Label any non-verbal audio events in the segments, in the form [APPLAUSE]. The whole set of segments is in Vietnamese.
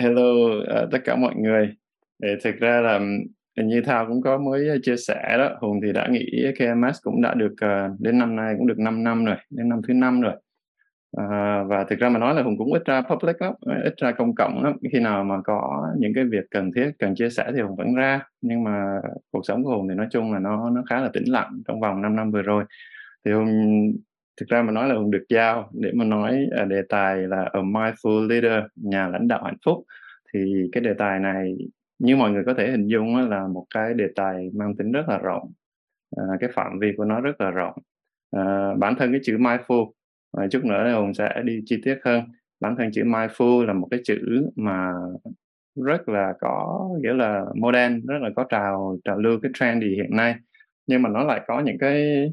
Hello, uh, tất cả mọi người. để thực ra là như Thao cũng có mới chia sẻ đó, Hùng thì đã nghĩ KMS cũng đã được uh, đến năm nay cũng được 5 năm rồi, đến năm thứ năm rồi. À, và thực ra mà nói là Hùng cũng ít ra public lắm, ít ra công cộng lắm. Khi nào mà có những cái việc cần thiết, cần chia sẻ thì Hùng vẫn ra. Nhưng mà cuộc sống của Hùng thì nói chung là nó nó khá là tĩnh lặng trong vòng 5 năm vừa rồi. Thì Hùng thực ra mà nói là hùng được giao. Để mà nói uh, đề tài là a mindful leader nhà lãnh đạo hạnh phúc thì cái đề tài này như mọi người có thể hình dung là một cái đề tài mang tính rất là rộng. À, cái phạm vi của nó rất là rộng. À, bản thân cái chữ mindful à, chút nữa hùng sẽ đi chi tiết hơn. Bản thân chữ mindful là một cái chữ mà rất là có nghĩa là modern rất là có trào trào lưu cái trend gì hiện nay. Nhưng mà nó lại có những cái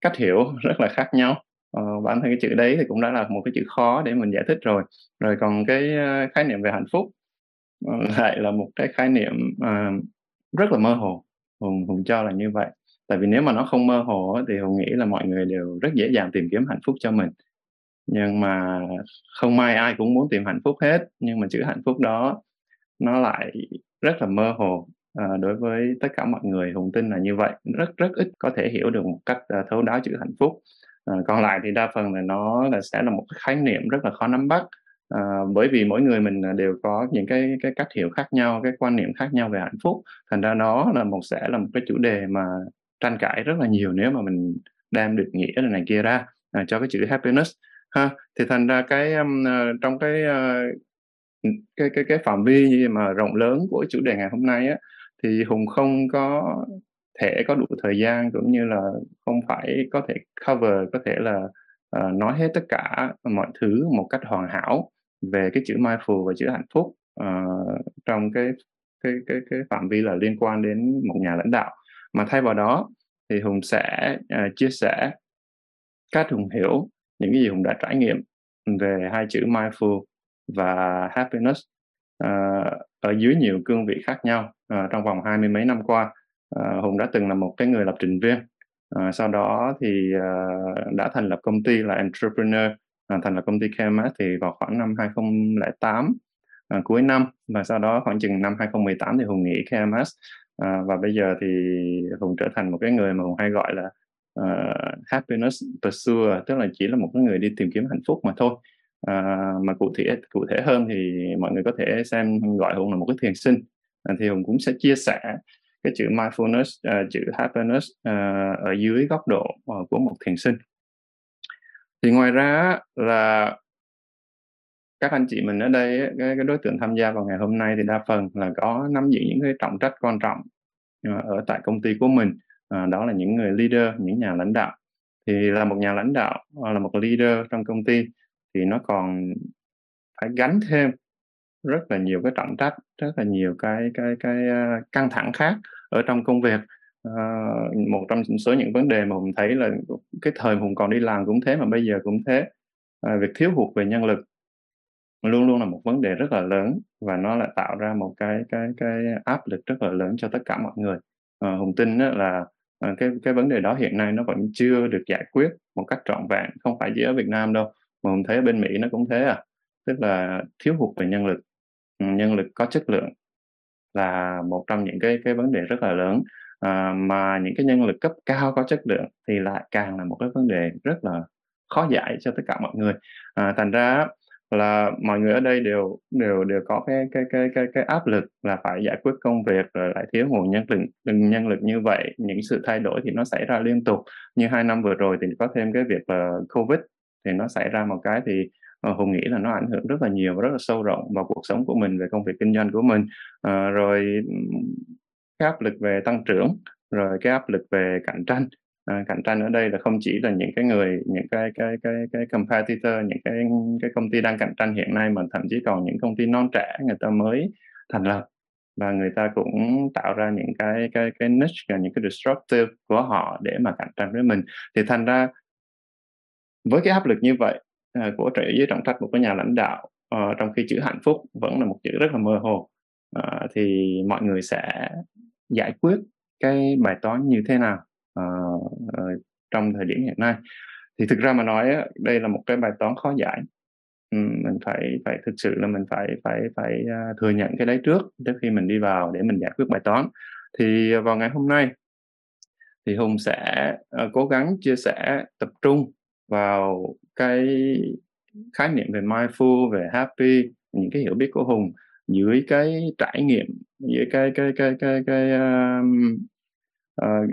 cách hiểu [LAUGHS] rất là khác nhau. Ờ, bản thân cái chữ đấy thì cũng đã là một cái chữ khó để mình giải thích rồi. Rồi còn cái ờ, khái niệm về hạnh phúc ờ, [LAUGHS] lại là một cái khái niệm uh, rất là mơ hồ. Hùng hùng cho là như vậy. Tại vì nếu mà nó không mơ hồ thì hùng nghĩ là mọi người đều rất dễ dàng tìm kiếm hạnh phúc cho mình. Nhưng mà không may ai cũng muốn tìm hạnh phúc hết nhưng mà chữ hạnh phúc đó nó lại rất là mơ hồ à, đối với tất cả mọi người hùng tin là như vậy. Rất rất ít có thể hiểu được một cách uh, thấu đáo chữ hạnh phúc. À, còn lại thì đa phần là nó là sẽ là một cái khái niệm rất là khó nắm bắt. À, bởi vì mỗi người mình đều có những cái cái cách hiểu khác nhau cái quan niệm khác nhau về hạnh phúc. Thành ra nó là một sẽ là một cái chủ đề mà tranh cãi rất là nhiều nếu mà mình đem được nghĩa này kia ra à, cho cái chữ happiness. Ha thì thành ra cái um, trong cái uh, cái cái cái phạm vi mà rộng lớn của chủ đề ngày hôm nay á thì hùng không có thể có đủ thời gian cũng như là không phải có thể cover có thể là uh, nói hết tất cả mọi thứ một cách hoàn hảo về cái chữ mindful và chữ hạnh phúc uh, trong cái cái cái cái phạm vi là liên quan đến một nhà lãnh đạo. Mà thay vào đó thì hùng sẽ uh, chia sẻ cách hùng hiểu những cái gì hùng đã trải nghiệm về hai chữ mindful và happiness. À, ở dưới nhiều cương vị khác nhau à, trong vòng hai mươi mấy năm qua à, hùng đã từng là một cái người lập trình viên. À, sau đó thì à, đã thành lập công ty là entrepreneur à, thành lập công ty KMS thì vào khoảng năm 2008 à, cuối năm. Và sau đó khoảng chừng năm 2018 thì hùng nghỉ KMS à, và bây giờ thì hùng trở thành một cái người mà hùng hay gọi là uh, happiness pursuer tức là chỉ là một cái người đi tìm kiếm hạnh phúc mà thôi à, mà cụ thể cụ thể hơn thì mọi người có thể xem gọi hùng là một cái thiền sinh. À, thì hùng cũng sẽ chia sẻ cái chữ mindfulness uh, chữ happiness uh, ở dưới góc độ uh, của một thiền sinh. Thì ngoài ra là các anh chị mình ở đây cái, cái đối tượng tham gia vào ngày hôm nay thì đa phần là có nắm giữ những cái trọng trách quan trọng uh, ở tại công ty của mình. Uh, đó là những người leader những nhà lãnh đạo. Thì là một nhà lãnh đạo ờ, là một leader trong công ty thì nó còn phải gánh thêm rất là nhiều cái trọng trách rất là nhiều cái cái cái à, căng thẳng khác ở trong công việc. À, một trong số những vấn đề mà hùng thấy là cái thời hùng còn đi làm cũng thế mà bây giờ cũng thế. À, việc thiếu hụt về nhân lực luôn luôn là một vấn đề rất là lớn và nó lại tạo ra một cái cái cái áp lực rất là lớn cho tất cả mọi người. À, hùng tin là à, cái cái vấn đề đó hiện nay nó vẫn chưa được giải quyết một cách trọn vẹn không phải chỉ ở Việt Nam đâu mà mình thấy ở bên Mỹ nó cũng thế à. Tức là thiếu hụt về nhân lực. Ừ, nhân lực có chất lượng là một trong những cái cái vấn đề rất là lớn. À, mà những cái nhân lực cấp cao có chất lượng thì lại càng là một cái vấn đề rất là khó giải cho tất cả mọi người. À, thành ra là mọi người ở đây đều đều đều có cái cái cái cái cái áp lực là phải giải quyết công việc rồi lại thiếu nguồn nhân lực nhân lực như vậy. Những sự thay đổi thì nó xảy ra liên tục. Như hai năm vừa rồi thì có thêm cái việc là covid thì nó xảy ra một cái thì uh, hùng nghĩ là nó ảnh hưởng rất là nhiều và rất là sâu rộng vào cuộc sống của mình về công việc kinh doanh của mình. Uh, rồi cái áp lực về tăng trưởng rồi cái áp lực về cạnh tranh. À, cạnh tranh ở đây là không chỉ là những cái người những cái cái cái cái competitor những cái cái công ty đang cạnh tranh hiện nay mà thậm chí còn những công ty non trẻ người ta mới thành lập. Và người ta cũng tạo ra những cái cái cái niche những cái disruptive của họ để mà cạnh tranh với mình. Thì thành ra với cái áp lực như vậy uh, của trẻ dưới trọng trách một cái nhà lãnh đạo uh, trong khi chữ hạnh phúc vẫn là một chữ rất là mơ hồ uh, thì mọi người sẽ giải quyết cái bài toán như thế nào uh, uh, trong thời điểm hiện nay. Thì thực ra mà nói đây là một cái bài toán khó giải. Mình phải phải thực sự là mình phải phải phải thừa nhận cái đấy trước trước khi mình đi vào để mình giải quyết bài toán. Thì vào ngày hôm nay thì hùng sẽ uh, cố gắng chia sẻ tập trung vào cái khái niệm về mindful về happy những cái hiểu biết của hùng dưới cái trải nghiệm dưới cái cái cái cái cái um, uh,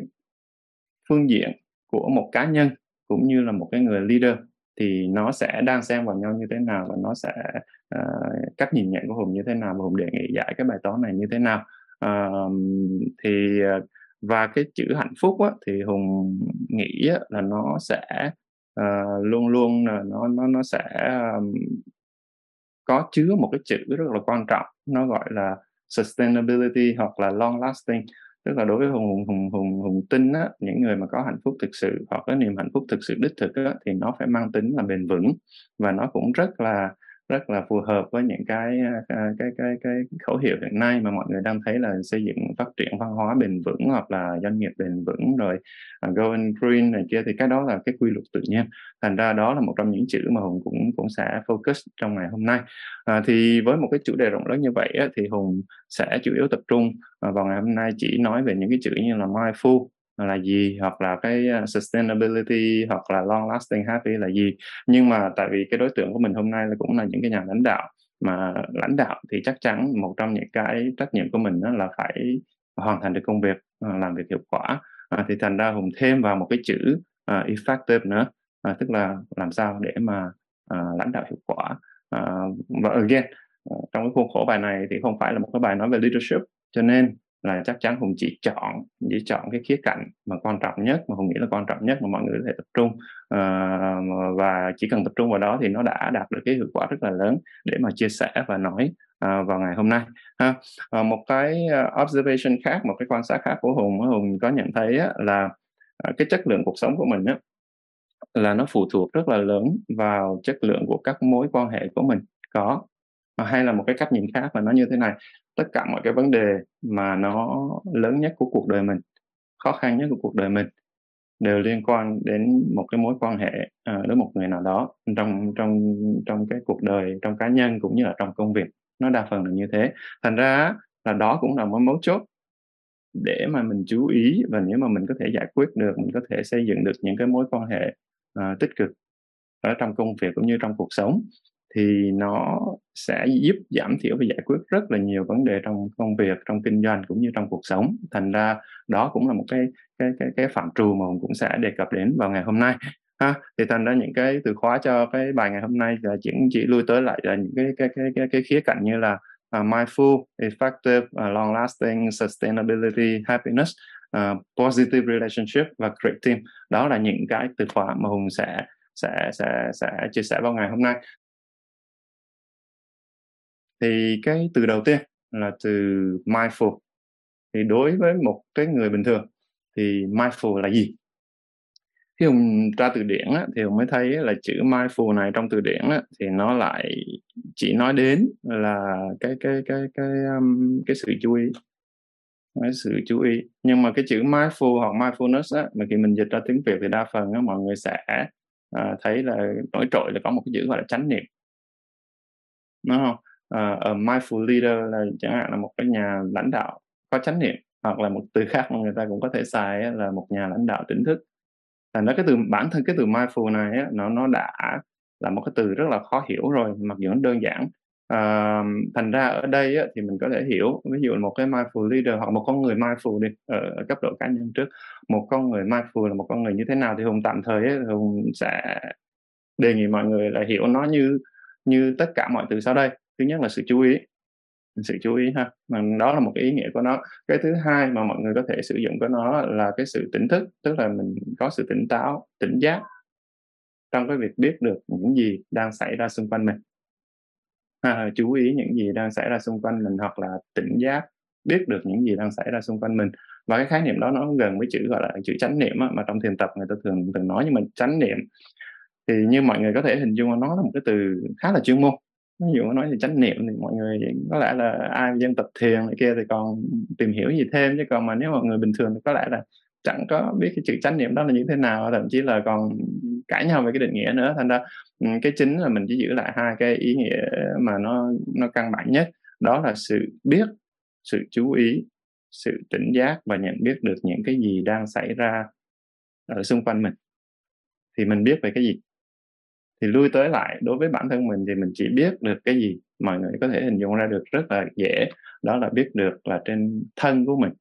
phương diện của một cá nhân cũng như là một cái người leader thì nó sẽ đang xen vào nhau như thế nào và nó sẽ uh, cách nhìn nhận của hùng như thế nào và hùng đề nghị giải cái bài toán này như thế nào. Uh, thì ờ, và cái chữ hạnh phúc á, thì hùng nghĩ á, là nó sẽ uh, luôn luôn là nó nó nó sẽ um, có chứa một cái chữ rất là quan trọng. Nó gọi là sustainability hoặc là long lasting. Tức là đối với hùng hùng hùng hùng tinh á những người mà có hạnh phúc thực sự hoặc có niềm hạnh phúc thực sự đích thực á, thì nó phải mang tính là bền vững. Và nó cũng rất là rất là phù hợp với những cái à, à, cái cái cái, khẩu hiệu hiện nay mà mọi người đang thấy là xây dựng phát triển văn hóa bền vững hoặc là doanh nghiệp bền vững rồi à, uh, going green này kia thì cái đó là cái quy luật tự nhiên. Thành ra đó là một trong những chữ mà hùng cũng cũng sẽ focus trong ngày hôm nay. À, thì với một cái chủ đề rộng lớn như vậy á, thì hùng sẽ chủ yếu tập trung uh, vào ngày hôm nay chỉ nói về những cái chữ như là mindful là gì? Hoặc là cái à, sustainability hoặc là long lasting happy là gì? Nhưng mà tại vì cái đối tượng của mình hôm nay là cũng là những cái nhà lãnh đạo mà lãnh đạo thì chắc chắn một trong những cái trách nhiệm của mình đó là phải hoàn thành được công việc à, làm việc hiệu quả. À, thì thành ra hùng thêm vào một cái chữ uh, effective nữa. À, tức là làm sao để mà uh, lãnh đạo hiệu quả. À, và again trong cái khuôn khổ bài này thì không phải là một cái bài nói về leadership. Cho nên là chắc chắn hùng chỉ chọn chỉ chọn cái khía cạnh mà quan trọng nhất mà hùng nghĩ là quan trọng nhất mà mọi người có thể tập trung. Uh, và chỉ cần tập trung vào đó thì nó đã đạt được cái hiệu quả rất là lớn để mà chia sẻ và nói uh, vào ngày hôm nay. Ha uh, một cái observation khác một cái quan sát khác của hùng hùng có nhận thấy á, là cái chất lượng cuộc sống của mình á, là nó phụ thuộc rất là lớn vào chất lượng của các mối quan hệ của mình có. Hay là một cái cách nhìn khác mà nó như thế này tất cả mọi cái vấn đề mà nó lớn nhất của cuộc đời mình khó khăn nhất của cuộc đời mình đều liên quan đến một cái mối quan hệ à, với một người nào đó trong trong trong cái cuộc đời trong cá nhân cũng như là trong công việc. Nó đa phần là như thế. Thành ra là đó cũng là một mấu chốt để mà mình chú ý và nếu mà mình có thể giải quyết được mình có thể xây dựng được những cái mối quan hệ uh, tích cực ở trong công việc cũng như trong cuộc sống thì nó sẽ giúp giảm thiểu và giải quyết rất là nhiều vấn đề trong công việc trong kinh doanh cũng như trong cuộc sống. Thành ra đó cũng là một cái cái cái cái phạm trù mà mình cũng sẽ đề cập đến vào ngày hôm nay ha. Thì thành ra những cái từ khóa cho cái bài ngày hôm nay là chỉ chỉ lui tới lại là những cái cái cái cái, cái khía cạnh như là uh, mindful, effective, uh, long lasting, sustainability, happiness, uh, positive relationship và great team. Đó là những cái từ khóa mà Hùng sẽ sẽ sẽ sẽ chia sẻ vào ngày hôm nay thì cái từ đầu tiên là từ mindful. Thì đối với một cái người bình thường thì mindful là gì? Khi hùng ra từ điển á, thì hùng mới thấy là chữ mindful này trong từ điển á, thì nó lại chỉ nói đến là cái cái cái cái um, cái sự chú ý. Cái sự chú ý. Nhưng mà cái chữ mindful hoặc mindfulness á, mà khi mình dịch ra tiếng việt thì đa phần á, mọi người sẽ à, thấy là nổi trội là có một cái chữ gọi là chánh niệm. Đúng không? Uh, a mindful leader là chẳng hạn là một cái nhà lãnh đạo có chánh niệm hoặc là một từ khác mà người ta cũng có thể xài là một nhà lãnh đạo tỉnh thức. Thành nó cái từ bản thân cái từ mindful này ấy, nó nó đã là một cái từ rất là khó hiểu rồi mặc dù nó đơn giản. À, thành ra ở đây á, thì mình có thể hiểu ví dụ một cái mindful leader hoặc một con người mindful đi ở, ở cấp độ cá nhân trước. Một con người mindful là một con người như thế nào thì hùng tạm thời ấy, hùng sẽ đề nghị mọi người là hiểu nó như như tất cả mọi từ sau đây thứ nhất là sự chú ý. Sự chú ý ha. Mà đó là một cái ý nghĩa của nó. Cái thứ hai mà mọi người có thể sử dụng của nó là cái sự tỉnh thức tức là mình có sự tỉnh táo tỉnh giác trong cái việc biết được những gì đang xảy ra xung quanh mình. Ha, chú ý những gì đang xảy ra xung quanh mình hoặc là tỉnh giác biết được những gì đang xảy ra xung quanh mình. Và cái khái niệm đó nó gần với chữ gọi là chữ chánh niệm á, mà trong thiền tập người ta thường thường nói nhưng mà chánh niệm. Thì như mọi người có thể hình dung nó là một cái từ khá là chuyên môn ví dụ nói về chánh niệm thì mọi người có lẽ là ai dân tập thiền này kia thì còn tìm hiểu gì thêm, chứ còn mà nếu mọi người bình thường thì có lẽ là chẳng có biết cái chữ chánh niệm đó là như thế nào, thậm chí là còn cãi nhau về cái định nghĩa nữa. Thành ra ừ, cái chính là mình chỉ giữ lại hai cái ý nghĩa mà nó nó căn bản nhất, đó là sự biết, sự chú ý, sự tỉnh giác và nhận biết được những cái gì đang xảy ra ở xung quanh mình. Thì mình biết về cái gì? Thì lui tới lại, đối với bản thân mình thì mình chỉ biết được cái gì, mọi người có thể hình dung ra được rất là dễ, đó là biết được là trên thân của mình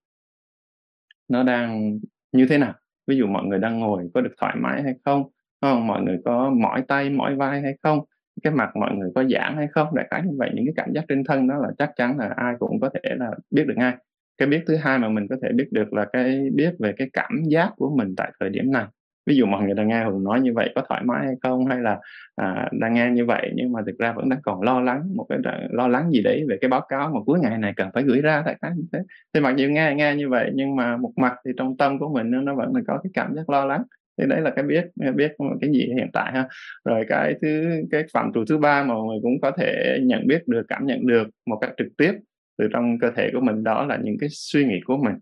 nó đang như thế nào. Ví dụ mọi người đang ngồi có được thoải mái hay không không? Mọi người có mỏi tay, mỏi vai hay không? Cái mặt mọi người có giãn hay không? Đại khái như vậy, những cái cảm giác trên thân đó là chắc chắn là ai cũng có thể là biết được ngay. Cái biết thứ hai mà mình có thể biết được là cái, biết về cái cảm giác của mình tại thời điểm này ví dụ mọi người đang nghe hùng nói như vậy có thoải mái hay không? Hay là à, đang nghe như vậy nhưng mà thực ra vẫn đang còn lo lắng một cái lo lắng gì đấy về cái báo cáo mà cuối ngày này cần phải gửi ra tại cái như thế. Thì mặc dù nghe nghe như vậy nhưng mà một mặt thì trong tâm của mình nó vẫn là có cái cảm giác lo lắng. Thì đấy là cái biết biết cái gì hiện tại ha. Rồi cái thứ cái phạm trù thứ ba mà mọi người cũng có thể nhận biết được cảm nhận được một cách trực tiếp từ trong cơ thể của mình đó là những cái suy nghĩ của mình.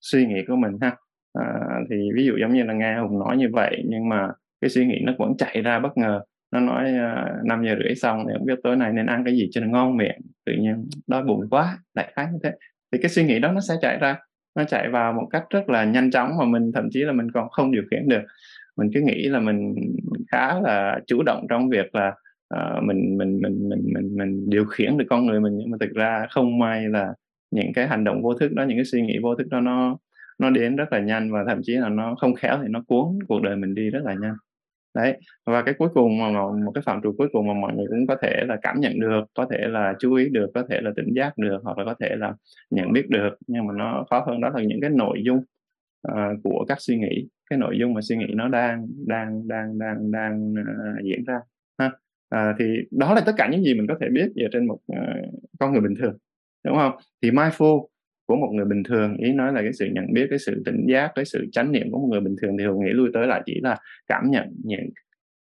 Suy nghĩ của mình ha. À, thì ví dụ giống như là nghe hùng nói như vậy nhưng mà cái suy nghĩ nó vẫn chạy ra bất ngờ. Nó nói à, năm uh, giờ rưỡi xong thì không biết tối nay nên ăn cái gì cho nó ngon miệng. Tự nhiên đói bụng quá đại khái như thế. Thì cái suy nghĩ đó nó sẽ chạy ra. Nó chạy vào một cách rất là nhanh chóng mà mình thậm chí là mình còn không điều khiển được. Mình cứ nghĩ là mình khá là chủ động trong việc là uh, mình, mình mình mình mình mình điều khiển được con người mình. Nhưng mà thực ra không may là những cái hành động vô thức đó những cái suy nghĩ vô thức đó nó nó đến rất là nhanh và thậm chí là nó không khéo thì nó cuốn cuộc đời mình đi rất là nhanh. Đấy và cái cuối cùng mà một cái phạm trù cuối cùng mà mọi người cũng có thể là cảm nhận được có thể là chú ý được có thể là tỉnh giác được hoặc là có thể là nhận biết được nhưng mà nó khó hơn đó là những cái nội dung uh, của các suy nghĩ cái nội dung mà suy nghĩ nó đang đang đang đang đang uh, diễn ra ha. Uh, thì đó là tất cả những gì mình có thể biết về trên một uh, con người bình thường đúng không? Thì mindful của một người bình thường. Ý nói là cái sự nhận biết cái sự tỉnh giác cái sự chánh niệm của một người bình thường thì hùng nghĩ lui tới lại chỉ là cảm nhận những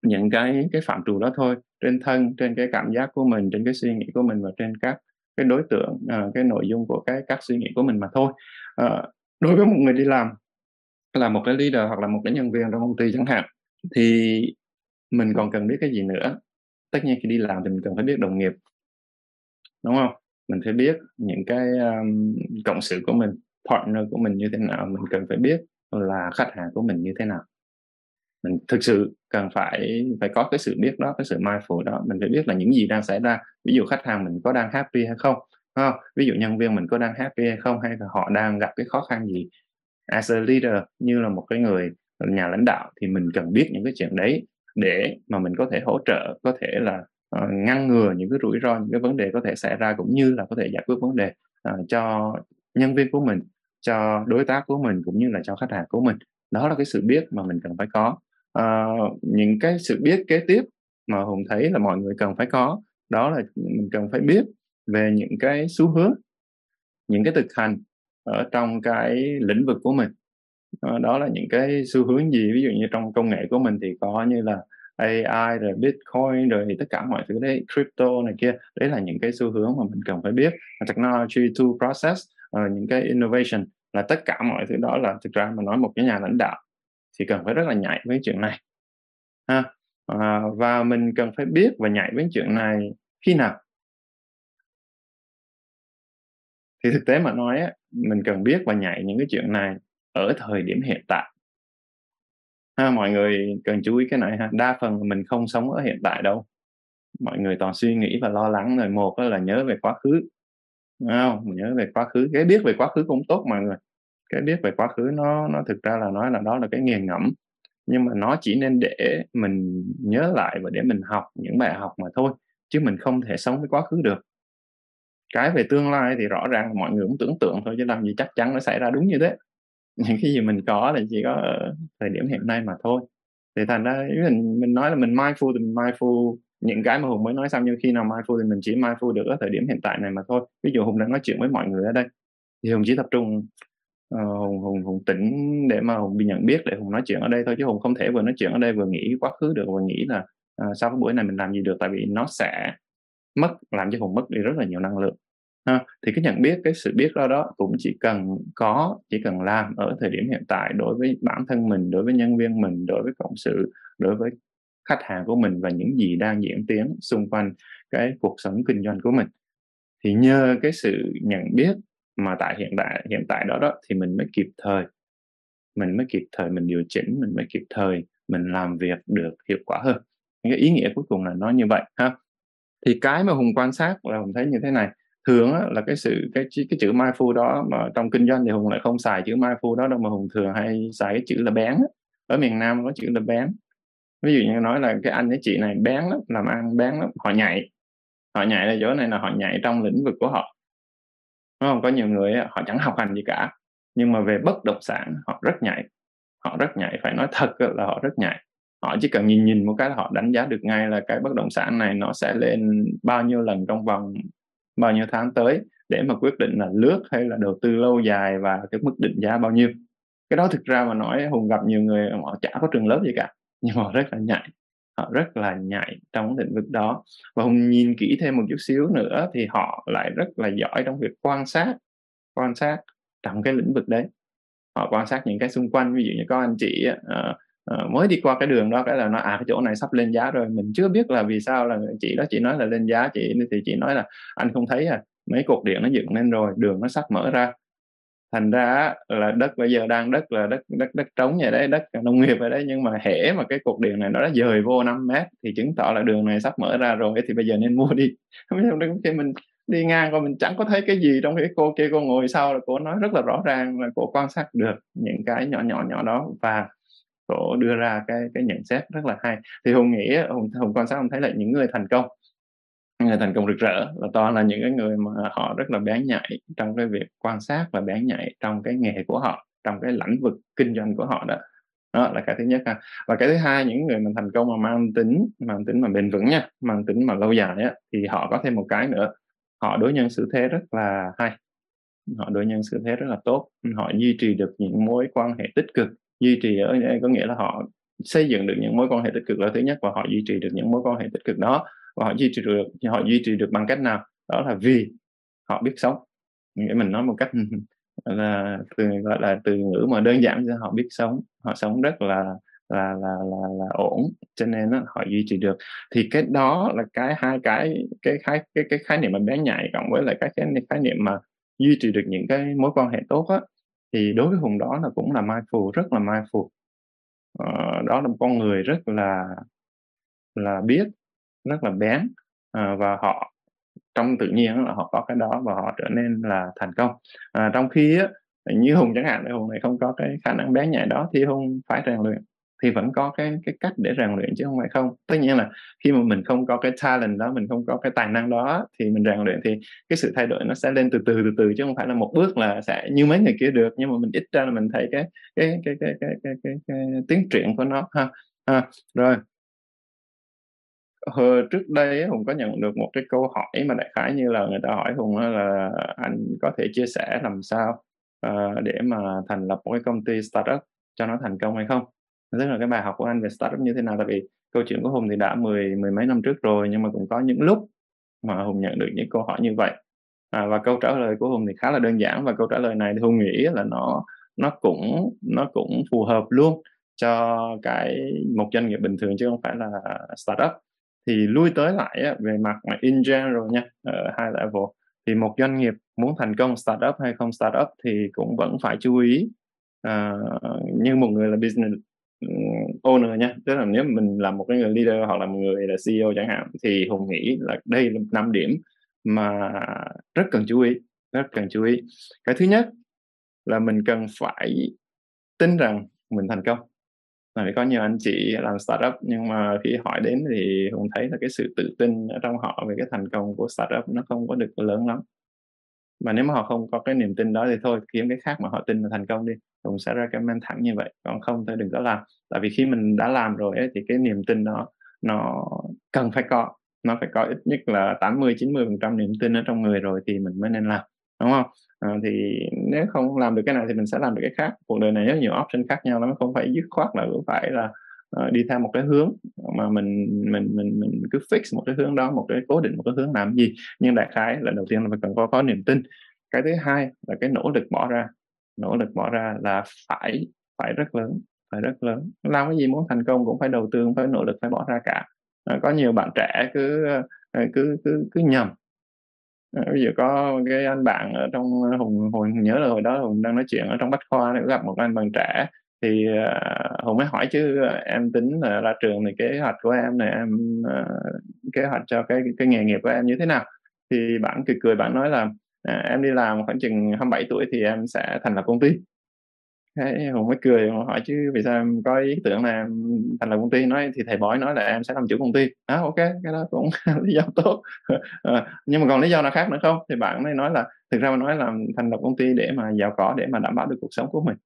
những cái cái phạm trù đó thôi. Trên thân trên cái cảm giác của mình trên cái suy nghĩ của mình và trên các cái đối tượng uh, cái nội dung của cái các suy nghĩ của mình mà thôi. Uh, đối với một người đi làm là một cái leader hoặc là một cái nhân viên trong công ty chẳng hạn thì mình còn cần biết cái gì nữa? Tất nhiên khi đi làm thì mình cần phải biết đồng nghiệp đúng không? Mình phải biết những cái um, cộng sự của mình partner của mình như thế nào mình cần phải biết là khách hàng của mình như thế nào. Mình thực sự cần phải phải có cái sự biết đó cái sự mindful đó. Mình phải biết là những gì đang xảy ra. Ví dụ khách hàng mình có đang happy hay không không? Ví dụ nhân viên mình có đang happy hay không hay là họ đang gặp cái khó khăn gì? As a leader như là một cái người nhà lãnh đạo thì mình cần biết những cái chuyện đấy để mà mình có thể hỗ trợ có thể là uh, ngăn ngừa những cái rủi ro những cái vấn đề có thể xảy ra cũng như là có thể giải quyết vấn đề uh, cho nhân viên của mình cho đối tác của mình cũng như là cho khách hàng của mình. Đó là cái sự biết mà mình cần phải có. Uh, những cái sự biết kế tiếp mà hùng thấy là mọi người cần phải có đó là mình cần phải biết về những cái xu hướng những cái thực hành ở trong cái lĩnh vực của mình. Đó là những cái xu hướng gì? Ví dụ như trong công nghệ của mình thì có như là AI rồi Bitcoin rồi tất cả mọi thứ đấy crypto này kia đấy là những cái xu hướng mà mình cần phải biết. Technology to process uh, những cái innovation là tất cả mọi thứ đó là thực ra mà nói một cái nhà lãnh đạo thì cần phải rất là nhạy với chuyện này ha. À, và mình cần phải biết và nhạy với chuyện này khi nào. Thì thực tế mà nói á, mình cần biết và nhạy những cái chuyện này ở thời điểm hiện tại ha, mọi người cần chú ý cái này ha. Đa phần mình không sống ở hiện tại đâu. Mọi người toàn suy nghĩ và lo lắng rồi một là nhớ về quá khứ. Đúng không? Nhớ về quá khứ. Cái biết về quá khứ cũng tốt mọi người. Cái biết về quá khứ nó nó thực ra là nói là đó là cái nghiền ngẫm. Nhưng mà nó chỉ nên để mình nhớ lại và để mình học những bài học mà thôi chứ mình không thể sống với quá khứ được. Cái về tương lai thì rõ ràng mọi người cũng tưởng tượng thôi chứ làm gì chắc chắn nó xảy ra đúng như thế những cái gì mình có là chỉ có ở thời điểm hiện nay mà thôi. Thì thành ra mình mình nói là mình mindful thì mình mindful. Những cái mà hùng mới nói xong nhưng khi nào mindful thì mình chỉ mindful được ở thời điểm hiện tại này mà thôi. Ví dụ hùng đang nói chuyện với mọi người ở đây thì hùng chỉ tập trung uh, hùng hùng hùng tỉnh để mà hùng bị nhận biết để hùng nói chuyện ở đây thôi chứ hùng không thể vừa nói chuyện ở đây vừa nghĩ quá khứ được và nghĩ là uh, sau cái buổi này mình làm gì được tại vì nó sẽ mất làm cho hùng mất đi rất là nhiều năng lượng ha, thì cái nhận biết, cái sự biết đó đó cũng chỉ cần có, chỉ cần làm ở thời điểm hiện tại đối với bản thân mình, đối với nhân viên mình, đối với cộng sự, đối với khách hàng của mình và những gì đang diễn tiến xung quanh cái cuộc sống kinh doanh của mình. Thì nhờ cái sự nhận biết mà tại hiện tại hiện tại đó đó thì mình mới kịp thời, mình mới kịp thời mình điều chỉnh, mình mới kịp thời mình làm việc được hiệu quả hơn. Cái ý nghĩa cuối cùng là nó như vậy, ha. Thì cái mà hùng quan sát là hùng thấy như thế này thường á, là cái sự cái cái chữ mindful đó mà trong kinh doanh thì hùng lại không xài chữ mindful đó đâu mà hùng thường hay xài cái chữ là bén ở miền nam có chữ là bén. Ví dụ như nói là cái anh cái chị này bén lắm làm ăn bén lắm họ nhảy. Họ nhảy ở chỗ này là họ nhảy trong lĩnh vực của họ. Đúng không? Có nhiều người họ chẳng học hành gì cả nhưng mà về bất động sản họ rất nhảy. Họ rất nhảy phải nói thật là họ rất nhảy. Họ chỉ cần nhìn nhìn một cái là họ đánh giá được ngay là cái bất động sản này nó sẽ lên bao nhiêu lần trong vòng bao nhiêu tháng tới để mà quyết định là lướt hay là đầu tư lâu dài và cái mức định giá bao nhiêu. Cái đó thực ra mà nói hùng gặp nhiều người họ chả có trường lớp gì cả nhưng mà rất là nhạy họ rất là nhạy trong lĩnh vực đó. Và hùng nhìn kỹ thêm một chút xíu nữa thì họ lại rất là giỏi trong việc quan sát quan sát trong cái lĩnh vực đấy. Họ quan sát những cái xung quanh ví dụ như có anh chị uh, uh, mới đi qua cái đường đó cái là nó à cái chỗ này sắp lên giá rồi. Mình chưa biết là vì sao là chị đó chị nói là lên giá chị thì chị nói là anh không thấy à mấy cột điện nó dựng lên rồi đường nó sắp mở ra. Thành ra là đất bây giờ đang đất là đất đất đất trống vậy đấy đất nông nghiệp vậy đấy nhưng mà hễ mà cái cột điện này nó đã dời vô 5 mét thì chứng tỏ là đường này sắp mở ra rồi thì bây giờ nên mua đi. [LAUGHS] Khi mình đi ngang qua mình chẳng có thấy cái gì trong cái cô kia cô ngồi sau là cô nói rất là rõ ràng là cô quan sát được những cái nhỏ nhỏ nhỏ đó. Và cổ đưa ra cái cái nhận xét rất là hay. Thì hùng nghĩ hùng, hùng quan sát hùng thấy là những người thành công người thành công rực rỡ là toàn là những cái người mà họ rất là bén nhạy trong cái việc quan sát và bén nhạy trong cái nghề của họ trong cái lĩnh vực kinh doanh của họ đó. Đó là cái thứ nhất ha. Và cái thứ hai những người mà thành công mà mang tính mang tính mà bền vững nha mang tính mà lâu dài á thì họ có thêm một cái nữa. Họ đối nhân xử thế rất là hay. Họ đối nhân xử thế rất là tốt. Họ duy trì được những mối quan hệ tích cực duy trì ở đây có nghĩa là họ xây dựng được những mối quan hệ tích cực là thứ nhất và họ duy trì được những mối quan hệ tích cực đó và họ duy trì được họ duy trì được bằng cách nào? Đó là vì họ biết sống. Nghĩa mình nói một cách [LAUGHS] là từ gọi là từ ngữ mà đơn giản cho họ biết sống họ sống rất là là là là, là ổn cho nên nó họ duy trì được. Thì cái đó là cái hai cái cái khái cái cái khái niệm mà bé nhạy cộng với lại cái cái khái niệm mà duy trì được những cái mối quan hệ tốt á thì đối với hùng đó là cũng là mindful rất là mindful. Ờ, đó là một con người rất là là biết rất là bén à, và họ trong tự nhiên là họ có cái đó và họ trở nên là thành công. À, trong khi á, như hùng chẳng hạn hùng này không có cái khả năng bén nhạy đó thì hùng phải rèn luyện thì vẫn có cái cái cách để rèn luyện chứ không phải không. Tất nhiên là khi mà mình không có cái talent đó mình không có cái tài năng đó thì mình rèn luyện thì cái sự thay đổi nó sẽ lên từ từ từ từ chứ không phải là một bước là sẽ như mấy người kia được. Nhưng mà mình ít ra là mình thấy cái cái cái cái cái cái, cái, cái, cái tiến triển của nó ha. Ha rồi. Hồi trước đây hùng có nhận được một cái câu hỏi mà đại khái như là người ta hỏi hùng là anh có thể chia sẻ làm sao uh, để mà thành lập một cái công ty startup cho nó thành công hay không? Tức là cái bài học của anh về startup như thế nào tại vì câu chuyện của hùng thì đã mười mười mấy năm trước rồi nhưng mà cũng có những lúc mà hùng nhận được những câu hỏi như vậy. À, và câu trả lời của hùng thì khá là đơn giản và câu trả lời này thì hùng nghĩ là nó nó cũng nó cũng phù hợp luôn cho cái một doanh nghiệp bình thường chứ không phải là startup. Thì lui tới lại á, về mặt mà in general nha ờ, ở hai level thì một doanh nghiệp muốn thành công startup hay không startup thì cũng vẫn phải chú ý uh, như một người là business owner nha tức là nếu mình là một cái người leader hoặc là một người là CEO chẳng hạn, thì hùng nghĩ là đây là năm điểm mà rất cần chú ý, rất cần chú ý. Cái thứ nhất là mình cần phải tin rằng mình thành công. Vì có nhiều anh chị làm startup nhưng mà khi hỏi đến thì hùng thấy là cái sự tự tin ở trong họ về cái thành công của startup nó không có được lớn lắm mà nếu mà họ không có cái niềm tin đó thì thôi kiếm cái khác mà họ tin là thành công đi cũng sẽ recommend thẳng như vậy còn không thì đừng có làm. Tại vì khi mình đã làm rồi ấy, thì cái niềm tin đó nó cần phải có nó phải có ít nhất là 80 90 phần trăm niềm tin ở trong người rồi thì mình mới nên làm đúng không? À, thì nếu không làm được cái này thì mình sẽ làm được cái khác. Cuộc đời này rất nhiều option khác nhau lắm không phải dứt khoát là phải là uh, đi theo một cái hướng mà mình mình mình mình cứ fix một cái hướng đó một cái cố định một cái hướng làm gì. Nhưng đại khái là đầu tiên là phải cần có có niềm tin. Cái thứ hai là cái nỗ lực bỏ ra. Nỗ lực bỏ ra là phải phải rất lớn phải rất lớn. Làm cái gì muốn thành công cũng phải đầu tư cũng phải nỗ lực phải bỏ ra cả. Ờ, có nhiều bạn trẻ cứ ờ, cứ cứ cứ nhầm. Ví dụ có cái anh bạn ở trong hùng hồi nhớ là hồi đó hùng đang nói chuyện ở trong bách khoa này gặp một anh bạn trẻ thì uh, hùng mới hỏi chứ à, em tính là ra trường thì kế hoạch của em này em uh, kế hoạch cho cái cái nghề nghiệp của em như thế nào? Thì bạn cười cười bạn nói là à, em đi làm khoảng chừng 27 tuổi thì em sẽ thành lập công ty. Thế hùng mới cười hùng hỏi chứ vì sao em có ý tưởng là em thành lập công ty? Nói thì thầy bói nói là em sẽ làm chủ công ty. À ok cái đó cũng [LAUGHS] lý do tốt. À, [LAUGHS] nhưng mà còn lý do nào khác nữa không? Thì bạn ấy nói là thực ra mà nói là thành lập công ty để mà giàu có để mà đảm bảo được cuộc sống của mình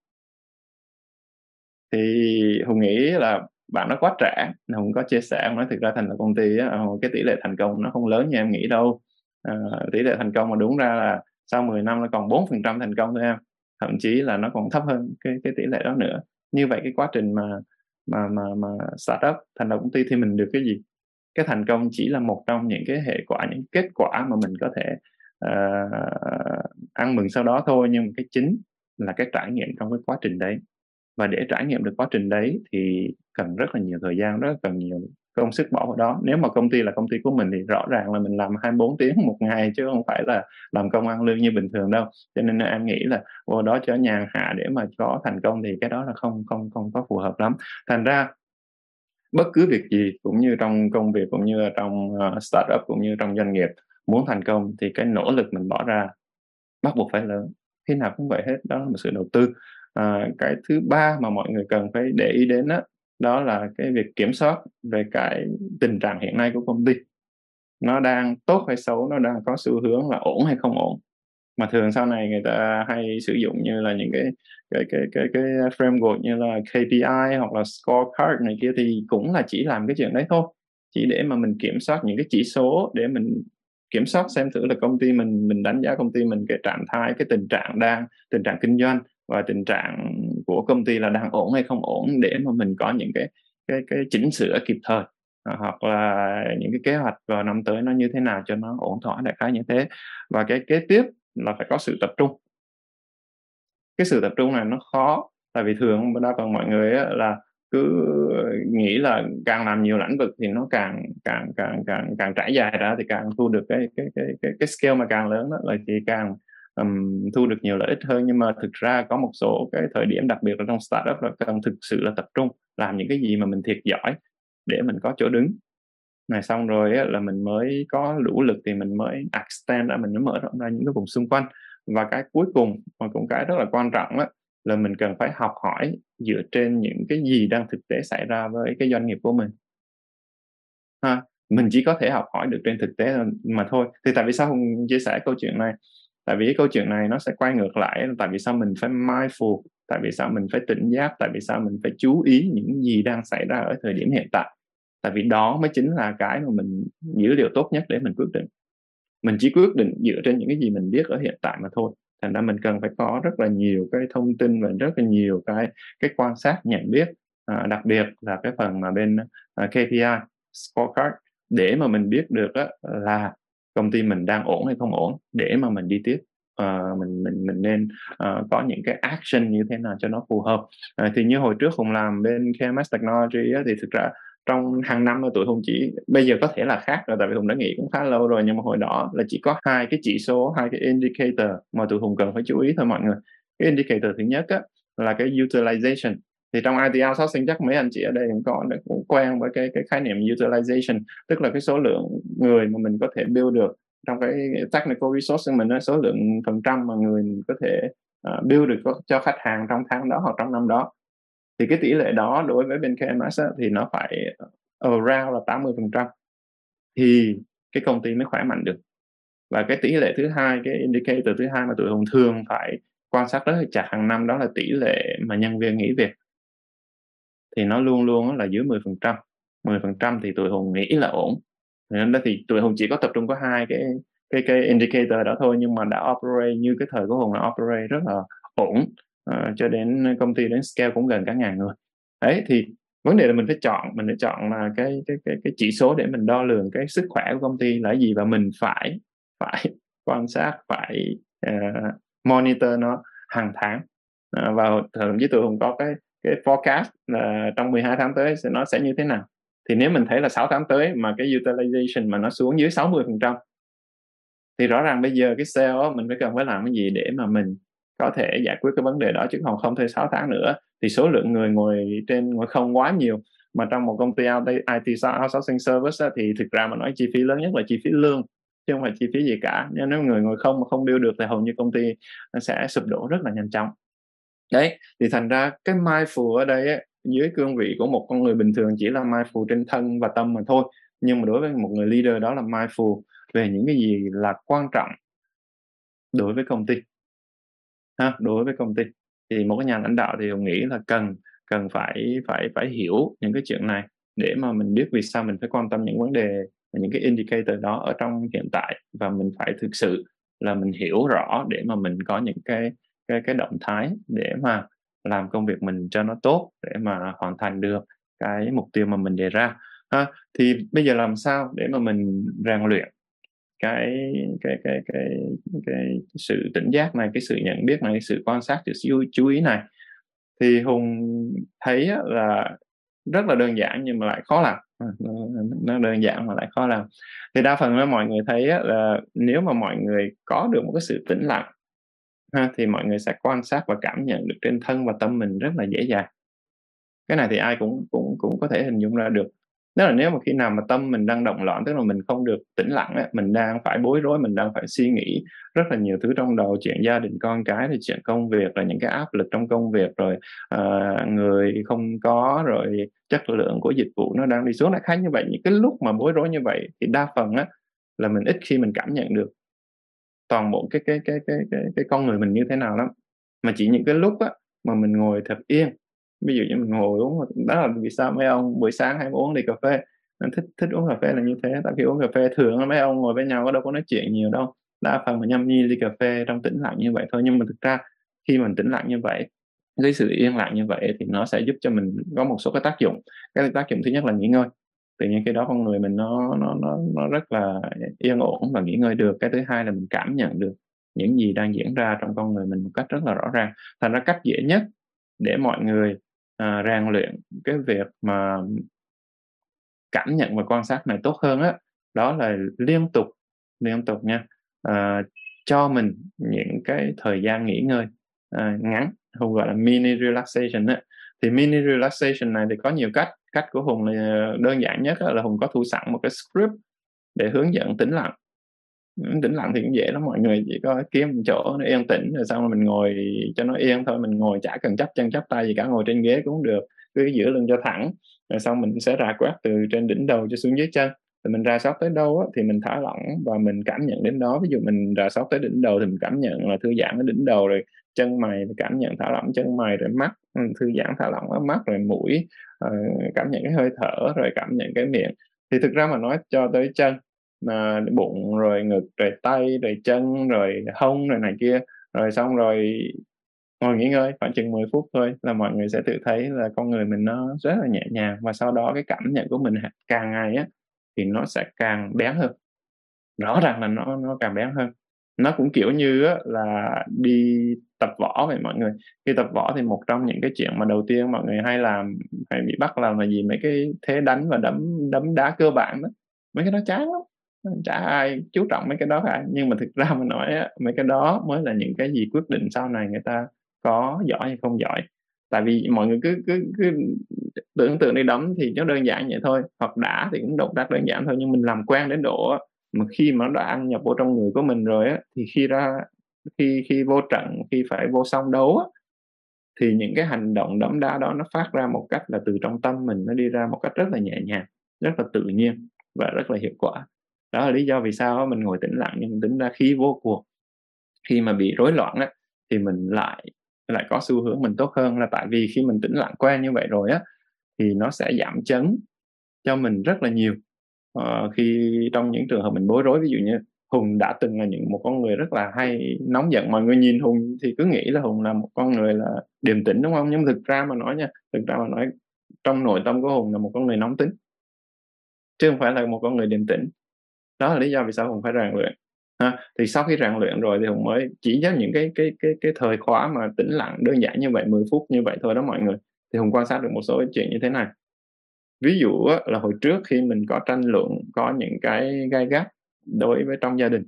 thì hùng nghĩ là bạn nó quá trẻ hùng có chia sẻ hùng nói thực ra thành lập công ty á, cái tỷ lệ thành công nó không lớn như em nghĩ đâu. À, tỷ lệ thành công mà đúng ra là sau 10 năm nó còn 4% thành công thôi em thậm chí là nó còn thấp hơn cái cái tỷ lệ đó nữa. Như vậy cái quá trình mà mà mà mà startup thành lập công ty thì mình được cái gì? Cái thành công chỉ là một trong những cái hệ quả những kết quả mà mình có thể uh, ăn mừng sau đó thôi nhưng mà cái chính là cái trải nghiệm trong cái quá trình đấy và để trải nghiệm được quá trình đấy thì cần rất là nhiều thời gian, rất là cần nhiều công sức bỏ vào đó. Nếu mà công ty là công ty của mình thì rõ ràng là mình làm 24 tiếng [LAUGHS] một ngày chứ không phải là làm công ăn lương như bình thường đâu. Cho nên em nghĩ là vô đó cho nhàn hạ để mà có thành công thì cái đó là không không không có phù hợp lắm. Thành ra, bất cứ việc gì cũng như trong công việc, cũng như trong ờ, startup, cũng như trong doanh nghiệp muốn thành công thì cái nỗ lực mình bỏ ra bắt buộc phải lớn. Khi nào cũng vậy hết, đó là một sự đầu tư à, cái thứ ba mà mọi người cần phải để ý đến đó, đó là cái việc kiểm soát về cái tình trạng hiện nay của công ty. Nó đang tốt hay xấu nó đang có xu hướng là ổn hay không ổn. Mà thường sau này người ta hay sử dụng như là những cái cái cái cái cái framework như là KPI hoặc là scorecard này kia thì cũng là chỉ làm cái chuyện đấy thôi. Chỉ để mà mình kiểm soát những cái chỉ số để mình kiểm soát xem thử là công ty mình mình đánh giá công ty mình cái trạng thái cái tình trạng đang tình trạng kinh doanh và tình trạng của công ty là đang ổn hay không ổn để mà mình có những cái cái cái chỉnh sửa kịp thời à, hoặc là những cái kế hoạch vào năm tới nó như thế nào cho nó ổn thỏa đại khái như thế. Và cái kế tiếp là phải có sự tập trung. Cái sự tập trung này nó khó tại vì thường đa phần mọi người là cứ nghĩ là càng làm nhiều lĩnh vực thì nó càng càng càng càng càng trải dài ra thì càng thu được cái cái cái cái, cái scale mà càng lớn đó là thì càng um, thu được nhiều lợi ích hơn nhưng mà thực ra có một số cái thời điểm đặc biệt là trong startup là cần thực sự là tập trung làm những cái gì mà mình thiệt giỏi để mình có chỗ đứng. Này xong rồi á, là mình mới có đủ lực thì mình mới extend ra mình mới mở rộng ra những cái vùng xung quanh. Và cái cuối cùng mà cũng cái rất là quan trọng đó, là mình cần phải học hỏi dựa trên những cái gì đang thực tế xảy ra với cái doanh nghiệp của mình. Ha mình chỉ có thể học hỏi được trên thực tế mà thôi. Thì tại vì sao không chia sẻ câu chuyện này tại vì cái câu chuyện này nó sẽ quay ngược lại tại vì sao mình phải mindful tại vì sao mình phải tỉnh giác tại vì sao mình phải chú ý những gì đang xảy ra ở thời điểm hiện tại. Tại vì đó mới chính là cái mà mình dữ liệu tốt nhất để mình quyết định. Mình chỉ quyết định dựa trên những cái gì mình biết ở hiện tại mà thôi. Thành ra mình cần phải có rất là nhiều cái thông tin và rất là nhiều cái cái quan sát nhận biết à, đặc biệt là cái phần mà bên uh, à, KPI scorecard để mà mình biết được á, là công ty mình đang ổn hay không ổn để mà mình đi tiếp. Uh, mình mình mình nên uh, có những cái action như thế nào cho nó phù hợp. Uh, thì như hồi trước hùng làm bên KMS Technology á, thì thực ra trong hàng năm tụi hùng chỉ bây giờ có thể là khác rồi tại vì hùng đã nghỉ cũng khá lâu rồi nhưng mà hồi đó là chỉ có hai cái chỉ số hai cái indicator mà tụi hùng cần phải chú ý thôi mọi người. Cái indicator thứ nhất á, là cái utilization thì trong IT outsourcing chắc mấy anh chị ở đây cũng có cũng quen với cái cái khái niệm utilization tức là cái số lượng người mà mình có thể build được. Trong cái technical resource của mình số lượng phần trăm mà người mình có thể uh, build được cho khách hàng trong tháng đó hoặc trong năm đó. Thì cái tỷ lệ đó đối với bên KMS á, thì nó phải ờ, around là 80 phần trăm. Thì cái công ty mới khỏe mạnh được. Và cái tỷ lệ thứ hai cái indicator thứ hai mà tụi hùng thường phải quan sát rất là chặt hàng năm đó là tỷ lệ mà nhân viên nghỉ việc thì nó luôn luôn là dưới 10% 10% thì tụi hùng nghĩ là ổn. Nên đó thì tụi hùng chỉ có tập trung có hai cái cái cái indicator đó thôi nhưng mà đã operate như cái thời của hùng là operate rất là ổn. Uh, cho đến công ty đến scale cũng gần cả ngàn người. Đấy thì vấn đề là mình phải chọn mình phải chọn là cái cái cái cái chỉ số để mình đo lường cái sức khỏe của công ty là gì và mình phải phải [LAUGHS] quan sát phải uh, monitor nó hàng tháng. Uh, và thậm chí tụi hùng có cái cái forecast là trong 12 tháng tới sẽ nó sẽ như thế nào? Thì nếu mình thấy là 6 tháng tới mà cái utilization mà nó xuống dưới 60 phần trăm thì rõ ràng bây giờ cái sale mình phải cần phải làm cái gì để mà mình có thể giải quyết cái vấn đề đó chứ còn không thêm 6 tháng nữa thì số lượng người ngồi trên ngồi không quá nhiều. Mà trong một công ty IT outsourcing service á, thì thực ra mà nói chi phí lớn nhất là chi phí lương chứ không phải chi phí gì cả. Nếu người ngồi không mà không build được thì hầu như công ty nó sẽ sụp đổ rất là nhanh chóng đấy thì thành ra cái mindful ở đây ấy, dưới cương vị của một con người bình thường chỉ là mindful trên thân và tâm mà thôi. Nhưng mà đối với một người leader đó là mindful về những cái gì là quan trọng đối với công ty. Ha đối với công ty. Thì một cái nhà lãnh đạo thì ông nghĩ là cần cần phải phải phải hiểu những cái chuyện này để mà mình biết vì sao mình phải quan tâm những vấn đề những cái indicator đó ở trong hiện tại và mình phải thực sự là mình hiểu rõ để mà mình có những cái cái cái động thái để mà làm công việc mình cho nó tốt để mà hoàn thành được cái mục tiêu mà mình đề ra. Ha thì bây giờ làm sao để mà mình rèn luyện cái cái cái cái cái sự tỉnh giác này cái sự nhận biết này cái sự quan sát sự chú, chú ý này? Thì hùng thấy là rất là đơn giản nhưng mà lại khó làm. À, nó đơn giản mà lại khó làm. Thì đa phần là mọi người thấy là nếu mà mọi người có được một cái sự tĩnh lặng ha, thì mọi người sẽ quan sát và cảm nhận được trên thân và tâm mình rất là dễ dàng. Cái này thì ai cũng cũng cũng có thể hình dung ra được. Nếu là nếu mà khi nào mà tâm mình đang động loạn tức là mình không được tĩnh lặng ấy, mình đang phải bối rối mình đang phải suy nghĩ rất là nhiều thứ trong đầu chuyện gia đình con cái thì chuyện công việc rồi những cái áp lực trong công việc rồi uh, người không có rồi chất lượng của dịch vụ nó đang đi xuống lại khác như vậy. Những cái lúc mà bối rối như vậy thì đa phần á là mình ít khi mình cảm nhận được toàn bộ cái cái cái cái cái, cái con người mình như thế nào lắm. Mà chỉ những cái lúc á mà mình ngồi thật yên. Ví dụ như mình ngồi uống đó là vì sao mấy ông buổi sáng hay uống đi cà phê mình thích thích uống cà phê là như thế. Tại vì uống cà phê thường mấy ông ngồi với nhau có đâu có nói chuyện nhiều đâu. Đa phần mà nhâm nhi ly cà phê trong tĩnh lặng như vậy thôi. Nhưng mà thực ra khi mình tĩnh lặng như vậy cái sự yên lặng như vậy thì nó sẽ giúp cho mình có một số cái tác dụng. Cái tác dụng thứ nhất là nghỉ ngơi tự nhiên khi đó con người mình nó nó nó nó rất là yên ổn và nghỉ ngơi được. Cái thứ hai là mình cảm nhận được những gì đang diễn ra trong con người mình một cách rất là rõ ràng. Thành ra cách dễ nhất để mọi người à, rèn luyện cái việc mà cảm nhận và quan sát này tốt hơn á đó là liên tục liên tục nha à, cho mình những cái thời gian nghỉ ngơi à, ngắn không gọi là mini relaxation á. Thì mini relaxation này thì có nhiều cách cách của hùng là đơn giản nhất là hùng có thu sẵn một cái script để hướng dẫn tĩnh lặng. Tĩnh lặng thì cũng dễ lắm mọi người chỉ có kiếm một chỗ nó yên tĩnh rồi xong rồi mình ngồi cho nó yên thôi mình ngồi chả cần chấp chân chấp tay gì cả ngồi trên ghế cũng được cứ giữ lưng cho thẳng rồi xong mình sẽ rà quét từ trên đỉnh đầu cho xuống dưới chân. Thì mình rà soát tới đâu á, thì mình thả lỏng và mình cảm nhận đến đó. Ví dụ mình rà soát tới đỉnh đầu thì mình cảm nhận là thư giãn ở đỉnh đầu rồi chân mày thì cảm nhận thả lỏng chân mày rồi mắt Ừ, thư giãn thả lỏng ở mắt rồi mũi uh, cảm nhận cái hơi thở rồi cảm nhận cái miệng. Thì thực ra mà nói cho tới chân à, bụng rồi ngực rồi tay rồi chân rồi hông rồi này kia rồi xong rồi ngồi nghỉ ngơi khoảng chừng 10 phút thôi là mọi người sẽ tự thấy là con người mình nó rất là nhẹ nhàng. Và sau đó cái cảm nhận của mình càng ngày á thì nó sẽ càng bén hơn. Rõ ràng là nó nó càng bén hơn nó cũng kiểu như á, là đi tập võ vậy mọi người. Khi tập võ thì một trong những cái chuyện mà đầu tiên mọi người hay làm hay bị bắt làm là gì? Mấy cái thế đánh và đấm đấm đá cơ bản đó. Mấy cái đó chán lắm. Chả ai chú trọng mấy cái đó cả. Nhưng mà thực ra mà nói á, mấy cái đó mới là những cái gì quyết định sau này người ta có giỏi hay không giỏi. Tại vì mọi người cứ cứ cứ tưởng tượng đi đấm thì nó đơn giản vậy thôi hoặc đá thì cũng động tác đơn giản thôi nhưng mình làm quen đến độ mà khi mà nó đã ăn nhập vô trong người của mình rồi á, thì khi ra, khi khi vô trận, khi phải vô song đấu á, thì những cái hành động đấm đá đó nó phát ra một cách là từ trong tâm mình, nó đi ra một cách rất là nhẹ nhàng, rất là tự nhiên và rất là hiệu quả. Đó là lý do vì sao mình ngồi tĩnh lặng nhưng mình tính ra khi vô cuộc, khi mà bị rối loạn á, thì mình lại lại có xu hướng mình tốt hơn là tại vì khi mình tĩnh lặng quen như vậy rồi á, thì nó sẽ giảm chấn cho mình rất là nhiều uh, khi trong những trường hợp mình bối rối ví dụ như hùng đã từng là những một con người rất là hay nóng giận mọi người nhìn hùng thì cứ nghĩ là hùng là một con người là điềm tĩnh đúng không? Nhưng thực ra mà nói nha thực ra mà nói trong nội tâm của hùng là một con người nóng tính chứ không phải là một con người điềm tĩnh. Đó là lý do vì sao hùng phải rèn luyện ha. thì sau khi rèn luyện rồi thì hùng mới chỉ với những cái cái cái cái thời khóa mà tĩnh lặng đơn giản như vậy 10 phút như vậy thôi đó mọi người. Thì hùng quan sát được một số chuyện như thế này ví dụ là hồi trước khi mình có tranh luận, có những cái gai gắt đối với trong gia đình,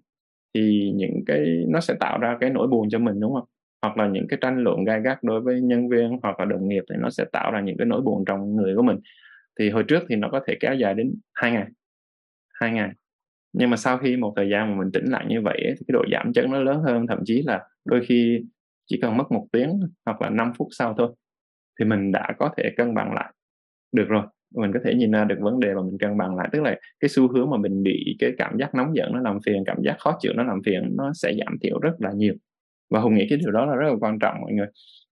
thì những cái, nó sẽ tạo ra cái nỗi buồn cho mình, đúng không? Hoặc là những cái tranh luận gai gắt đối với nhân viên hoặc là đồng nghiệp thì nó sẽ tạo ra những cái nỗi buồn trong người của mình. Thì hồi trước thì nó có thể kéo dài đến hai ngày hai ngày. Nhưng mà sau khi một thời gian mà mình tĩnh lại như vậy thì cái độ giảm chấn nó lớn hơn. Thậm chí là đôi khi chỉ cần mất một tiếng hoặc là 5 phút sau thôi, thì mình đã có thể cân bằng lại. Được rồi mình có thể nhìn ra được vấn đề mà mình cân bằng lại. Tức là cái xu hướng mà mình bị cái cảm giác nóng giận nó làm phiền cảm giác khó chịu nó làm phiền nó sẽ giảm thiểu rất là nhiều. Và hùng nghĩ cái điều đó là rất là quan trọng mọi người.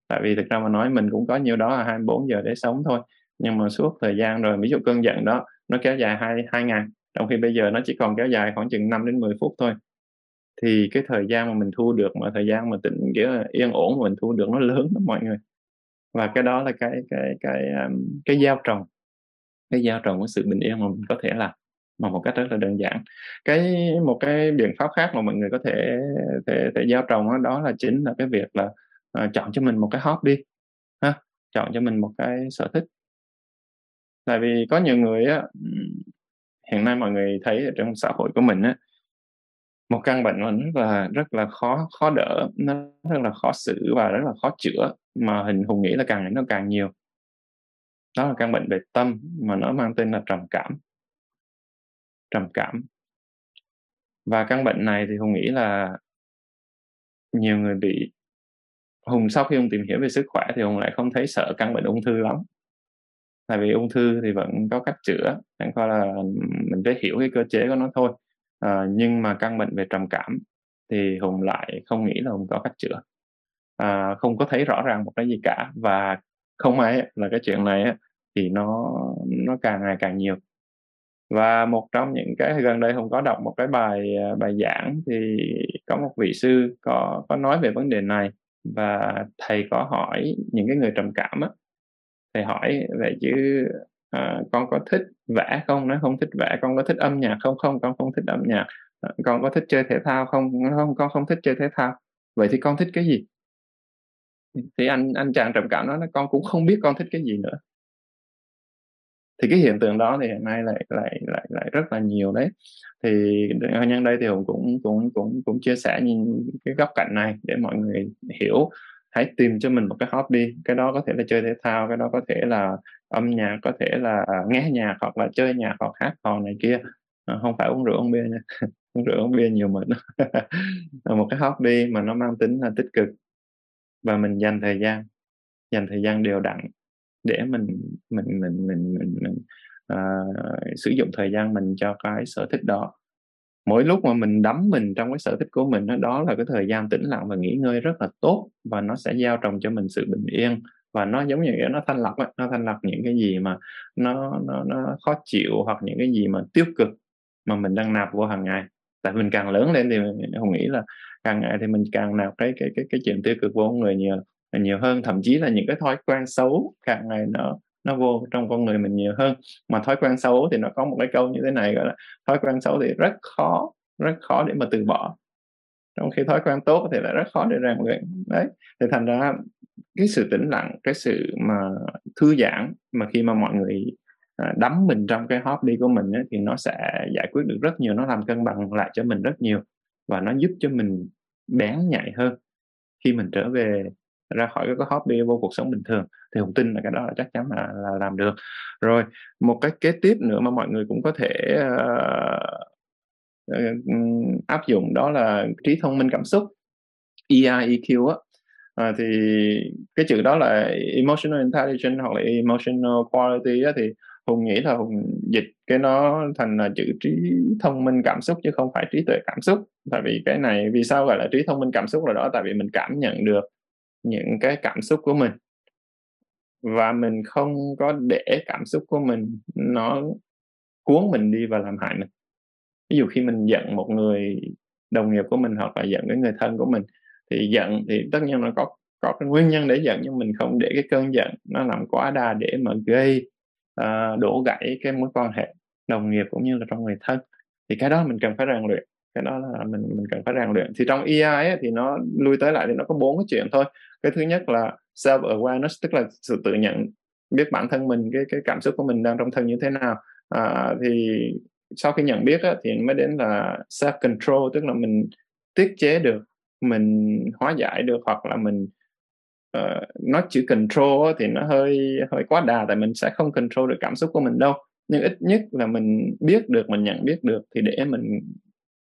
Tại vì thực ra mà nói mình cũng có nhiều đó là 24 giờ để sống thôi. Nhưng mà suốt thời gian rồi ví dụ cơn giận đó nó kéo dài hai hai ngày trong khi bây giờ nó chỉ còn kéo dài khoảng chừng 5 đến 10 phút thôi. Thì cái thời gian mà mình thu được mà thời gian mà tỉnh kiểu yên ổn mà mình thu được nó lớn lắm mọi người. Và cái đó là cái cái cái cái, cái gieo trồng cái giao trồng của sự bình yên mà mình có thể làm bằng một cách rất là đơn giản. Cái một cái biện pháp khác mà mọi người có thể thể, thể giao trồng đó, đó là chính là cái việc là uh, chọn cho mình một cái hobby ha chọn cho mình một cái sở thích. Tại vì có nhiều người á hiện nay mọi người thấy ở trong xã hội của mình á một căn bệnh mà rất là rất là khó khó đỡ nó rất là khó xử và rất là khó chữa mà hình hùng nghĩ là càng nó càng nhiều đó là căn bệnh về tâm mà nó mang tên là trầm cảm. Trầm cảm. Và căn bệnh này thì hùng nghĩ là nhiều người bị hùng sau khi hùng tìm hiểu về sức khỏe thì hùng lại không thấy sợ căn bệnh ung thư lắm. Tại vì ung thư thì vẫn có cách chữa chẳng qua là mình phải hiểu cái cơ chế của nó thôi. À, nhưng mà căn bệnh về trầm cảm thì hùng lại không nghĩ là hùng có cách chữa. À, không có thấy rõ ràng một cái gì cả. Và không may là cái chuyện này thì nó nó càng ngày càng nhiều. Và một trong những cái gần đây hùng có đọc một cái bài à, bài giảng thì có một vị sư có có nói về vấn đề này và thầy có hỏi những cái người trầm cảm á. Thầy hỏi vậy chứ à, con có thích vẽ không? Nó không thích vẽ con có thích âm nhạc không? Không con không thích âm nhạc. Con có thích chơi thể thao không? Không con không thích chơi thể thao. Vậy thì con thích cái gì? Thì anh anh chàng trầm cảm nói là con cũng không biết con thích cái gì nữa. Thì cái hiện tượng đó thì hiện nay lại lại lại lại rất là nhiều đấy. Thì nhân đây thì hùng cũng cũng cũng cũng chia sẻ những cái góc cạnh này để mọi người hiểu hãy tìm cho mình một cái hobby cái đó có thể là chơi thể thao cái đó có thể là âm nhạc có thể là nghe nhạc hoặc là chơi nhạc hoặc hát hò này kia. À, không phải uống rượu uống bia nha. [LAUGHS] Uống rượu uống bia nhiều mệt [LAUGHS] một cái hobby mà nó mang tính là tích cực và mình dành thời gian dành thời gian đều đặn để mình mình mình mình mình, mình uh, sử dụng thời gian mình cho cái sở thích đó. Mỗi lúc mà mình đắm mình trong cái sở thích của mình đó, đó là cái thời gian tĩnh lặng và nghỉ ngơi rất là tốt và nó sẽ gieo trồng cho mình sự bình yên và nó giống như nó thanh lọc nó thanh lọc những cái gì mà nó nó nó khó chịu hoặc những cái gì mà tiêu cực mà mình đang nạp vô hàng ngày tại mình càng lớn lên thì không nghĩ là càng ngày thì mình càng nạp cái cái cái cái chuyện tiêu cực vô người nhiều nhiều hơn. Thậm chí là những cái thói quen xấu càng ngày nó nó vô trong con người mình nhiều hơn. Mà thói quen xấu thì nó có một cái câu như thế này, gọi là thói quen xấu thì rất khó rất khó để mà từ bỏ. Trong khi thói quen tốt thì lại rất khó để rèn luyện. Đấy, thì thành ra cái sự tĩnh lặng, cái sự mà thư giãn mà khi mà mọi người Ờ, đắm mình trong cái hobby của mình ấy, thì nó sẽ giải quyết được rất nhiều nó làm cân bằng lại cho mình rất nhiều và nó giúp cho mình bén nhạy hơn khi mình trở về ra khỏi cái hobby vô cuộc sống bình thường. Thì hùng tin là cái đó là chắc chắn là, là làm được. Rồi một cái kế tiếp nữa mà mọi người cũng có thể uh, áp dụng đó là trí thông minh cảm xúc EIEQ á. À, thì cái chữ đó là emotional intelligence hoặc là emotional quality á thì hùng nghĩ là hùng dịch cái nó thành là chữ trí thông minh cảm xúc chứ không phải trí tuệ cảm xúc. Tại vì cái này, vì sao gọi là trí thông minh cảm xúc là đó? Tại vì mình cảm nhận được những cái cảm xúc của mình. Và mình không có để cảm xúc của mình nó cuốn mình đi và làm hại mình. Ví dụ khi mình giận một người đồng nghiệp của mình hoặc là giận cái người thân của mình, thì giận thì tất nhiên nó có có cái nguyên nhân để giận nhưng mình không để cái cơn giận nó làm quá đà để mà gây uh, đổ gãy cái mối quan hệ đồng nghiệp cũng như là trong người thân. Thì cái đó mình cần phải rèn luyện cái đó là mình mình cần phải rèn luyện. Thì trong EI ấy, thì nó lui tới lại thì nó có bốn cái chuyện thôi. Cái thứ nhất là self awareness tức là sự tự nhận biết bản thân mình cái cái cảm xúc của mình đang trong thân như thế nào. À, thì sau khi nhận biết á, thì mới đến là self control tức là mình tiết chế được mình hóa giải được hoặc là mình Ờ, uh, nói chữ control thì nó hơi hơi quá đà tại mình sẽ không control được cảm xúc của mình đâu. Nhưng ít nhất là mình biết được mình nhận biết được thì để mình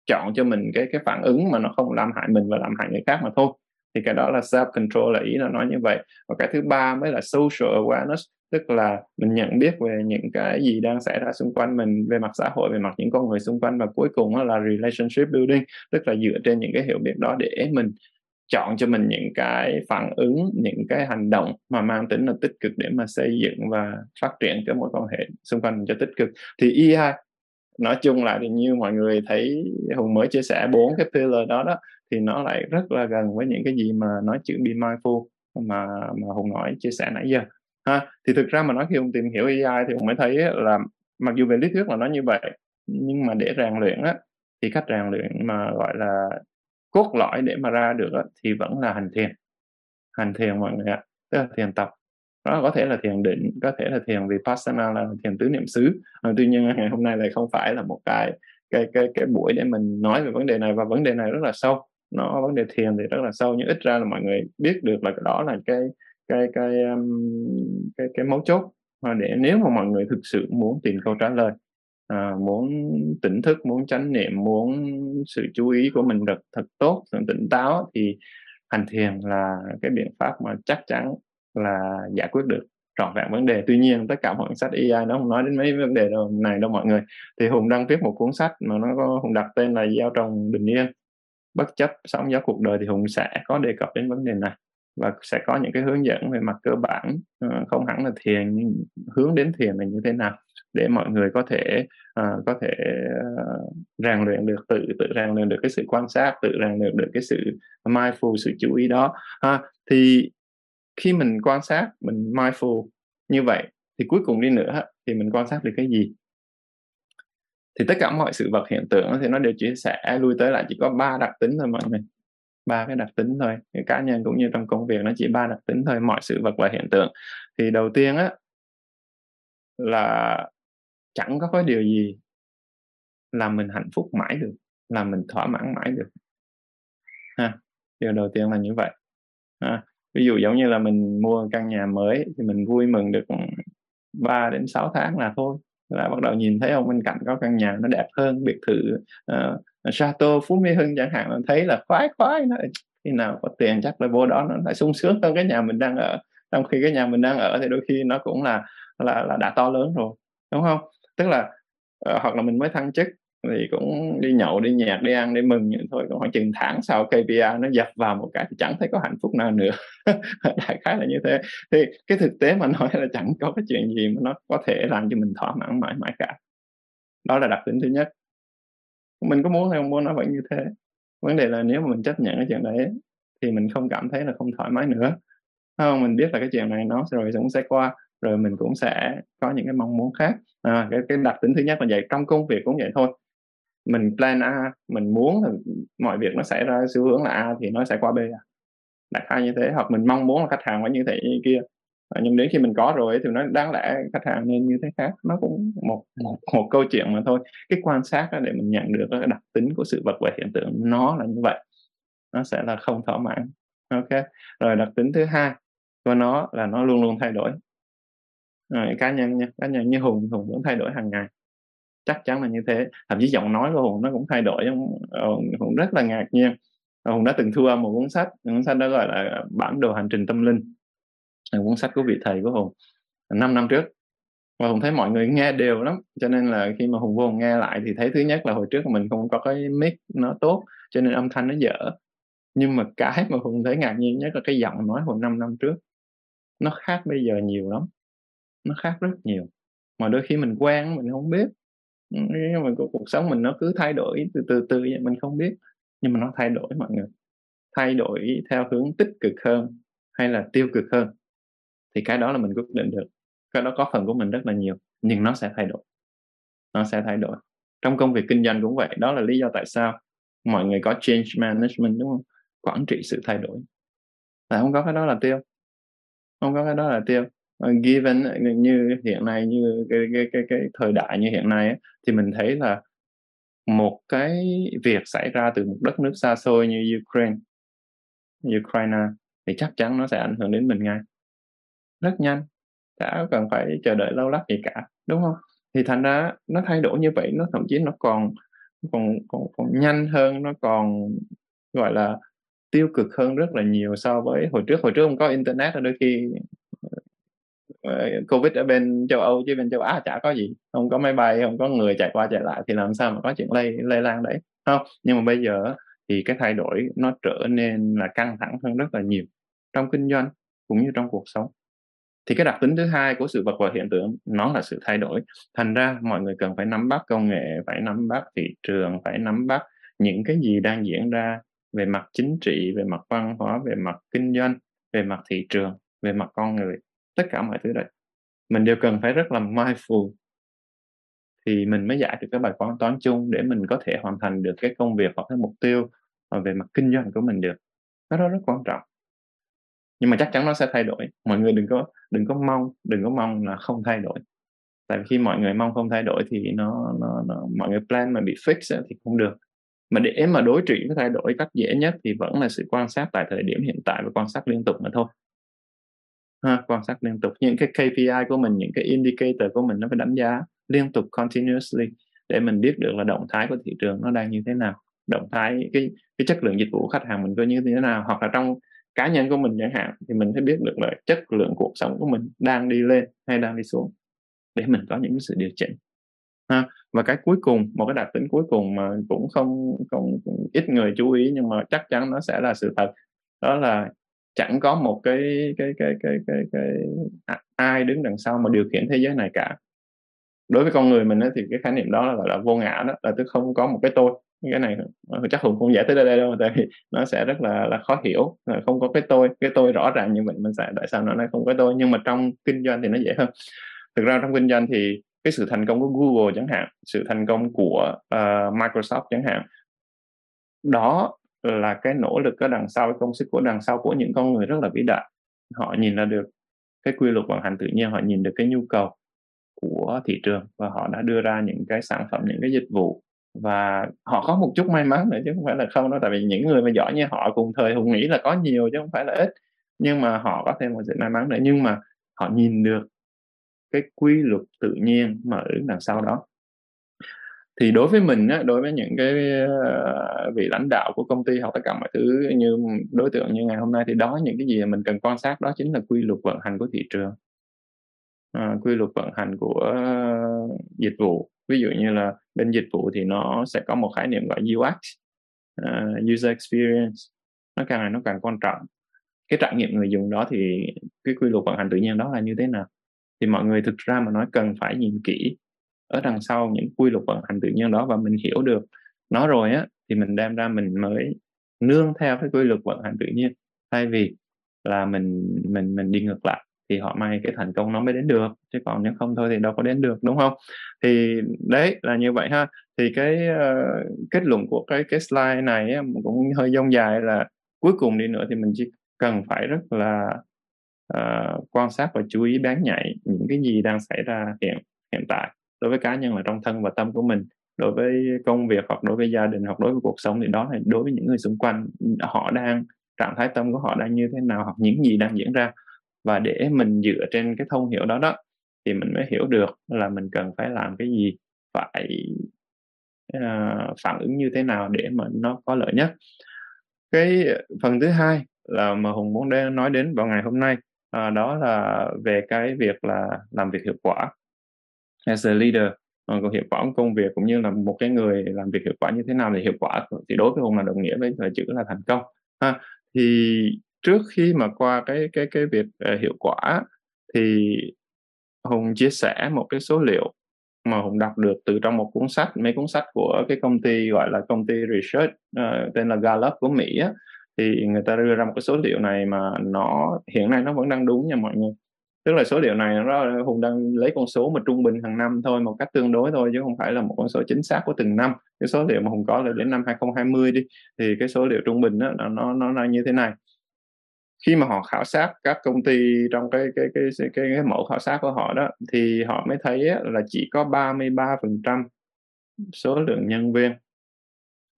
chọn cho mình cái cái phản ứng mà nó không làm hại mình và làm hại người khác mà thôi. Thì cái đó là self control là ý nó nói như vậy. Và cái thứ ba mới là social awareness tức là mình nhận biết về những cái gì đang xảy ra xung quanh mình về mặt xã hội về mặt những con người xung quanh và cuối cùng là relationship building tức là dựa trên những cái hiểu biết đó để mình chọn cho mình những cái phản ứng, những cái hành động mà mang tính là tích cực để mà xây dựng và phát triển cái mối quan hệ xung quanh cho tích cực. Thì EI nói chung lại thì như mọi người thấy hùng mới chia sẻ bốn cái pillar đó đó, thì nó lại rất là gần với những cái gì mà nói chữ be mindful mà mà hùng nói chia sẻ nãy giờ. Ha, thì thực ra mà nói khi hùng tìm hiểu AI thì hùng mới thấy là mặc dù về lý thuyết là nó như vậy, nhưng mà để rèn luyện á, thì cách rèn luyện mà gọi là cốt lõi để mà ra được á, thì vẫn là hành thiền. Hành thiền mọi người ạ tức là thiền tập. Nó có thể là thiền định có thể là thiền vipassana là thiền tứ niệm xứ. À, tuy nhiên ngày hôm nay lại không phải là một cái cái cái cái buổi để mình nói về vấn đề này và vấn đề này rất là sâu. Nó vấn đề thiền thì rất là sâu nhưng ít ra là mọi người biết được là đó là cái cái cái um, cái cái mấu chốt. Để nếu mà mọi người thực sự muốn tìm câu trả lời à, muốn tỉnh thức muốn chánh niệm muốn sự chú ý của mình được thật tốt thật tỉnh táo thì hành thiền là cái biện pháp mà chắc chắn là giải quyết được trọn vẹn vấn đề. Tuy nhiên tất cả mọi sách AI nó không nói đến mấy vấn đề đâu, này đâu mọi người. Thì hùng đăng viết một cuốn sách mà nó có hùng đặt tên là gieo trồng bình yên bất chấp sóng gió cuộc đời. Thì hùng sẽ có đề cập đến vấn đề này và sẽ có những cái hướng dẫn về mặt cơ bản ờ, không hẳn là thiền nhưng hướng đến thiền là như thế nào để mọi người có thể uh, có thể uh, rèn luyện được tự tự rèn luyện được cái sự quan sát tự rèn luyện được cái sự mindful sự chú ý đó. Ha thì khi mình quan sát mình mindful như vậy thì cuối cùng đi nữa thì mình quan sát được cái gì? Thì tất cả mọi sự vật hiện tượng thì nó đều chỉ sẽ lui tới lại chỉ có ba đặc tính thôi mọi người. Ba cái đặc tính thôi cái cá nhân cũng như trong công việc nó chỉ ba đặc tính thôi mọi sự vật và hiện tượng. Thì đầu tiên á là chẳng có cái điều gì làm mình hạnh phúc mãi được làm mình thỏa mãn mãi được. Ha điều đầu tiên là như vậy. Ha. ví dụ giống như là mình mua căn nhà mới thì mình vui mừng được 3 đến 6 tháng là thôi là bắt đầu nhìn thấy ông bên cạnh có căn nhà nó đẹp hơn biệt thự uh, Chateau Phú Mỹ Hưng chẳng hạn thấy là khoái khoái nó khi nào có tiền chắc là vô đó nó lại sung sướng hơn cái nhà mình đang ở. Trong khi cái nhà mình đang ở thì đôi khi nó cũng là là là đã to lớn rồi đúng không? Tức là uh, hoặc là mình mới thăng chức thì cũng đi nhậu đi nhạc đi ăn đi mừng vậy thôi còn khoảng chừng tháng sau KPI nó dập vào một cái thì chẳng thấy có hạnh phúc nào nữa. [LAUGHS] Đại khái là như thế. Thì cái thực tế mà [LAUGHS] nói là chẳng có cái chuyện gì mà nó có thể làm cho mình thỏa mãn mãi mãi cả. Đó là đặc tính thứ nhất. Mình có muốn hay không muốn nó vẫn như thế. Vấn đề là nếu mà mình chấp nhận cái chuyện đấy thì mình không cảm thấy là không thoải mái nữa. Không? Mình biết là cái chuyện này nó rồi cũng sẽ qua rồi mình cũng sẽ có những cái mong muốn khác à, cái cái đặc tính thứ nhất là vậy trong công việc cũng vậy thôi. Mình plan A mình muốn là mọi việc nó xảy ra xu hướng là A thì nó sẽ qua B à. Đại như thế hoặc mình mong muốn là khách hàng phải như thế như kia. À, nhưng đến khi mình có rồi thì nó đáng lẽ khách hàng nên như thế khác. Nó cũng một một, một câu chuyện mà thôi. Cái quan sát để mình nhận được cái đặc tính của sự vật và hiện tượng nó là như vậy. Nó sẽ là không thỏa mãn. Ok. Rồi đặc tính thứ hai của nó là nó luôn luôn thay đổi rồi, cá nhân nha cá nhân như hùng hùng cũng thay đổi hàng ngày. Chắc chắn là như thế. Thậm chí giọng nói của hùng nó cũng thay đổi hùng rất là ngạc nhiên. Hùng đã từng thu âm một cuốn sách cuốn sách đó gọi là bản đồ hành trình tâm linh. Cuốn sách của vị thầy của hùng năm năm trước. Và hùng thấy mọi người nghe đều lắm cho nên là khi mà hùng vô hùng nghe lại thì thấy thứ nhất là hồi trước mình không có cái mic nó tốt cho nên âm thanh nó dở. Nhưng mà cái mà hùng thấy ngạc nhiên nhất là cái giọng nói hồi năm năm trước. Nó khác bây giờ nhiều lắm nó khác rất nhiều. Mà đôi khi mình quen mình không biết. Ừ, nhưng mà cuộc sống mình nó cứ thay đổi từ từ từ vậy, mình không biết. Nhưng mà nó thay đổi mọi người. Thay đổi theo hướng tích cực hơn hay là tiêu cực hơn thì cái đó là mình quyết định được. Cái đó có phần của mình rất là nhiều, nhưng nó sẽ thay đổi. Nó sẽ thay đổi. Trong công việc kinh doanh cũng vậy, đó là lý do tại sao mọi người có change management, đúng không? Quản trị sự thay đổi. Là không có cái đó là tiêu? Không có cái đó là tiêu. Ờ, given như hiện nay như cái cái cái, cái thời đại như hiện nay thì mình thấy là một cái việc xảy ra từ một đất nước xa xôi như Ukraine Ukraine thì chắc chắn nó sẽ ảnh hưởng đến mình ngay. Rất nhanh đã cần phải chờ đợi lâu lắc gì cả đúng không? Thì thành ra nó thay đổi như vậy nó thậm chí nó còn còn còn, còn nhanh hơn nó còn gọi là tiêu cực hơn rất là nhiều so với hồi trước. Hồi trước không có internet đôi khi Ờ, covid ở bên châu âu chứ bên châu á chả có gì. Không có máy bay, không có người chạy qua chạy lại thì làm sao mà có chuyện lây lây lan đấy không? Nhưng mà bây giờ thì cái thay đổi nó trở nên là căng thẳng hơn rất là nhiều trong kinh doanh cũng như trong cuộc sống. Thì cái đặc tính thứ hai của sự vật và hiện tượng, nó là sự thay đổi. Thành ra mọi người cần phải nắm bắt công nghệ, phải nắm bắt thị trường, phải nắm bắt những cái gì đang diễn ra về mặt chính trị, về mặt văn hóa, về mặt kinh doanh, về mặt thị trường, về mặt con người tất cả mọi thứ đấy. Mình đều cần phải rất là mindful. Thì mình mới giải được cái bài toán toán chung để mình có thể hoàn thành được cái công việc hoặc cái mục tiêu về mặt kinh doanh của mình được. Cái đó rất quan trọng. Nhưng mà chắc chắn nó sẽ thay đổi. Mọi người đừng có đừng có mong đừng có mong là không thay đổi. Tại vì khi mọi người mong không thay đổi thì nó, nó, nó mọi người plan mà bị fix thì không được. Mà để mà đối trị với thay đổi cách dễ nhất thì vẫn là sự quan sát tại thời điểm hiện tại và quan sát liên tục mà thôi ha, quan sát liên tục. Những cái KPI của mình những cái indicator của mình nó phải đánh giá liên tục continuously để mình biết được là động thái của thị trường nó đang như thế nào. Động thái cái cái chất lượng dịch vụ của khách hàng mình có như thế nào hoặc là trong cá nhân của mình chẳng hạn thì mình phải biết được là chất lượng cuộc sống của mình đang đi lên hay đang đi xuống để mình có những cái sự điều chỉnh. Ha và cái cuối cùng một cái đặc tính cuối cùng mà cũng không không ít người chú ý nhưng mà chắc chắn nó sẽ là sự thật đó là chẳng có một cái cái cái cái cái, cái, cái ai đứng đằng sau mà điều khiển thế giới này cả. Đối với con người mình ấy, thì cái khái niệm đó là gọi là vô ngã đó là tức không có một cái tôi. Cái này chắc hùng không giải tới đây đâu tại vì nó sẽ rất là là khó hiểu. Không có cái tôi cái tôi rõ ràng như vậy mình sẽ tại sao nó lại không có tôi? Nhưng mà trong kinh doanh thì nó dễ hơn. Thực ra trong kinh doanh thì cái sự thành công của Google chẳng hạn sự thành công của uh, Microsoft chẳng hạn đó là cái nỗ lực ở đằng sau, cái công sức của đằng sau của những con người rất là vĩ đại. Họ nhìn ra được cái quy luật vận hành tự nhiên, họ nhìn được cái nhu cầu của thị trường và họ đã đưa ra những cái sản phẩm, những cái dịch vụ. Và họ có một chút may mắn nữa chứ không phải là không đâu, tại vì những người mà giỏi như họ cùng thời hùng nghĩ là có nhiều chứ không phải là ít. Nhưng mà họ có thêm một sự may mắn nữa, nhưng mà họ nhìn được cái quy luật tự nhiên mà ở đằng sau đó thì đối với mình á, đối với những cái ờ, vị lãnh đạo của công ty hoặc tất cả mọi thứ như đối tượng như ngày hôm nay thì đó những cái gì mà mình cần quan sát đó chính là quy luật vận hành của thị trường. À, quy luật vận hành của ờ, dịch vụ. Ví dụ như là bên dịch vụ thì nó sẽ có một khái niệm gọi UX uh, user experience. Nó càng ngày nó càng quan trọng. Cái trải nghiệm người dùng đó thì cái quy luật vận hành tự nhiên đó là như thế nào? Thì mọi người thực ra mà nói cần phải nhìn kỹ ở đằng sau những quy luật vận hành tự nhiên đó và mình hiểu được nó rồi á thì mình đem ra mình mới nương theo cái quy luật vận hành tự nhiên. Thay vì là mình mình mình đi ngược lại thì họ may cái thành công nó mới đến được chứ còn nếu không thôi thì đâu có đến được đúng không? Thì đấy là như vậy ha. Thì cái uh, kết luận của cái cái slide này ấy, cũng hơi dông dài là cuối cùng đi nữa thì mình chỉ cần phải rất là uh, quan sát và chú ý bán nhạy những cái gì đang xảy ra hiện hiện tại đối với cá nhân là trong thân và tâm của mình đối với công việc hoặc đối với gia đình hoặc đối với cuộc sống thì đó là đối với những người xung quanh họ đang trạng thái tâm của họ đang như thế nào hoặc những gì đang diễn ra. Và để mình dựa trên cái thông hiểu đó đó thì mình mới hiểu được là mình cần phải làm cái gì phải uh, phản ứng như thế nào để mà nó có lợi nhất. Cái phần thứ hai là mà hùng muốn nói đến vào ngày hôm nay à, đó là về cái việc là làm việc hiệu quả as a leader uh, hiệu quả công việc cũng như là một cái người làm việc hiệu quả như thế nào thì hiệu quả thì đối với hùng là đồng nghĩa với là chữ là thành công ha. Thì trước khi mà qua cái cái cái việc uh, hiệu quả thì hùng chia sẻ một cái số liệu mà hùng đọc được từ trong một cuốn sách mấy cuốn sách của cái công ty gọi là công ty research uh, tên là Gallup của Mỹ á, thì người ta đưa ra một cái số liệu này mà nó hiện nay nó vẫn đang đúng nha mọi người tức là số liệu này nó hùng đang lấy con số mà trung bình hàng năm thôi một cách tương đối thôi chứ không phải là một con số chính xác của từng năm. Cái số liệu mà hùng có là đến năm 2020 đi thì cái số liệu trung bình đó, nó nó nó như thế này. Khi mà họ khảo sát các công ty trong cái cái cái cái, cái, cái mẫu khảo sát của họ đó thì họ mới thấy là chỉ có 33% số lượng nhân viên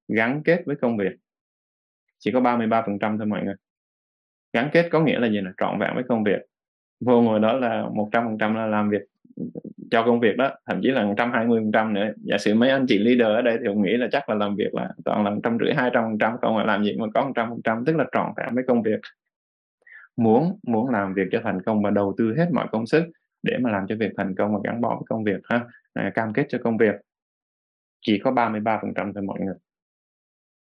gắn kết với công việc. Chỉ có 33% thôi mọi người. Gắn kết có nghĩa là gì là trọn vẹn với công việc vô ngồi đó là 100% là làm việc cho công việc đó thậm chí là 120% nữa. Giả sử mấy anh chị leader ở đây thì ông nghĩ là chắc là làm việc là toàn là trăm rưỡi hai trăm phần trăm không phải làm gì mà có 100% tức là trọn vẹn mấy công việc. Muốn muốn làm việc cho thành công và đầu tư hết mọi công sức để mà làm cho việc thành công và gắn bó với công việc ha à, cam kết cho công việc chỉ có 33% thôi mọi người.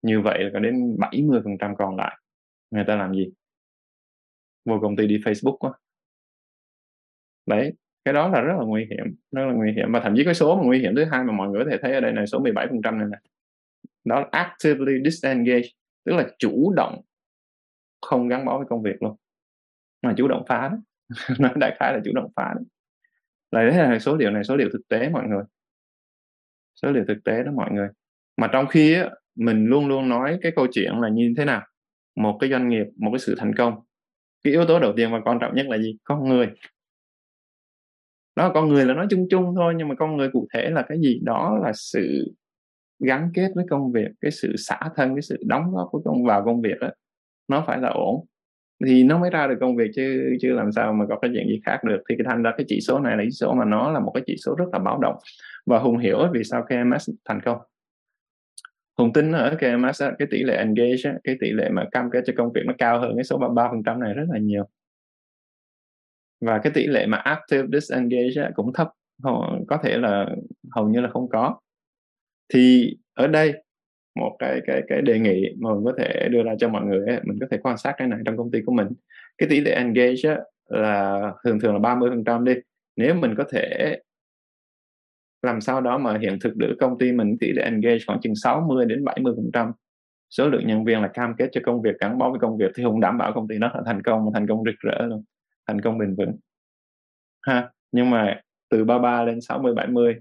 Như vậy là có đến 70% còn lại. Người ta làm gì? Vô công ty đi Facebook quá đấy cái đó là rất là nguy hiểm rất là nguy hiểm. Và thậm chí cái số mà nguy hiểm thứ hai mà mọi người có thể thấy ở đây này số 17% này nè. Đó là actively disengage tức là chủ động không gắn bó với công việc luôn. Mà chủ động phá đó [LAUGHS] nói đại khái là chủ động phá đó là đấy là số liệu này số liệu thực tế mọi người. Số liệu thực tế đó mọi người. Mà trong khi á, mình luôn luôn nói cái câu chuyện là như thế nào? Một cái doanh nghiệp một cái sự thành công. Cái yếu tố đầu tiên và quan trọng nhất là gì? Con người đó, con người là nói chung chung thôi, nhưng mà con người cụ thể là cái gì? Đó là sự gắn kết với công việc, cái sự xả thân, cái sự đóng góp của công vào công việc đó nó phải là ổn. Thì nó mới ra được công việc chứ chứ làm sao mà có cái chuyện gì khác được. Thì cái thành ra cái chỉ số này là chỉ số mà nó là một cái chỉ số rất là báo động. Và hùng hiểu vì sao KMS thành công. Hùng tin ở KMS cái tỷ lệ engage cái tỷ lệ mà cam kết cho công việc nó cao hơn cái số 33% này rất là nhiều và cái tỷ lệ mà active disengage cũng thấp. Có thể là hầu như là không có. Thì ở đây một cái cái cái đề nghị mà mình có thể đưa ra cho mọi người ấy, mình có thể quan sát cái này trong công ty của mình. Cái tỷ lệ engage ấy, là thường thường là 30 phần trăm đi. Nếu mình có thể làm sao đó mà hiện thực được công ty mình tỷ lệ engage khoảng chừng 60 đến 70 phần trăm. Số lượng nhân viên là cam kết cho công việc gắn bó với công việc thì không đảm bảo công ty nó là thành công thành công rực rỡ luôn thành công bền vững. Ha nhưng mà từ 33 lên 60 70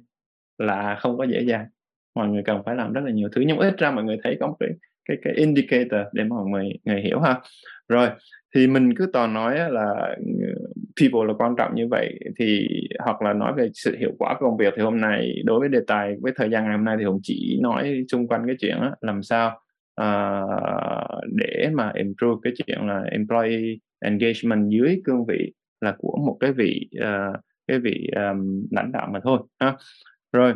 là không có dễ dàng. Mọi người cần phải làm rất là nhiều thứ nhưng ít ra mọi người thấy có một cái cái cái indicator để mọi người người hiểu ha. Rồi thì mình cứ toàn nói là ừ, people là quan trọng như vậy thì hoặc là nói về sự hiệu quả của công việc thì hôm nay đối với đề tài với thời gian ngày hôm nay thì hùng chỉ nói xung quanh cái chuyện đó, làm sao uh, để mà improve cái chuyện là employee engagement dưới cương vị là của một cái vị uh, cái vị um, lãnh đạo mà thôi ha. Rồi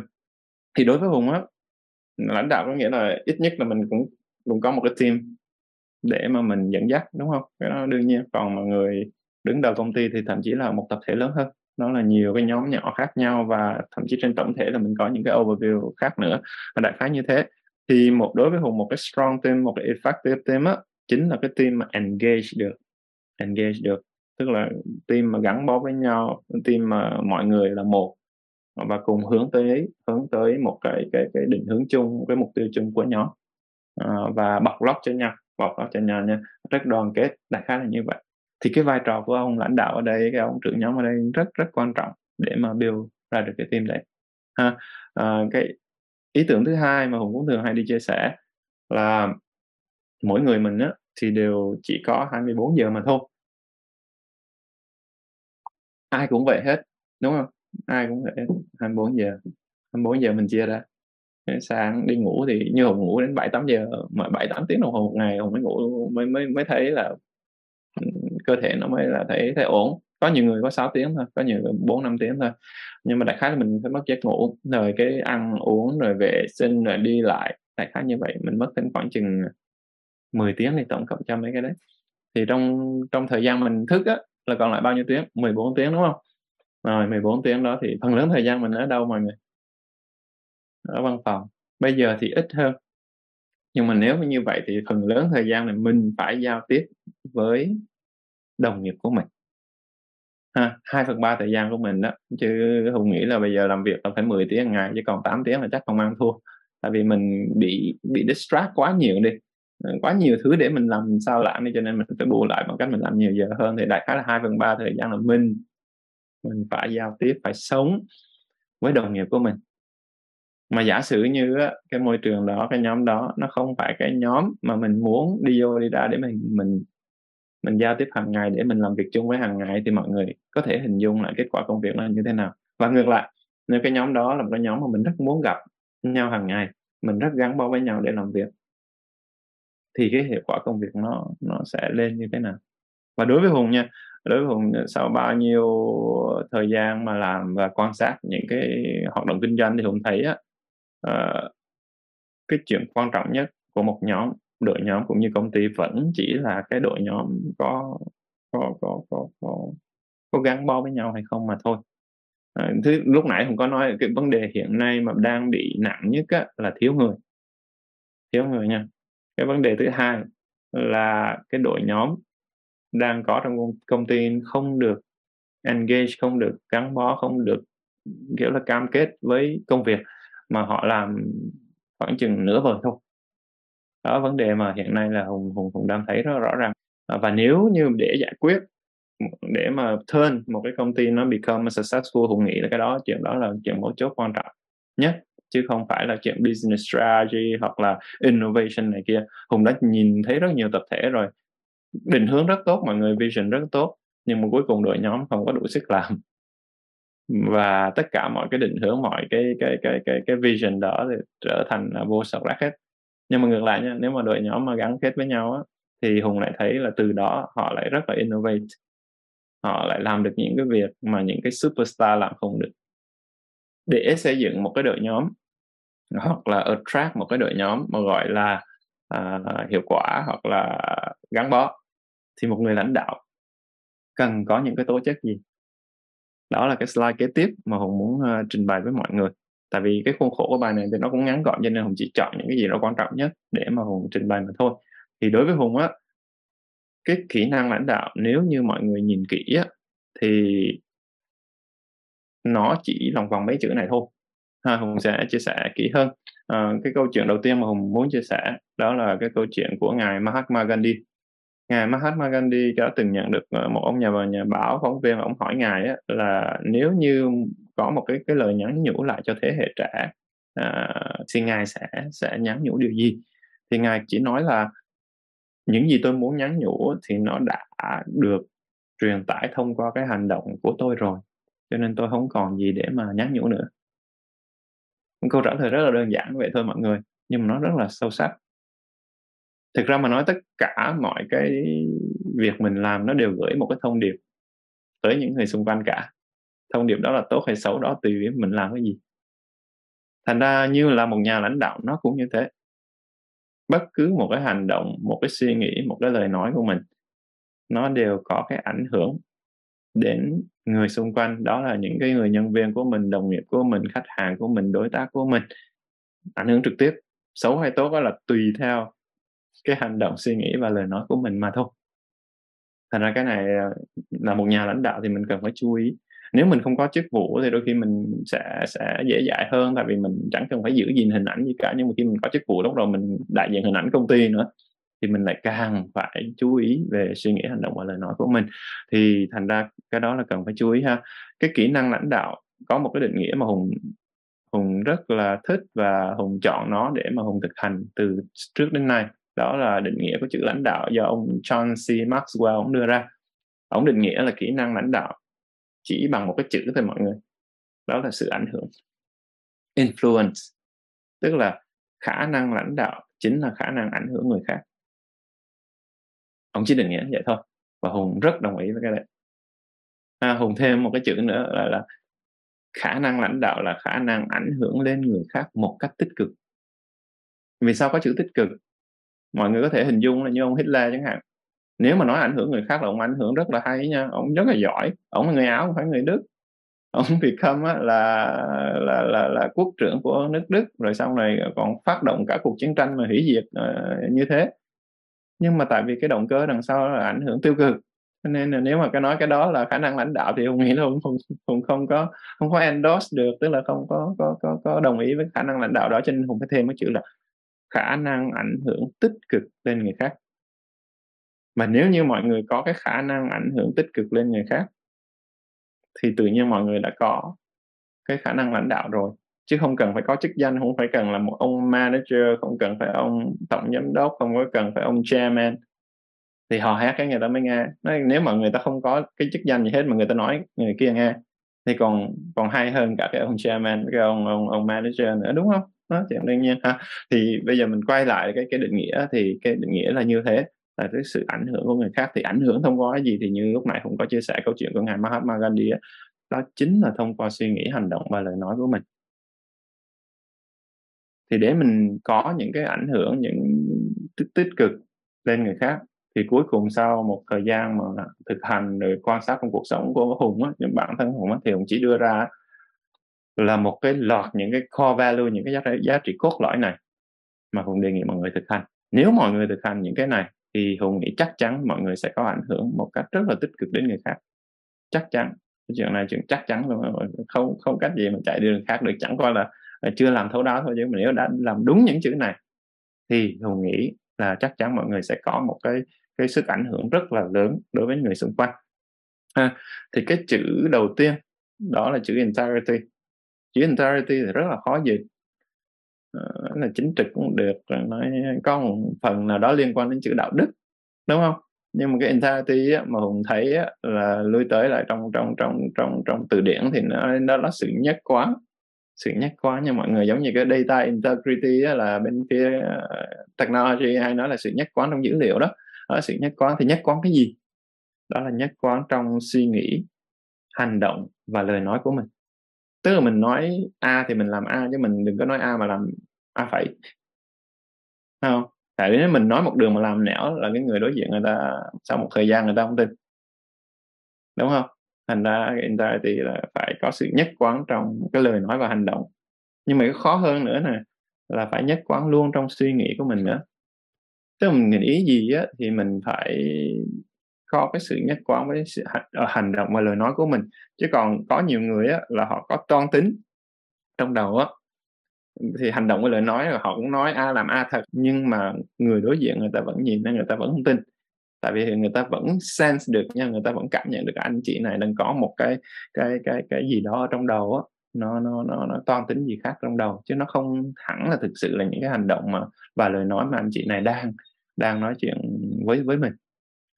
thì đối với hùng á lãnh đạo có nghĩa là ít nhất là mình cũng cũng có một cái team để mà mình dẫn dắt đúng không? Cái đó đương nhiên còn mà người đứng đầu công ty thì thậm chí là một tập thể lớn hơn. Nó là nhiều cái nhóm nhỏ khác nhau và thậm chí trên tổng thể là mình có những cái overview khác nữa và đại khái như thế. Thì một đối với hùng một cái strong team một cái effective team á chính là cái team mà engage được engage được. Tức là team mà gắn bó với nhau team mà mọi người là một và cùng hướng tới hướng tới một cái cái cái định hướng chung cái mục tiêu chung của nhóm. À, và bọc lót cho nhau bọc lót cho nhau nha. Rất đoàn kết đại khái là như vậy. Thì cái vai trò của ông lãnh đạo ở đây cái ông trưởng nhóm ở đây rất rất quan trọng để mà build ra được cái team đấy. Ha à, cái ý tưởng thứ hai mà hùng cũng thường hay đi chia sẻ là mỗi người mình á, thì đều chỉ có 24 giờ mà thôi. Ai cũng vậy hết, đúng không? Ai cũng vậy 24 giờ 24 giờ mình chia ra. Sáng đi ngủ thì như hùng ngủ đến 7 8 giờ, mà 7 8 tiếng đồng hồ một ngày hùng mới ngủ mới mới mới thấy là cơ thể nó mới là thấy thấy ổn. Có nhiều người có 6 tiếng thôi, có nhiều người 4 5 tiếng thôi. Nhưng mà đại khái là mình phải mất giấc ngủ, rồi cái ăn uống, rồi vệ sinh, rồi đi lại, đại khái như vậy. Mình mất thêm khoảng chừng 10 tiếng thì tổng cộng cho mấy cái đấy. Thì trong trong thời gian mình thức á, là còn lại bao nhiêu tiếng? 14 tiếng, đúng không? Rồi 14 tiếng đó thì phần lớn thời gian mình ở đâu mọi người? Ở văn phòng. Bây giờ thì ít hơn. Nhưng mà nếu như vậy thì phần lớn thời gian này mình phải giao tiếp với đồng nghiệp của mình. Ha 2 phần 3 thời gian của mình đó, chứ hùng nghĩ là bây giờ làm việc là phải 10 tiếng ngày, chứ còn 8 tiếng là chắc không ăn thua. Tại vì mình bị bị distract quá nhiều đi. Ừ, quá nhiều thứ để mình làm sao làm đi, cho nên mình phải bù lại bằng cách mình làm nhiều giờ hơn. Thì đại khái là hai phần ba thời gian là mình mình phải giao tiếp, phải sống với đồng nghiệp của mình. Mà giả sử như cái môi trường đó, cái nhóm đó, nó không phải cái nhóm mà mình muốn đi vô đi ra để mình mình mình giao tiếp hàng ngày, để mình làm việc chung với hàng ngày, thì mọi người có thể hình dung lại kết quả công việc nó như thế nào. Và ngược lại, nếu cái nhóm đó là một cái nhóm mà mình rất muốn gặp nhau hàng ngày, mình rất gắn bó với nhau để làm việc thì cái hiệu quả công việc nó nó sẽ lên như thế nào. Và đối với hùng nha đối với hùng sau bao nhiêu thời gian mà làm và quan sát những cái hoạt động kinh doanh thì hùng thấy á uh, cái chuyện quan trọng nhất của một nhóm đội nhóm cũng như công ty vẫn chỉ là cái đội nhóm có có có có có, có gắn bó với nhau hay không mà thôi. À, thứ lúc nãy hùng có nói cái vấn đề hiện nay mà đang bị nặng nhất á, là thiếu người. Thiếu người nha cái vấn đề thứ hai là cái đội nhóm đang có trong công ty không được engage, không được gắn bó, không được, kiểu là, cam kết với công việc, mà họ làm khoảng chừng nửa vời thôi. Đó, vấn đề mà hiện nay là hùng hùng hùng đang thấy rất rõ ràng. À, và nếu như để giải quyết, để mà turn một cái công ty nó become successful, hùng nghĩ là cái đó, chuyện đó là chuyện mấu chốt quan trọng nhất chứ không phải là chuyện business strategy hoặc là innovation này kia. Hùng đã nhìn thấy rất nhiều tập thể rồi. Định hướng rất tốt, mọi người vision rất tốt, nhưng mà cuối cùng đội nhóm không có đủ sức làm. Và tất cả mọi cái định hướng, mọi cái cái cái cái cái vision đó thì trở thành vô sọc rác hết. Nhưng mà ngược lại nha, nếu mà đội nhóm mà gắn kết với nhau á, thì hùng lại thấy là từ đó họ lại rất là innovate. Họ lại làm được những cái việc mà những cái superstar làm không được để xây dựng một cái đội nhóm hoặc là attract một cái đội nhóm mà gọi là uh, hiệu quả hoặc là gắn bó thì một người lãnh đạo cần có những cái tố chất gì? Đó là cái slide kế tiếp mà hùng muốn uh, trình bày với mọi người. Tại vì cái khuôn khổ của bài này thì nó cũng ngắn gọn cho nên hùng chỉ chọn những cái gì nó quan trọng nhất để mà hùng trình bày mà thôi. Thì đối với hùng á cái kỹ năng lãnh đạo nếu như mọi người nhìn kỹ á thì nó chỉ lòng vòng mấy chữ này thôi. Ha, hùng sẽ chia sẻ kỹ hơn. À, cái câu chuyện đầu tiên mà hùng muốn chia sẻ đó là cái câu chuyện của ngài Mahatma Gandhi. Ngài Mahatma Gandhi đã từng nhận được ờ, một ông nhà nhà báo phóng viên ông hỏi ngài á, là nếu như có một cái cái lời nhắn nhủ lại cho thế hệ trẻ à, thì ngài sẽ sẽ nhắn nhủ điều gì? Thì ngài chỉ nói là những gì tôi muốn nhắn nhủ thì nó đã được truyền tải thông qua cái hành động của tôi rồi cho nên tôi không còn gì để mà nhắn nhủ nữa. Câu trả lời rất là đơn giản vậy thôi mọi người, nhưng mà nó rất là sâu sắc. Thực ra mà nói tất cả mọi cái việc mình làm nó đều gửi một cái thông điệp tới những người xung quanh cả. Thông điệp đó là tốt hay xấu đó tùy mình làm cái gì. Thành ra như là một nhà lãnh đạo nó cũng như thế. Bất cứ một cái hành động, một cái suy nghĩ, một cái lời nói của mình, nó đều có cái ảnh hưởng đến người xung quanh. Đó là những cái người nhân viên của mình, đồng nghiệp của mình, khách hàng của mình, đối tác của mình. Ảnh hưởng trực tiếp, xấu hay tốt đó là tùy theo cái hành động, suy nghĩ và lời nói của mình mà thôi. Thành ra cái này à, là một nhà lãnh đạo thì mình cần phải chú ý. Nếu mình không có chức vụ thì đôi khi mình sẽ sẽ dễ dãi hơn, tại vì mình chẳng cần phải giữ gìn hình ảnh gì cả, nhưng mà khi mình có chức vụ, lúc rồi mình đại diện hình ảnh công ty nữa thì mình lại càng phải chú ý về suy nghĩ, hành động và lời nói của mình. Thì thành ra cái đó là cần phải chú ý ha. Cái kỹ năng lãnh đạo, có một cái định nghĩa mà hùng hùng rất là thích và hùng chọn nó để mà hùng thực hành từ trước đến nay. Đó là định nghĩa của chữ lãnh đạo do ông John C. Maxwell ông đưa ra. Ông định nghĩa là kỹ năng lãnh đạo chỉ bằng một cái chữ thôi mọi người. Đó là sự ảnh hưởng. Influence, tức là khả năng lãnh đạo chính là khả năng ảnh hưởng người khác ông chỉ định nghĩa vậy thôi. Và hùng rất đồng ý với cái đấy. À, hùng thêm một cái chữ nữa là, là khả năng lãnh đạo là khả năng ảnh hưởng lên người khác một cách tích cực. Vì sao có chữ tích cực? Mọi người có thể hình dung là như ông Hitler chẳng hạn. Nếu mà nói ảnh hưởng người khác là ông ảnh hưởng rất là hay nha. Ông rất là giỏi. Ông là người áo không phải người đức. Ông become á, là, là là là quốc trưởng của nước đức. Rồi sau này còn phát động cả cuộc chiến tranh mà hủy diệt uh, như thế nhưng mà tại vì cái động cơ đằng sau là ảnh hưởng tiêu cực nên là nếu mà cái nói cái đó là khả năng lãnh đạo thì ông nghĩ là ông không, không không có không có endorse được tức là không có có có có đồng ý với khả năng lãnh đạo đó. Cho nên hùng phải thêm cái chữ là khả năng ảnh hưởng tích cực lên người khác. Mà nếu như mọi người có cái khả năng ảnh hưởng tích cực lên người khác thì tự nhiên mọi người đã có cái khả năng lãnh đạo rồi chứ không cần phải có chức danh không phải cần là một ông manager không cần phải ông tổng giám đốc không có cần phải ông chairman. Thì họ hát cái người ta mới nghe. Nói, nếu mà người ta không có cái chức danh gì hết mà người ta nói người kia nghe thì còn còn hay hơn cả cái ông chairman cái ông ông ông manager nữa đúng không? Đó chuyện đương nhiên ha. Thì bây giờ mình quay lại cái cái định nghĩa thì cái định nghĩa là như thế là cái sự ảnh hưởng của người khác thì ảnh hưởng thông qua cái gì thì như lúc nãy cũng có chia sẻ câu chuyện của ngài Mahatma Gandhi đó, đó chính là thông qua suy nghĩ hành động và lời nói của mình thì để mình có những cái ảnh hưởng những tích tích cực lên người khác thì cuối cùng sau một thời gian mà thực hành rồi quan sát trong cuộc sống của hùng á những bản thân hùng á thì hùng chỉ đưa ra là một cái loạt những cái core value những cái giá, giá trị cốt lõi này mà hùng đề nghị mọi người thực hành. Nếu mọi người thực hành những cái này thì hùng nghĩ chắc chắn mọi người sẽ có ảnh hưởng một cách rất là tích cực đến người khác. Chắc chắn. Cái chuyện này chuyện chắc chắn luôn không không cách gì mà chạy đi đường khác được. Chẳng qua là Ờ, chưa làm thấu đáo thôi chứ mà nếu đã làm đúng những chữ này thì hùng nghĩ là chắc chắn mọi người sẽ có một cái cái sức ảnh hưởng rất là lớn đối với người xung quanh. À, thì cái chữ đầu tiên đó là chữ integrity chữ integrity thì rất là khó dịch. À, là chính trực cũng được nói có một phần nào đó liên quan đến chữ đạo đức đúng không? Nhưng mà cái integrity á, mà hùng thấy á, là lui tới lại trong trong trong trong trong từ điển thì nó nó là sự nhất quán sự nhắc quá nha mọi người. Giống như cái data integrity á, là bên phía uh, technology hay nói là sự nhất quán trong dữ liệu đó. Đó sự nhất quán thì nhất quán cái gì? Đó là nhất quán trong suy nghĩ hành động và lời nói của mình. Tức là mình nói a thì mình làm a chứ mình đừng có nói a mà làm a phải không? Tại nếu mình nói một đường mà làm nẻo là cái người đối diện người ta sau một thời gian người ta không tin. Đúng không? Thành ra cái integrity là phải có sự nhất quán trong cái lời nói và hành động. Nhưng mà cái khó hơn nữa nè, là phải nhất quán luôn trong suy nghĩ của mình nữa tức là mình nghĩ gì á, thì mình phải có cái sự nhất quán với sự ờ, hành động và lời nói của mình. Chứ còn có nhiều người á, là họ có toan tính trong đầu á. Thì hành động với lời nói là họ cũng nói a làm a thật, nhưng mà người đối diện người ta vẫn nhìn nên người ta vẫn không tin tại vì người ta vẫn sense được nha, người ta vẫn cảm nhận được anh chị này đang có một cái cái cái cái gì đó ở trong đầu á. Nó nó nó nó toan tính gì khác trong đầu, chứ nó không hẳn là thực sự là những cái hành động mà và lời nói mà anh chị này đang đang nói chuyện với với mình.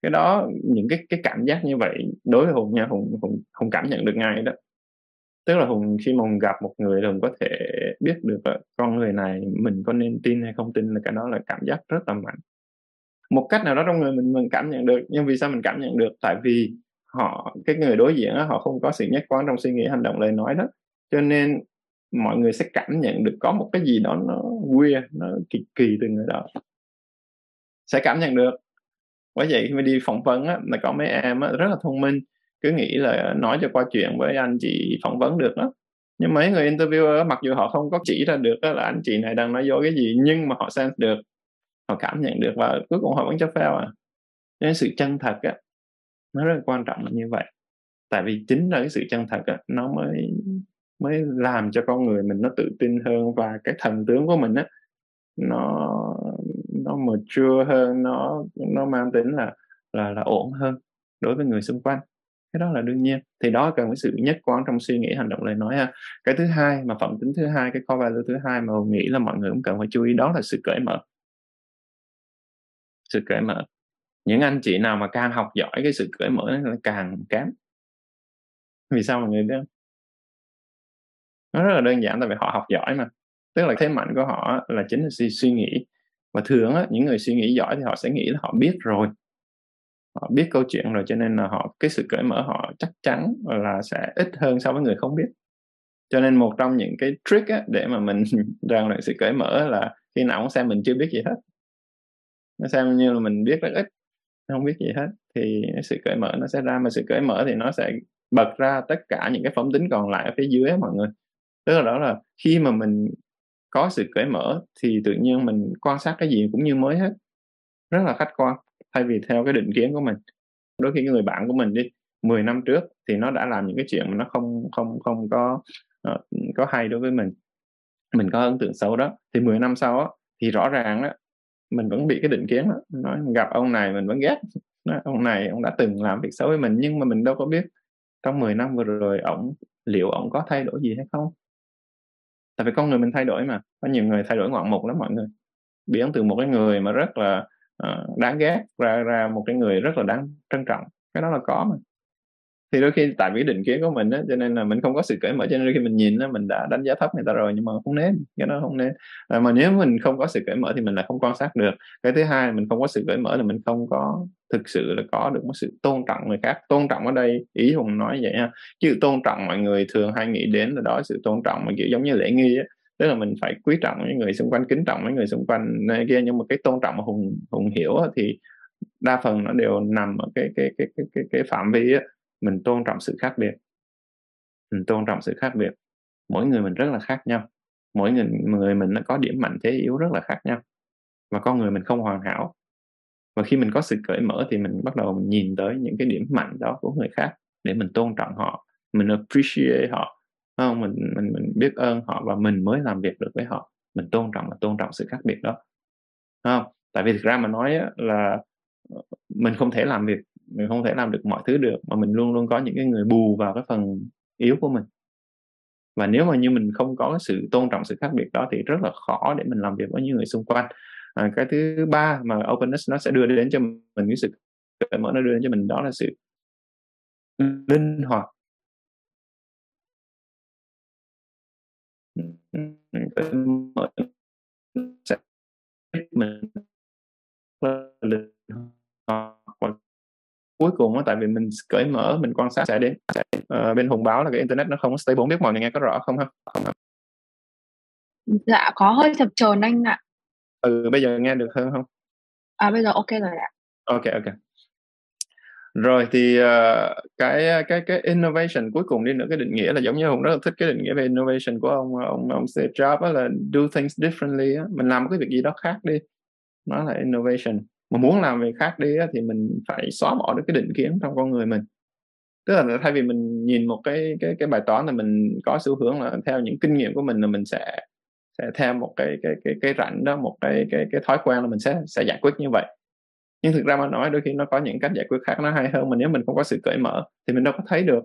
Cái đó, những cái cái cảm giác như vậy đối với hùng nha, hùng hùng hùng cảm nhận được ngay đó. Tức là hùng, khi mà hùng gặp một người hùng có thể biết được là con người này mình có nên tin hay không tin là cái đó là cảm giác rất là mạnh một cách nào đó trong người mình mình cảm nhận được. Nhưng vì sao mình cảm nhận được? Tại vì họ cái người đối diện đó, họ không có sự nhất quán trong suy nghĩ hành động lời nói đó. Cho nên mọi người sẽ cảm nhận được có một cái gì đó nó weird nó kỳ kỳ từ người đó. Sẽ cảm nhận được. Bởi vậy khi mà đi phỏng vấn á, là có mấy em á, rất là thông minh cứ nghĩ là nói cho qua chuyện với anh chị phỏng vấn được đó nhưng mấy người interviewer mặc dù họ không có chỉ ra được là anh chị này đang nói dối cái gì nhưng mà họ sense được họ cảm nhận được và cuối cùng họ vẫn cho fail à. Nên sự chân thật á, nó rất là quan trọng như vậy. Tại vì chính là cái sự chân thật á, nó mới mới làm cho con người mình nó tự tin hơn và cái thần tướng của mình á, nó nó mature hơn, nó nó mang tính là là là ổn hơn đối với người xung quanh. Cái đó là đương nhiên. Thì đó cần cái sự nhất quán trong suy nghĩ, hành động, lời nói ha. Cái thứ hai mà phẩm tính thứ hai, cái core value thứ hai mà mình nghĩ là mọi người cũng cần phải chú ý đó là sự cởi mở sự cởi mở. Những anh chị nào mà càng học giỏi cái sự cởi mở nó càng kém. Vì sao mọi người biết nó rất là đơn giản tại vì họ học giỏi mà. Tức là thế mạnh của họ là chính là suy nghĩ. Và thường á, những người suy nghĩ giỏi thì họ sẽ nghĩ là họ biết rồi. Họ biết câu chuyện rồi cho nên là họ cái sự cởi mở họ chắc chắn là sẽ ít hơn so với người không biết. Cho nên một trong những cái trick á, để mà mình [LAUGHS] rèn luyện sự cởi mở là khi nào cũng xem mình chưa biết gì hết nó xem như là mình biết rất ít không biết gì hết. Thì sự cởi mở nó sẽ ra mà sự cởi mở thì nó sẽ bật ra tất cả những cái phẩm tính còn lại ở phía dưới mọi người. Tức là đó là khi mà mình có sự cởi mở thì tự nhiên mình quan sát cái gì cũng như mới hết. Rất là khách quan thay vì theo cái định kiến của mình. Đôi khi người bạn của mình đi 10 năm trước thì nó đã làm những cái chuyện mà nó không không không có uh, có hay đối với mình. Mình có ấn tượng xấu đó. Thì 10 năm sau á, thì rõ ràng đó mình vẫn bị cái định kiến đó. Nói gặp ông này mình vẫn ghét. Nói, ông này ông đã từng làm việc xấu với mình nhưng mà mình đâu có biết trong 10 năm vừa rồi ổng liệu ổng có thay đổi gì hay không? Tại vì con người mình thay đổi mà có nhiều người thay đổi ngoạn mục lắm mọi người. Biến từ một cái người mà rất là uh, đáng ghét ra ra một cái người rất là đáng trân trọng. Cái đó là có mà thì đôi khi tại vì định kiến của mình á cho nên là mình không có sự cởi mở cho nên đôi khi mình nhìn á mình đã đánh giá thấp người ta rồi nhưng mà không nên cái đó không nên. À, mà nếu mình không có sự cởi mở thì mình lại không quan sát được. Cái thứ hai mình không có sự cởi mở là mình không có thực sự là có được một sự tôn trọng người khác. Tôn trọng ở đây ý hùng nói vậy ha chứ tôn trọng mọi người thường hay nghĩ đến là đó sự tôn trọng mà kiểu giống như lễ nghi á. Tức là mình phải quý trọng những người xung quanh kính trọng mấy người xung quanh này kia nhưng mà cái tôn trọng mà hùng hùng hiểu thì đa phần nó đều nằm ở cái cái cái cái cái, cái phạm vi á mình tôn trọng sự khác biệt. Mình tôn trọng sự khác biệt. Mỗi người mình rất là khác nhau. Mỗi người người mình nó có điểm mạnh, thế yếu rất là khác nhau. Và con người mình không hoàn hảo. Và khi mình có sự cởi mở thì mình bắt đầu mình nhìn tới những cái điểm mạnh đó của người khác để mình tôn trọng họ, mình appreciate họ không? Mình mình mình biết ơn họ và mình mới làm việc được với họ. Mình tôn trọng và tôn trọng sự khác biệt đó. Không? Tại vì thực ra mà nói là ờ, mình không thể làm việc mình không thể làm được mọi thứ được mà mình luôn luôn có những cái người bù vào cái phần yếu của mình. Và nếu mà như mình không có sự tôn trọng sự khác biệt đó thì rất là khó để mình làm việc với những người xung quanh. À, cái thứ ba mà openness nó sẽ đưa đến cho mình cái sự cởi mở nó đưa đến cho mình đó là sự linh hoạt. Sẽ mình linh hoạt cuối cùng á tại vì mình cởi mở mình quan sát sẽ đến uh, bên hùng báo là cái internet nó không có stable. Biết mọi người nghe có rõ không ha? Dạ có hơi chập chờn anh ạ. Ừ bây giờ nghe được hơn không? À bây giờ ok rồi ạ. Ok ok. Rồi thì uh, cái cái cái innovation cuối cùng đi nữa cái định nghĩa là giống như hùng rất là thích cái định nghĩa về innovation của ông ông ông Steve Jobs là do things differently á. Mình làm cái việc gì đó khác đi. Nó là innovation mà muốn làm việc khác đi á, thì mình phải xóa bỏ được cái định kiến trong con người mình. Tức là thay vì mình nhìn một cái cái cái bài toán là mình có xu hướng là theo những kinh nghiệm của mình là mình sẽ sẽ theo một cái cái cái cái rảnh đó một cái cái cái thói quen là mình sẽ sẽ giải quyết như vậy. Nhưng thực ra mà nói đôi khi nó có những cách giải quyết khác nó hay hơn mà nếu mình không có sự cởi mở thì mình đâu có thấy được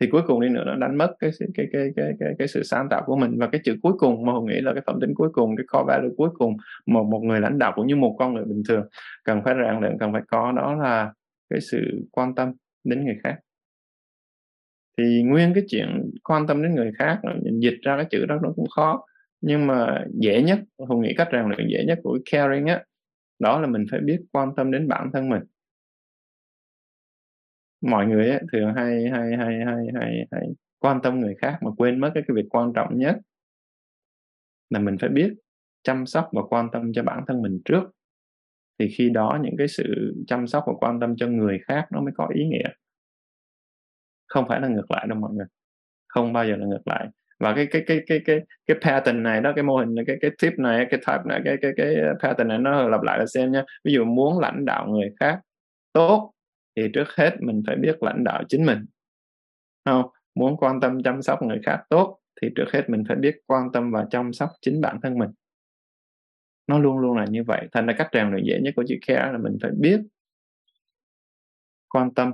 thì cuối cùng đi nữa nó đánh mất cái cái cái cái cái cái, sự sáng tạo của mình. Và cái chữ cuối cùng mà hùng nghĩ là cái phẩm tính cuối cùng cái core value cuối cùng mà một người lãnh đạo cũng như một con người bình thường cần phải rèn luyện cần phải có đó là cái sự quan tâm đến người khác. Thì nguyên cái chuyện quan tâm đến người khác dịch ra cái chữ đó nó cũng khó. Nhưng mà dễ nhất hùng nghĩ cách rèn luyện dễ nhất của caring á đó là mình phải biết quan tâm đến bản thân mình mọi người ấy, thường hay hay hay hay hay hay quan tâm người khác mà quên mất cái, cái việc quan trọng nhất. Là mình phải biết chăm sóc và quan tâm cho bản thân mình trước. Thì khi đó những cái sự chăm sóc và quan tâm cho người khác nó mới có ý nghĩa. Không phải là ngược lại đâu mọi người. Không bao giờ là ngược lại. Và cái cái cái cái cái cái pattern này đó cái mô hình này cái cái tip này cái type này cái cái cái pattern này nó lặp lại là xem nha. Ví dụ muốn lãnh đạo người khác tốt thì trước hết mình phải biết lãnh đạo chính mình. Không muốn quan tâm chăm sóc người khác tốt thì trước hết mình phải biết quan tâm và chăm sóc chính bản thân mình. Nó luôn luôn là như vậy thành ra cách rèn luyện dễ nhất của chữ care là mình phải biết quan tâm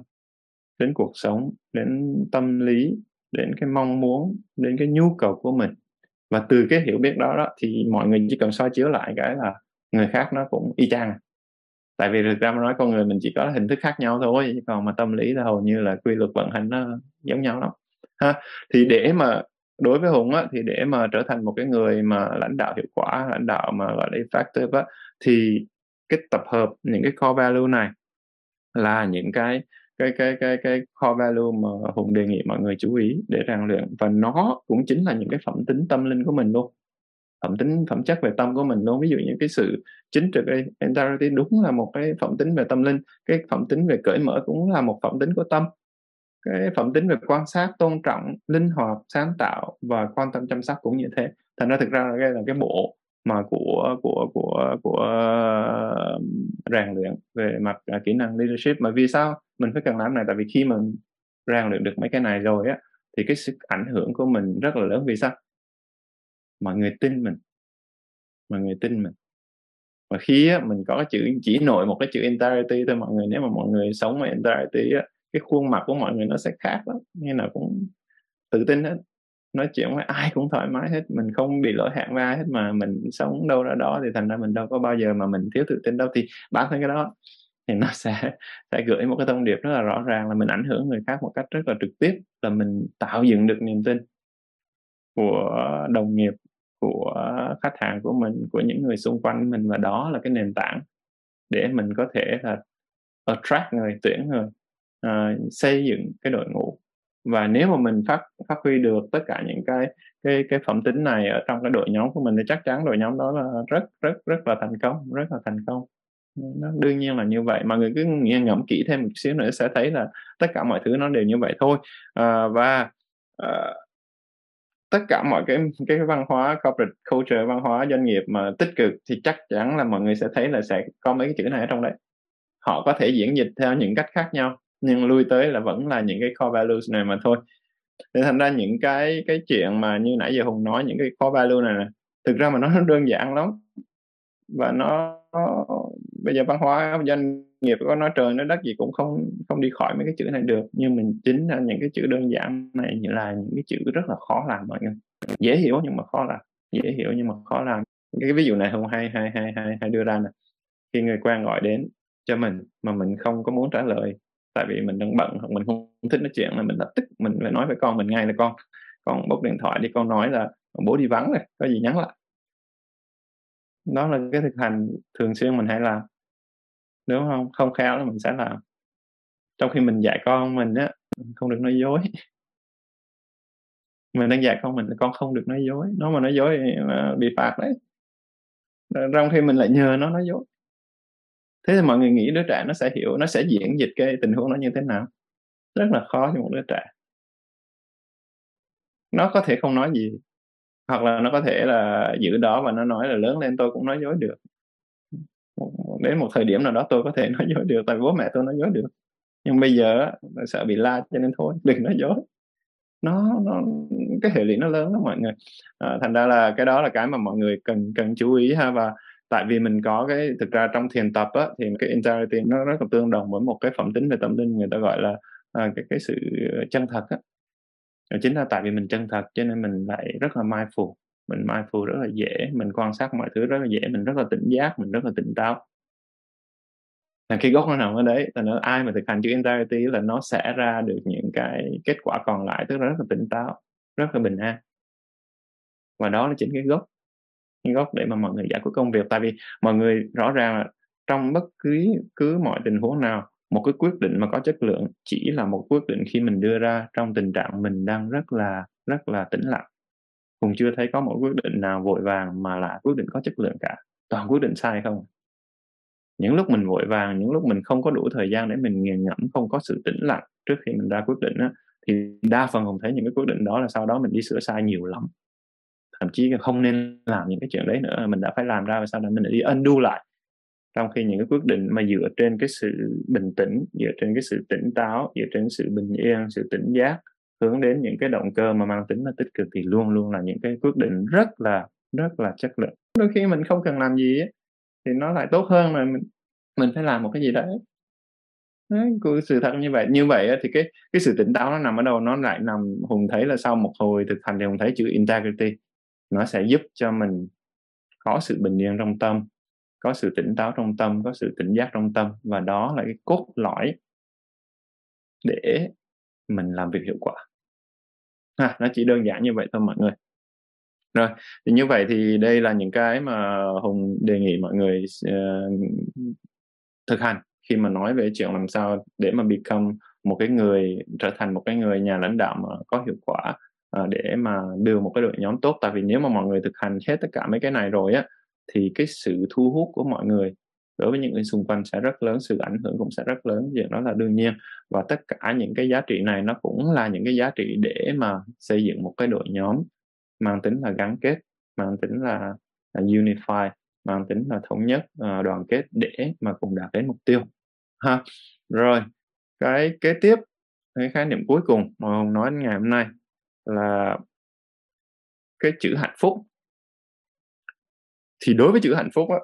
đến cuộc sống đến tâm lý đến cái mong muốn đến cái nhu cầu của mình. Và từ cái hiểu biết đó, đó thì mọi người chỉ cần soi chiếu lại cái là người khác nó cũng y chang à tại vì thực ra mà nói con người mình chỉ có hình thức khác nhau thôi chứ còn mà tâm lý là hầu như là quy luật vận hành nó giống nhau lắm. Ha, thì để mà đối với hùng á, thì để mà trở thành một cái người mà lãnh đạo hiệu quả, lãnh đạo mà gọi là effective á, thì cái tập hợp những cái core value này là những cái cái cái cái cái core value mà hùng đề nghị mọi người chú ý để rèn luyện. Và nó cũng chính là những cái phẩm tính tâm linh của mình luôn phẩm tính phẩm chất về tâm của mình luôn. Ví dụ như cái sự chính trực integrity đúng là một cái phẩm tính về tâm linh. Cái phẩm tính về cởi mở cũng là một phẩm tính của tâm. Cái phẩm tính về quan sát tôn trọng linh hoạt sáng tạo và quan tâm chăm sóc cũng như thế. Thành ra thực ra là cái là cái bộ mà của của của của uh, rèn luyện về mặt uh, kỹ năng leadership. Mà vì sao mình phải cần làm này? Tại vì khi mình rèn luyện được mấy cái này rồi á thì cái sức ảnh hưởng của mình rất là lớn. Vì sao? Mọi người tin mình. Mọi người tin mình. Và khi á, mình có chữ chỉ nội một cái chữ entirety thôi mọi người nếu mà mọi người sống với entirety á, cái khuôn mặt của mọi người nó sẽ khác lắm như nào cũng tự tin hết. Nói chuyện với ai cũng thoải mái hết mình không bị lỗi hạn với ai hết mà mình sống đâu ra đó thì thành ra mình đâu có bao giờ mà mình thiếu tự tin đâu. Thì bản thân cái đó thì nó sẽ sẽ gửi một cái thông điệp rất là rõ ràng là mình ảnh hưởng người khác một cách rất là trực tiếp là mình tạo dựng được niềm tin của đồng nghiệp của khách hàng của mình của những người xung quanh mình và đó là cái nền tảng để mình có thể là attract người tuyển người uh, xây dựng cái đội ngũ. Và nếu mà mình phát phát huy được tất cả những cái cái cái phẩm tính này ở trong cái đội nhóm của mình thì chắc chắn đội nhóm đó là rất rất rất là thành công rất là thành công. Nó đương nhiên là như vậy. Mà người cứ nghe ngẫm kỹ thêm một xíu nữa sẽ thấy là tất cả mọi thứ nó đều như vậy thôi. À, và à, tất cả mọi cái cái văn hóa corporate culture văn hóa doanh nghiệp mà tích cực thì chắc chắn là mọi người sẽ thấy là sẽ có mấy cái chữ này ở trong đấy. Họ có thể diễn dịch theo những cách khác nhau nhưng lui tới là vẫn là những cái core values này mà thôi. Thì thành ra những cái cái chuyện mà như nãy giờ hùng nói những cái core value này, này thực ra mà nó [LAUGHS] đơn giản lắm và nó, bây giờ văn hóa doanh nghiệp có nói trời nói đất gì cũng không không đi khỏi mấy cái chữ này được. Nhưng mình chính là những cái chữ đơn giản này như là những cái chữ rất là khó làm mọi người. Dễ hiểu nhưng mà khó làm. Dễ hiểu nhưng mà khó làm. Cái ví dụ này không hay hay hay hay hay đưa ra nè. Khi người quen gọi đến cho mình mà mình không có muốn trả lời tại vì mình đang bận hoặc mình không thích nói chuyện là mình lập tức mình phải nói với con mình ngay là con. Con bốc điện thoại đi con nói là bố đi vắng rồi có gì nhắn lại đó là cái thực hành thường xuyên mình hay làm. Nếu không không khéo là mình sẽ làm. Trong khi mình dạy con mình á không được nói dối. [LAUGHS] Mình đang dạy con mình con không được nói dối. Nó mà nói dối thì à, bị phạt đấy. Trong khi mình lại nhờ nó nói dối. Thế thì mọi người nghĩ đứa trẻ nó sẽ hiểu, nó sẽ diễn dịch cái tình huống nó như thế nào? Rất là khó cho một đứa trẻ. Nó có thể không nói gì hoặc là nó có thể là giữ đó và nó nói là lớn lên tôi cũng nói dối được. Đến một thời điểm nào đó tôi có thể [LAUGHS] nói dối được tại bố mẹ tôi nói dối được. Nhưng bây giờ sợ bị la cho nên thôi đừng nói dối. Nó nó cái hệ lụy nó lớn lắm mọi người. À, thành ra là cái đó là cái mà mọi người cần cần chú ý ha. Và tại vì mình có cái thực ra trong thiền tập á, thì cái integrity nó rất là tương đồng với một cái phẩm tính về tâm linh người ta gọi là à, cái cái sự chân thật á chính là tại vì mình chân thật cho nên mình lại rất là mindful. Mình mindful rất là dễ, mình quan sát mọi thứ rất là dễ, mình rất là tỉnh giác, mình rất là tỉnh táo. Là cái gốc nó nằm ở đấy, là nó, ai mà thực hành chữ integrity là nó sẽ ra được những cái kết quả còn lại, tức là rất là tỉnh táo, rất là bình an. Và đó là chính cái gốc. Cái gốc để mà mọi người giải quyết công việc. Tại vì mọi người rõ ràng là trong bất cứ cứ mọi tình huống nào một cái quyết định mà có chất lượng chỉ là một quyết định khi mình đưa ra trong tình trạng mình đang rất là rất là tĩnh lặng. Cũng chưa thấy có một quyết định nào vội vàng mà là quyết định có chất lượng cả. Toàn quyết định sai không? Những lúc mình vội vàng những lúc mình không có đủ thời gian để mình nghiền ngẫm không có sự tĩnh lặng trước khi mình ra quyết định á, thì đa phần không thấy những cái quyết định đó là sau đó mình đi sửa sai nhiều lắm. Thậm chí không nên làm những cái chuyện đấy nữa mình đã phải làm ra và sau đó mình lại đi undo lại trong khi những cái quyết định mà dựa trên cái sự bình tĩnh dựa trên cái sự tỉnh táo dựa trên sự bình yên sự tỉnh giác hướng đến những cái động cơ mà mang tính là tích cực thì luôn luôn là những cái quyết định rất là rất là chất lượng. Đôi khi mình không cần làm gì ấy, thì nó lại tốt hơn là mình mình phải làm một cái gì đấy. Đấy, sự thật như vậy như vậy thì cái cái sự tỉnh táo nó nằm ở đâu? Nó lại nằm hùng thấy là sau một hồi thực hành thì hùng thấy chữ integrity nó sẽ giúp cho mình có sự bình yên trong tâm có sự tỉnh táo trong tâm có sự tỉnh giác trong tâm và đó là cái cốt lõi để mình làm việc hiệu quả. Ha nó chỉ đơn giản như vậy thôi mọi người. Rồi thì như vậy thì đây là những cái mà hùng đề nghị mọi người uh, thực hành khi mà nói về chuyện làm sao để mà become một cái người trở thành một cái người nhà lãnh đạo mà có hiệu quả uh, để mà đưa một cái đội nhóm tốt. Tại vì nếu mà mọi người thực hành hết tất cả mấy cái này rồi á thì cái sự thu hút của mọi người đối với những người xung quanh sẽ rất lớn sự ảnh hưởng cũng sẽ rất lớn việc đó là đương nhiên. Và tất cả những cái giá trị này nó cũng là những cái giá trị để mà xây dựng một cái đội nhóm mang tính là gắn kết mang tính là, là unify mang tính là thống nhất ờ, đoàn kết để mà cùng đạt đến mục tiêu. Ha rồi cái kế tiếp cái khái niệm cuối cùng mà hùng nói ngày hôm nay là cái chữ hạnh phúc thì đối với chữ hạnh phúc á,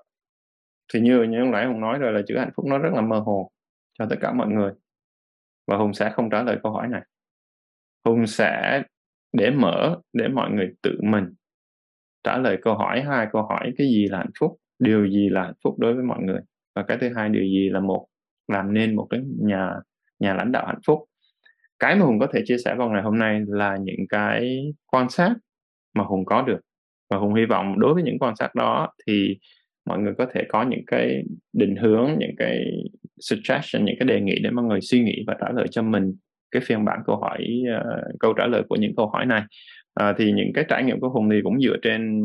thì như như nãy hùng nói rồi là chữ hạnh phúc nó rất là mơ hồ cho tất cả mọi người. Và hùng sẽ không trả lời câu hỏi này. Hùng sẽ để mở để mọi người tự mình trả lời câu hỏi. Hai, câu hỏi cái gì là hạnh phúc? Điều gì là hạnh phúc đối với mọi người? Và cái thứ hai, điều gì là một, làm nên một cái nhà nhà lãnh đạo hạnh phúc? Cái mà hùng có thể chia sẻ vào ngày hôm nay là những cái quan sát mà hùng có được và hùng hy vọng đối với những quan sát đó thì mọi người có thể có những cái định hướng những cái suggestion những cái đề nghị để mọi người suy nghĩ và trả lời cho mình cái phiên bản câu hỏi uh, câu trả lời của những câu hỏi này. Uh, thì những cái trải nghiệm của hùng thì cũng dựa trên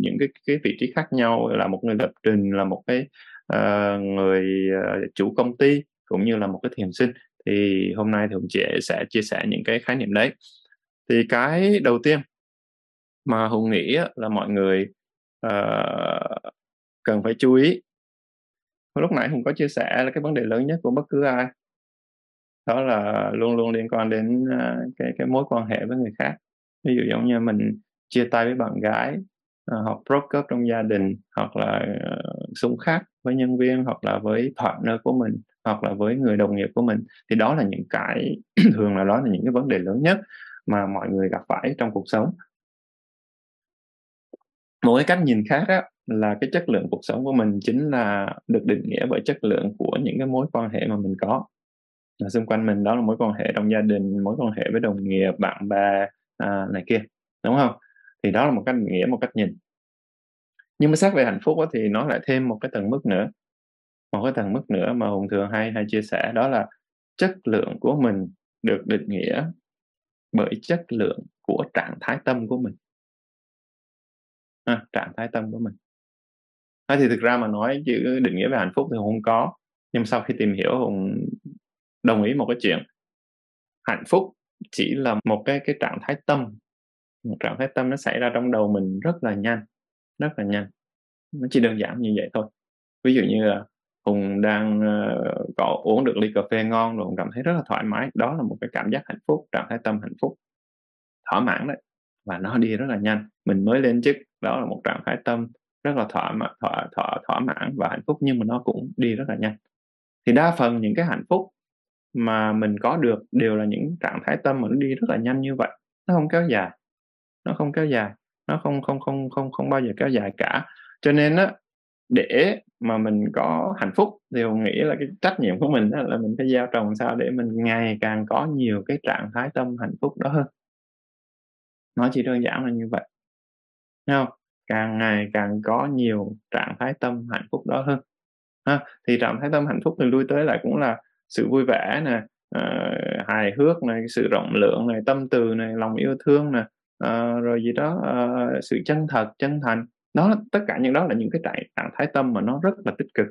những cái cái vị trí khác nhau là một người lập trình là một cái uh, người uh, chủ công ty cũng như là một cái thiền sinh. Thì hôm nay thì hùng sẽ sẽ chia sẻ những cái khái niệm đấy. Thì cái đầu tiên mà hùng nghĩ là mọi người uh, cần phải chú ý. Lúc nãy hùng có chia sẻ là cái vấn đề lớn nhất của bất cứ ai. Đó là luôn luôn liên quan đến uh, cái cái mối quan hệ với người khác. Ví dụ giống như mình chia tay với bạn gái uh, hoặc broke up trong gia đình hoặc là uh, xung khắc với nhân viên hoặc là với partner của mình hoặc là với người đồng nghiệp của mình thì đó là những cái [CLEARS THROAT] thường là đó là những cái vấn đề lớn nhất mà mọi người gặp phải trong cuộc sống một cái cách nhìn khác á, là cái chất lượng cuộc sống của mình chính là được định nghĩa bởi chất lượng của những cái mối quan hệ mà mình có. Và xung quanh mình đó là mối quan hệ trong gia đình mối quan hệ với đồng nghiệp bạn bè à, này kia đúng không? Thì đó là một cách nghĩa một cách nhìn. Nhưng mà xét về hạnh phúc đó, thì nó lại thêm một cái tầng mức nữa. Một cái tầng mức nữa mà hùng thường hay hay chia sẻ đó là chất lượng của mình được định nghĩa bởi chất lượng của trạng thái tâm của mình ha, trạng thái tâm của mình. À, thì thực ra mà nói chữ định nghĩa về hạnh phúc thì không có nhưng sau khi tìm hiểu hùng đồng ý một cái chuyện. Hạnh phúc chỉ là một cái cái trạng thái tâm. Một trạng thái tâm nó xảy ra trong đầu mình rất là nhanh rất là nhanh. Nó chỉ đơn giản như vậy thôi. Ví dụ như là hùng đang uh, có uống được ly cà phê ngon rồi hùng cảm thấy rất là thoải mái. Đó là một cái cảm giác hạnh phúc trạng thái tâm hạnh phúc. Thỏa mãn đấy. Và nó đi rất là nhanh. Mình mới lên chức đó là một trạng thái tâm rất là thỏa mãn, thỏa thỏa thỏa mãn và hạnh phúc, nhưng mà nó cũng đi rất là nhanh. Thì đa phần những cái hạnh phúc mà mình có được đều là những trạng thái tâm mà nó đi rất là nhanh như vậy. Nó không kéo dài, nó không kéo dài, nó không không không không không bao giờ kéo dài cả. Cho nên á, để mà mình có hạnh phúc thì mình nghĩ là cái trách nhiệm của mình là mình phải gieo trồng sao để mình ngày càng có nhiều cái trạng thái tâm hạnh phúc đó hơn. Nó chỉ đơn giản là như vậy không? Càng ngày càng có nhiều trạng thái tâm hạnh phúc đó hơn. Ha thì trạng thái tâm hạnh phúc thì lui tới lại cũng là sự vui vẻ nè uh, hài hước này sự rộng lượng này tâm từ này lòng yêu thương nè uh, rồi gì đó uh, sự chân thật chân thành. Đó tất cả những đó là những cái trạng trạng thái tâm mà nó rất là tích cực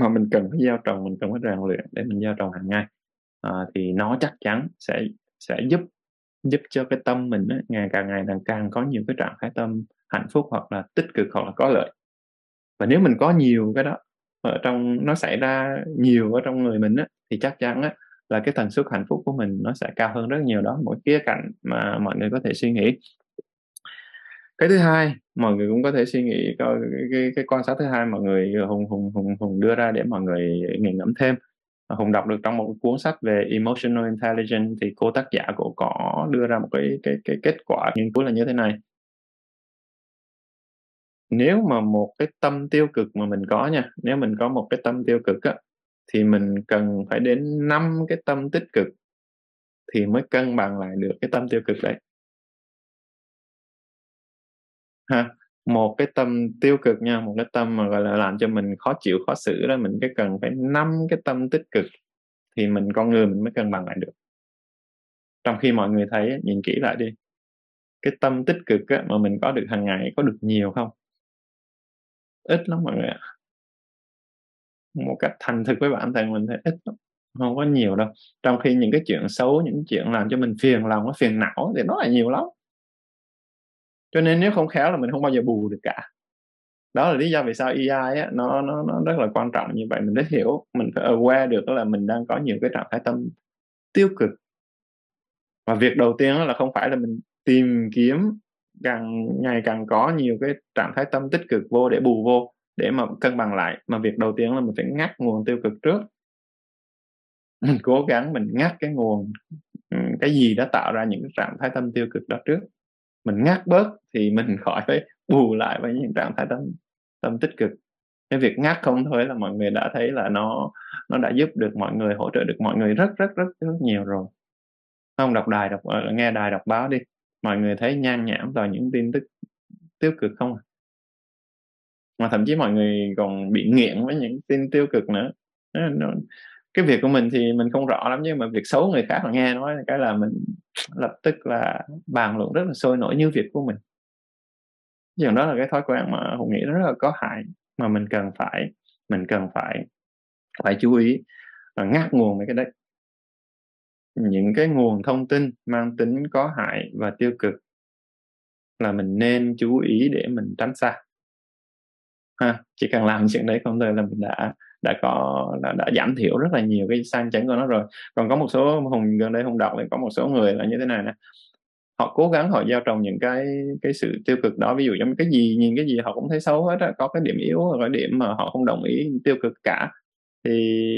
mà mình cần phải gieo trồng mình cần phải rèn luyện để mình gieo trồng hàng ngày. À, thì nó chắc chắn sẽ sẽ giúp giúp cho cái tâm mình ngày càng ngày càng càng có nhiều cái trạng thái tâm hạnh phúc hoặc là tích cực hoặc là có lợi. Và nếu mình có nhiều cái đó ở trong nó xảy ra nhiều ở trong người mình á, thì chắc chắn á, là cái tần suất hạnh phúc của mình nó sẽ cao hơn rất nhiều đó mỗi khía cạnh mà mọi người có thể suy nghĩ. Cái thứ hai mọi người cũng có thể suy nghĩ coi cái, cái, cái quan sát thứ hai mọi người hùng hùng hùng hùng đưa ra để mọi người nghiền ngẫm thêm hùng đọc được trong một cuốn sách về emotional intelligence thì cô tác giả của có đưa ra một cái cái cái kết quả nghiên cứu là như thế này. Nếu mà một cái tâm tiêu cực mà mình có nha, nếu mình có một cái tâm tiêu cực á, thì mình cần phải đến năm cái tâm tích cực thì mới cân bằng lại được cái tâm tiêu cực đấy. Ha? Một cái tâm tiêu cực nha một cái tâm mà gọi là làm cho mình khó chịu khó xử đó mình cái cần phải năm cái tâm tích cực thì mình con người mình mới cân bằng lại được. Trong khi mọi người thấy nhìn kỹ lại đi cái tâm tích cực á, mà mình có được hàng ngày có được nhiều không? Ít lắm mọi người ạ. Một cách thành thực với bản thân mình thấy ít lắm không có nhiều đâu. Trong khi những cái chuyện xấu những chuyện làm cho mình phiền lòng nó phiền não thì nó là nhiều lắm cho nên nếu không khéo là mình không bao giờ bù được cả. Đó là lý do vì sao EI á, nó nó nó rất là quan trọng như vậy. Mình phải hiểu mình phải aware được là mình đang có nhiều cái trạng thái tâm tiêu cực. Và việc đầu tiên là không phải là mình tìm kiếm càng ngày càng có nhiều cái trạng thái tâm tích cực vô để bù vô để mà cân bằng lại mà việc đầu tiên là mình phải ngắt nguồn tiêu cực trước. Mình cố gắng mình ngắt cái nguồn ừ, cái gì đã tạo ra những trạng thái tâm tiêu cực đó trước mình ngắt bớt thì mình [LAUGHS] khỏi phải bù lại với những trạng thái tâm tâm tích cực. Cái việc ngắt không thôi là mọi người đã thấy là nó nó đã giúp được mọi người, hỗ trợ được mọi người rất rất rất rất nhiều rồi. Không đọc đài đọc nghe đài đọc báo đi. Mọi người thấy nhan nhãm vào những tin tức tiêu cực không à? Mà thậm chí mọi người còn bị nghiện với những tin tiêu cực nữa cái việc của mình thì mình không rõ lắm, nhưng mà việc xấu người khác mà nghe nói cái là mình lập tức là bàn luận rất là sôi nổi như việc của mình. Giờ đó là cái thói quen mà hùng nghĩ nó rất là có hại, mà mình cần phải, mình cần phải phải chú ý và ngắt nguồn mấy cái đấy. Những cái nguồn thông tin mang tính có hại và tiêu cực là mình nên chú ý để mình tránh xa. Ha, chỉ cần làm chuyện đấy không thôi là mình đã đã có đã, đã giảm thiểu rất là nhiều cái sang chấn của nó rồi. Còn có một số hùng gần đây hùng đọc thì có một số người là như thế này nè. Họ cố gắng họ gieo trồng những cái cái sự tiêu cực đó. Ví dụ giống cái gì nhìn cái gì họ cũng thấy xấu hết á có cái điểm yếu hoặc cái điểm mà họ không đồng ý tiêu cực cả. Thì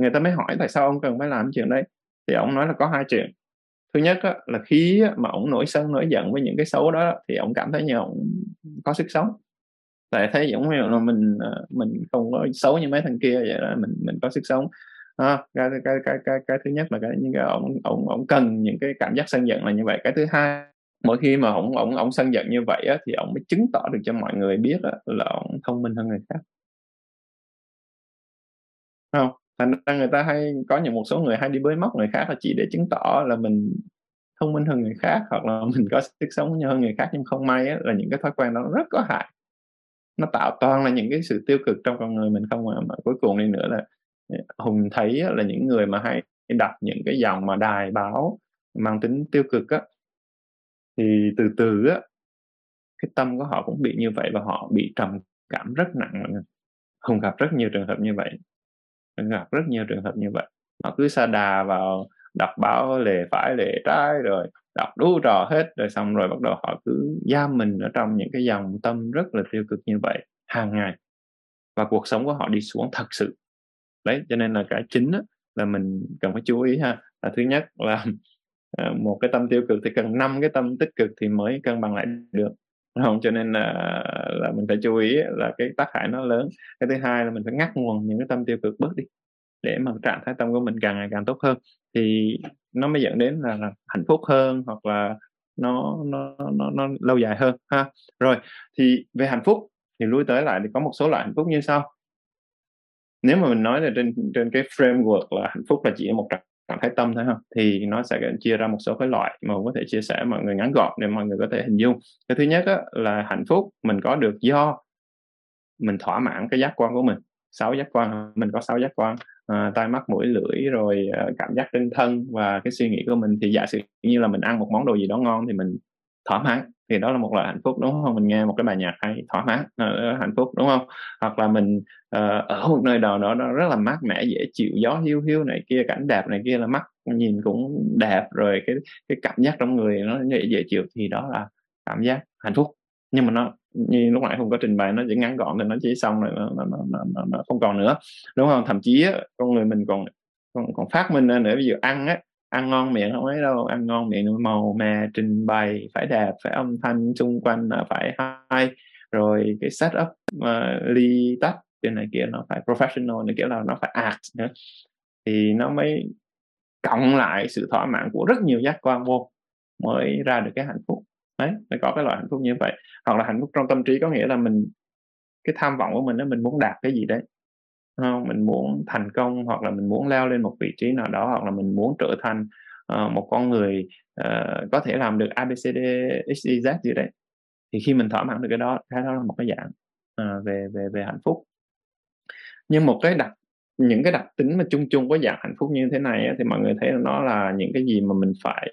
người ta mới hỏi tại sao ông cần phải làm chuyện đấy. Thì ông nói là có hai chuyện. Thứ nhất á, là khi mà ông nổi sân nổi giận với những cái xấu đó thì ông cảm thấy như ông có sức sống tại thấy giống như là mình ờ, mình không có xấu như mấy thằng kia vậy đó mình mình có sức sống. À, cái, cái cái cái cái thứ nhất là cái những cái ông ông ông cần những cái cảm giác sân giận là như vậy. Cái thứ hai mỗi khi mà ông ông ông sân giận như vậy á, thì ông mới chứng tỏ được cho mọi người biết á, là ông thông minh hơn người khác. Không? Thành ra người ta hay có những một số người hay đi bới móc người khác là chỉ để chứng tỏ là mình thông minh hơn người khác hoặc là [LAUGHS] mình có sức sống hơn người khác nhưng không may á, là những cái thói quen đó rất có hại nó tạo toàn là những cái sự tiêu cực trong con người mình không mà, mà cuối cùng đi nữa là ờ, hùng thấy là những người mà hay đặt những cái dòng mà đài báo mang tính tiêu cực á thì từ từ á cái tâm của họ cũng bị như vậy và họ bị trầm cảm rất nặng hùng gặp rất nhiều trường hợp như vậy. Gặp rất nhiều trường hợp như vậy. Họ cứ sa đà vào đọc báo lề phải lề trái rồi đọc đủ trò hết rồi xong rồi bắt đầu họ cứ giam mình ở trong những cái dòng tâm rất là tiêu cực như vậy hàng ngày. Và cuộc sống của họ đi xuống thật sự. Đấy, cho nên là cái chính đó là mình cần phải chú ý ha. Là thứ nhất là ờ, một cái tâm tiêu cực thì cần năm cái tâm tích cực thì mới cân bằng lại được. Không? Cho nên là là mình phải chú ý là cái tác hại nó lớn. Cái thứ hai là mình phải ngắt nguồn những cái tâm tiêu cực bớt đi để mà trạng thái tâm của mình càng ngày càng tốt hơn thì nó mới dẫn đến là, là hạnh phúc hơn hoặc là nó nó nó nó lâu dài hơn ha. Rồi thì về hạnh phúc thì lui tới lại thì có một số loại hạnh phúc như sau. Nếu mà mình nói là trên trên cái framework là hạnh phúc là chỉ một trạng thái tâm thôi ha thì nó sẽ chia ra một số cái loại mà mình có thể chia sẻ mọi người ngắn gọn để mọi người có thể hình dung. Cái thứ nhất á, là hạnh phúc mình có được do mình thỏa mãn cái giác quan của mình sáu giác quan mình có sáu giác quan. Ờ, tai mắt mũi lưỡi rồi uh, cảm giác trên thân và cái suy nghĩ của mình. Thì giả sử như là mình ăn một món đồ gì đó ngon thì mình thỏa mãn. Thì đó là một loại hạnh phúc đúng không? Mình nghe một cái bài nhạc hay thỏa mãn uh, hạnh phúc đúng không? Hoặc là mình uh, ở một nơi nào đó nó rất là mát mẻ dễ chịu gió hiu hiu này kia cảnh đẹp này kia là mắt nhìn cũng đẹp rồi cái cái cảm giác trong người nó dễ dễ chịu thì đó là cảm giác hạnh phúc nhưng mà nó như lúc nãy không có trình bày nó chỉ ngắn gọn thì nó chỉ xong rồi nó, nó, nó, nó, nó không còn nữa. Đúng không? Thậm chí á, con người mình còn còn, còn phát minh ra nữa. Ví dụ ăn á ăn ngon miệng không ấy đâu. Ăn ngon miệng màu mè trình bày phải đẹp phải âm thanh xung quanh phải hay. Rồi cái setup uh, ly tách cái này kia nó phải professional này kiểu là nó phải art nữa. Thì nó mới cộng lại sự thỏa mãn của rất nhiều giác quan vô mới ra được cái hạnh phúc đấy phải có cái loại hạnh phúc như vậy. Hoặc là hạnh phúc trong tâm trí có nghĩa là mình cái tham vọng của mình đó mình muốn đạt cái gì đấy không? mình muốn thành công hoặc là mình muốn leo lên một vị trí nào đó hoặc là mình muốn trở thành uh, một con người uh, có thể làm được abcd xyz gì đấy. Thì khi mình thỏa mãn được cái đó cái đó là một cái dạng uh, về về về hạnh phúc. Nhưng một cái đặc những cái đặc tính mà chung chung có dạng hạnh phúc như thế này thì mọi người thấy là nó là những cái gì mà mình phải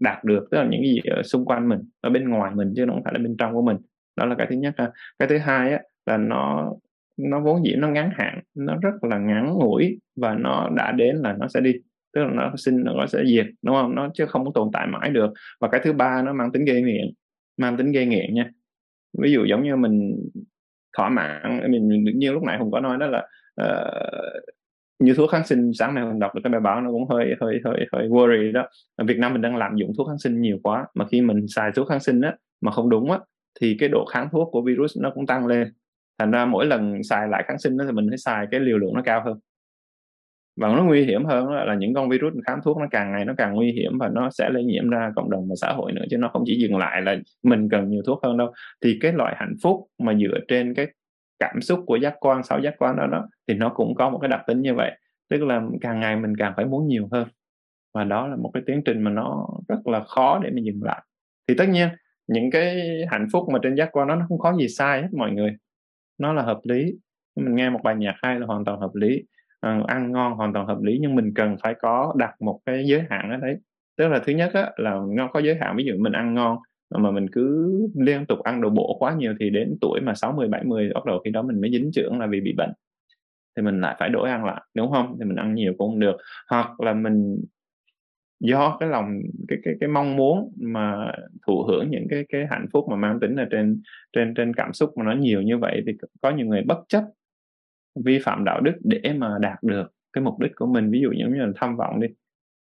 đạt được tức là những cái gì ở xung quanh mình ở bên ngoài mình chứ nó không phải là bên trong của mình. Đó là cái thứ nhất ha. Cái thứ hai á, là nó nó vốn dĩ nó ngắn hạn nó rất là ngắn ngủi và nó đã đến là nó sẽ đi. Tức là nó sinh nó sẽ diệt đúng không? Nó chứ không có tồn tại mãi được. Và cái thứ ba nó mang tính gây nghiện mang tính gây nghiện nha. Ví dụ giống như mình thỏa mãn mình, mình như lúc nãy hùng có nói đó là uh, như thuốc kháng sinh, sáng nay mình đọc được cái bài báo nó cũng hơi hơi hơi hơi worry đó. Ở Việt Nam mình đang lạm dụng thuốc kháng sinh nhiều quá, mà khi mình xài thuốc kháng sinh á, mà không đúng á, thì cái độ kháng thuốc của virus nó cũng tăng lên. Thành ra mỗi lần xài lại kháng sinh đó thì mình phải xài cái liều lượng nó cao hơn. Và nó nguy hiểm hơn là những con virus kháng thuốc nó càng ngày nó càng nguy hiểm và nó sẽ lây nhiễm ra cộng đồng và xã hội nữa, chứ nó không chỉ dừng lại là mình cần nhiều thuốc hơn đâu. Thì cái loại hạnh phúc mà dựa trên cái cảm xúc của giác quan sáu giác quan đó đó thì nó cũng có một cái đặc tính như vậy. Tức là càng ngày mình càng phải muốn nhiều hơn. Và đó là một cái tiến trình mà nó rất là khó để mình dừng lại. Thì tất nhiên những cái hạnh phúc mà trên giác quan đó nó không có gì sai hết mọi người. Nó là hợp lý. Mình nghe một bài nhạc hay là hoàn toàn hợp lý. À, ăn ngon hoàn toàn hợp lý nhưng mình cần phải có đặt một cái giới hạn ở đấy. Tức là thứ nhất á, là nó có giới hạn ví dụ mình ăn ngon Ờ, mà mình cứ liên tục ăn đồ bổ quá nhiều thì đến tuổi mà 60 70 bắt đầu khi đó mình mới dính trưởng là vì bị bệnh. Thì mình lại phải đổi ăn lại, đúng không? Thì mình ăn nhiều cũng không được. Hoặc là mình, do cái lòng, cái cái cái mong muốn mà thụ hưởng những cái cái hạnh phúc mà mang tính là trên trên trên cảm xúc mà nó nhiều như vậy thì có nhiều người bất chấp vi phạm đạo đức để mà đạt được cái mục đích của mình. Ví dụ như là tham vọng đi,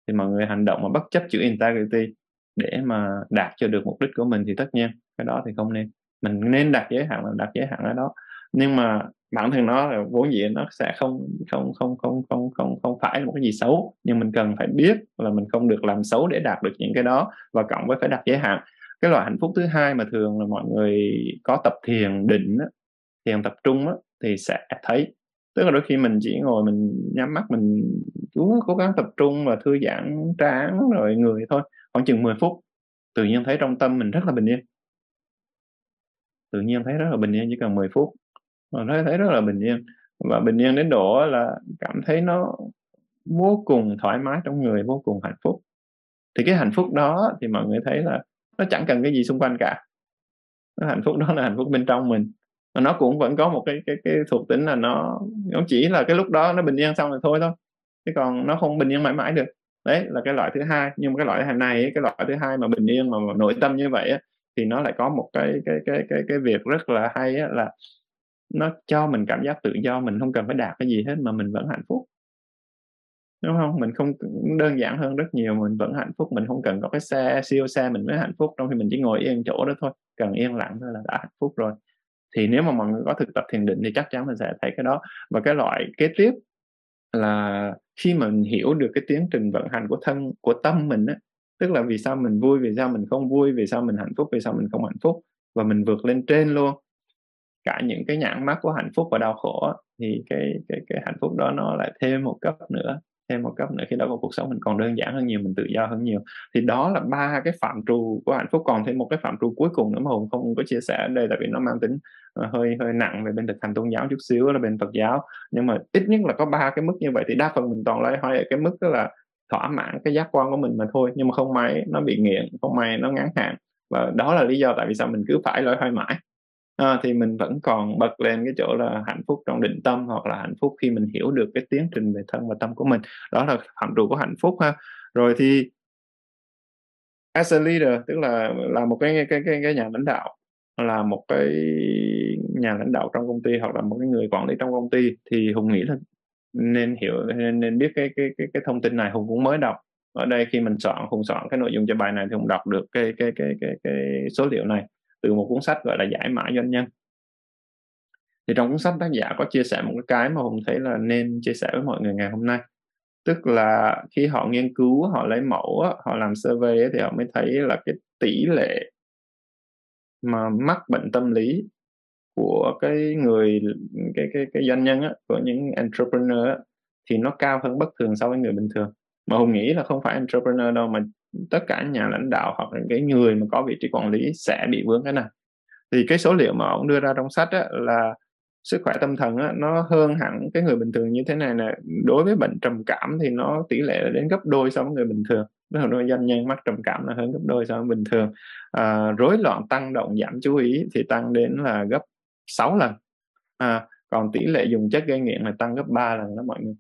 thì mọi người hành động mà bất chấp chữ integrity để mà đạt cho được mục đích của mình thì tất nhiên cái đó thì không nên. Mình nên đặt giới hạn là đặt giới hạn ở đó. Nhưng mà bản thân nó là vốn dĩ nó sẽ không không không không không không không phải là một cái gì xấu. Nhưng mình cần phải biết là mình không được làm xấu để đạt được những cái đó và cộng với phải đặt giới hạn. Cái loại hạnh phúc thứ hai mà thường là mọi người có tập thiền định á, thiền tập trung á, thì sẽ thấy. Tức là đôi khi mình chỉ ngồi mình nhắm mắt mình chú cố gắng tập trung và thư giãn trán rồi người thôi khoảng chừng 10 phút, tự nhiên thấy trong tâm mình rất là bình yên. Tự nhiên thấy rất là bình yên, chỉ cần 10 phút, mà thấy thấy rất là bình yên. Và bình yên đến độ là cảm thấy nó vô cùng thoải mái trong người, vô cùng hạnh phúc. Thì cái hạnh phúc đó thì mọi người thấy là nó chẳng cần cái gì xung quanh cả. Cái hạnh phúc đó là hạnh phúc bên trong mình. Và nó cũng vẫn có một cái cái cái thuộc tính là nó nó chỉ là cái lúc đó nó bình yên xong rồi thôi thôi. Chứ còn nó không bình yên mãi mãi được đấy là cái loại thứ hai. Nhưng mà cái loại này cái loại thứ hai mà bình yên mà, mà nội tâm như vậy thì nó lại có một cái cái cái cái cái việc rất là hay là nó cho mình cảm giác tự do mình không cần phải đạt cái gì hết mà mình vẫn hạnh phúc. Đúng không? Mình không đơn giản hơn rất nhiều mình vẫn hạnh phúc mình không cần có cái xe siêu xe mình mới hạnh phúc. Trong khi mình chỉ ngồi yên chỗ đó thôi cần yên lặng thôi là đã hạnh phúc rồi. Thì nếu mà mọi người có thực tập thiền định thì chắc chắn mình sẽ thấy cái đó. Và cái loại kế tiếp là khi mà mình hiểu được cái tiến trình vận hành của thân, của tâm mình á, tức là vì sao mình vui, vì sao mình không vui, vì sao mình hạnh phúc, vì sao mình không hạnh phúc, và mình vượt lên trên luôn. Cả những cái nhãn mắt của hạnh phúc và đau khổ thì cái cái cái hạnh phúc đó nó lại thêm một cấp nữa thêm một cấp nữa, khi đó cuộc sống mình còn đơn giản hơn nhiều, mình tự do hơn nhiều. Thì đó là ba cái phạm trù của hạnh phúc. Còn thêm một cái phạm trù cuối cùng nữa mà hùng không có chia sẻ ở đây tại vì nó mang tính ờ, hơi hơi nặng về bên thực hành tôn giáo chút xíu là bên phật giáo. Nhưng mà ít nhất là có ba cái mức như vậy thì đa phần mình toàn lấy hỏi ở cái mức đó là thỏa mãn cái giác quan của mình mà thôi. Nhưng mà không may nó bị nghiện, không may nó ngắn hạn. Và đó là lý do tại vì sao mình cứ phải lôi hoay mãi à, thì mình vẫn còn bật lên cái chỗ là hạnh phúc trong định tâm hoặc là hạnh phúc khi mình hiểu được cái tiến trình về thân và tâm của mình. Đó là phạm trù của hạnh phúc ha. Rồi thì as a leader tức là là một cái cái cái, cái nhà lãnh đạo là một cái nhà lãnh đạo trong công ty hoặc là một cái người quản lý trong công ty thì hùng nghĩ là nên hiểu nên, nên biết cái cái cái cái thông tin này. Hùng cũng mới đọc ở đây khi mình soạn hùng soạn cái nội dung cho bài này thì hùng đọc được cái cái cái cái cái số liệu này từ một cuốn sách gọi là giải mã doanh nhân. Thì trong cuốn sách tác giả có chia sẻ một cái mà hùng thấy là nên chia sẻ với mọi người ngày hôm nay. Tức là khi họ nghiên cứu họ lấy mẫu họ làm survey thì họ mới thấy là cái tỷ lệ mà mắc bệnh tâm lý của cái người cái cái cái doanh nhân á, của những entrepreneur á, thì nó cao hơn bất thường so với người bình thường. Mà hùng nghĩ là không phải entrepreneur đâu mà tất cả nhà lãnh đạo hoặc là cái người mà có vị trí quản lý sẽ bị vướng cái này. Thì cái số liệu mà ông đưa ra trong sách á, là sức khỏe tâm thần á, nó hơn hẳn cái người bình thường như thế này nè. Đối với bệnh trầm cảm thì nó tỷ lệ đến gấp đôi so với người bình thường. Rất là doanh nhân mắc trầm cảm là hơn gấp đôi so với bình thường. À, rối loạn tăng động giảm chú ý thì tăng đến là gấp 6 lần. À, còn tỷ lệ dùng chất gây nghiện là tăng gấp 3 lần đó mọi người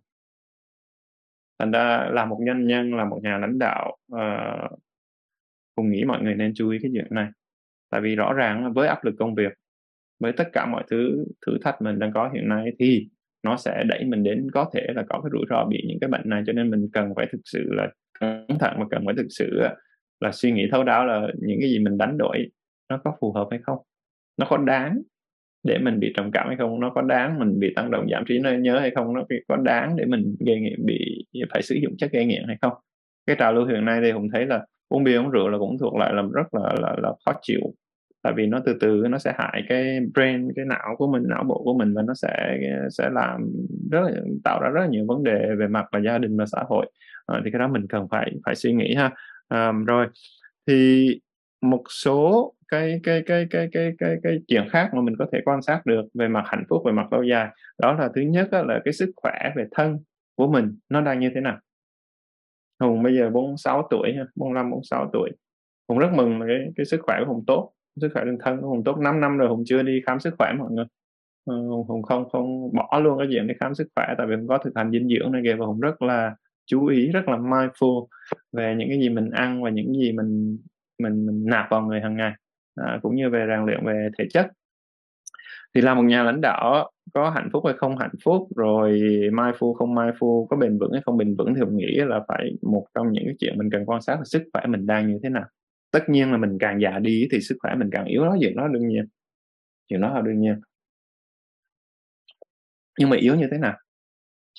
thành ra là một nhân nhân là một nhà lãnh đạo ờ, uh, cùng nghĩ mọi người nên chú ý cái chuyện này. Tại vì rõ ràng với áp lực công việc với tất cả mọi thứ thử thách mình đang có hiện nay thì nó sẽ đẩy mình đến có thể là có cái rủi ro bị những cái bệnh này. Cho nên mình cần phải thực sự là cẩn thận và cần phải thực sự là suy nghĩ thấu đáo là những cái gì mình đánh đổi nó có phù hợp hay không. Nó có đáng để mình bị trầm cảm hay không nó có đáng mình bị tăng động giảm trí nhớ hay không nó có đáng để mình gây nghiện bị phải sử dụng chất gây nghiện hay không? Cái trào lưu hiện nay thì hùng thấy là uống bia uống rượu là cũng thuộc lại là rất là là, là khó chịu. Tại vì nó từ từ nó sẽ hại cái brain cái não của mình não bộ của mình và nó sẽ sẽ làm rất là tạo ra rất là nhiều vấn đề về mặt là gia đình và xã hội. À, thì cái đó mình cần phải phải suy nghĩ ha. À, rồi thì một số cái cái cái cái cái cái cái chuyện khác mà mình có thể quan sát được về mặt hạnh phúc, về mặt lâu dài. Đó là thứ nhất là cái sức khỏe về thân của mình nó đang như thế nào. Hùng bây giờ 46 tuổi 45 46 tuổi. Hùng rất mừng là cái cái sức khỏe của Hùng tốt, sức khỏe thân của Hùng tốt. 5 năm rồi Hùng chưa đi khám sức khỏe mọi người. Ờ, Hùng Hùng không không bỏ luôn cái chuyện đi khám sức khỏe tại vì Hùng có thực hành dinh dưỡng này kìa và Hùng rất là chú ý, rất là mindful về những cái gì mình ăn và những gì mình mình mình nạp vào người hàng ngày à, cũng như về rèn luyện về thể chất. Thì là một nhà lãnh đạo có hạnh phúc hay không hạnh phúc rồi mindful không mindful có bền vững hay không bền vững thì mình nghĩ là phải một trong những cái chuyện mình cần quan sát là sức khỏe mình đang như thế nào. Tất nhiên là mình càng già đi thì sức khỏe mình càng yếu đó chuyện đó đương nhiên. Chuyện đó là đương nhiên. Nhưng mà yếu như thế nào?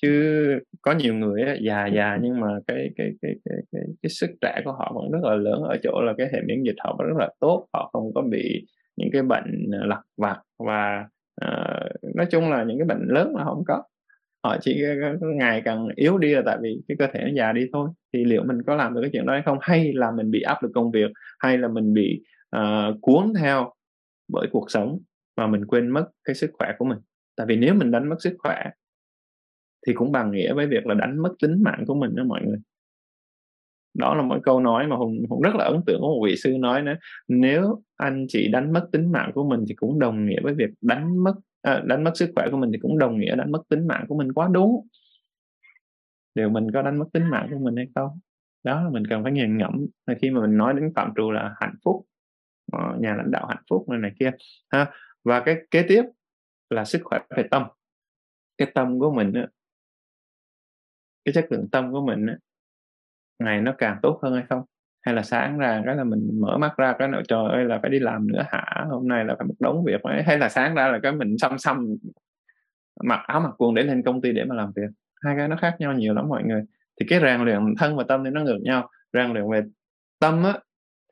Chứ có nhiều người á, già già nhưng mà cái cái cái cái cái, cái sức trẻ của họ vẫn rất là lớn ở chỗ là cái hệ miễn dịch họ vẫn rất là tốt họ không có bị những cái bệnh ờ, lặt vặt và uh, nói chung là những cái bệnh lớn là không có. Họ chỉ ngày càng yếu đi là tại vì cái cơ thể nó già đi thôi. Thì liệu mình có làm được cái chuyện đó hay không? Hay là mình bị áp lực công việc? Hay là mình bị uh, cuốn theo bởi cuộc sống mà mình quên mất cái sức khỏe của mình? Tại vì nếu mình đánh mất sức khỏe thì cũng bằng nghĩa với việc là đánh mất tính mạng của mình đó mọi người. Đó là một câu nói mà hùng hùng rất là ấn tượng của một vị sư nói nữa. Nếu anh chị đánh mất tính mạng của mình thì cũng đồng nghĩa với việc đánh mất à, đánh mất sức khỏe của mình thì cũng đồng nghĩa đánh mất tính mạng của mình quá đúng. Điều mình có đánh mất tính mạng của mình hay không? Đó là mình cần phải nghiền ngẫm. Là khi mà mình nói đến phạm trù là hạnh phúc ờ, nhà lãnh đạo hạnh phúc này này kia ha. Và cái kế tiếp là sức khỏe về tâm. Cái tâm của mình cái chất lượng tâm của mình ngày nó càng tốt hơn hay không? Hay là sáng ra cái là mình mở mắt ra cái nào trời ơi, là phải đi làm nữa hả, hôm nay là phải một đống việc ấy. hay là sáng ra là cái mình xăm xăm mặc áo mặc quần để lên công ty để mà làm việc. Hai cái nó khác nhau nhiều lắm mọi người. Thì cái rèn luyện thân và tâm thì nó ngược nhau. Rèn luyện về tâm á,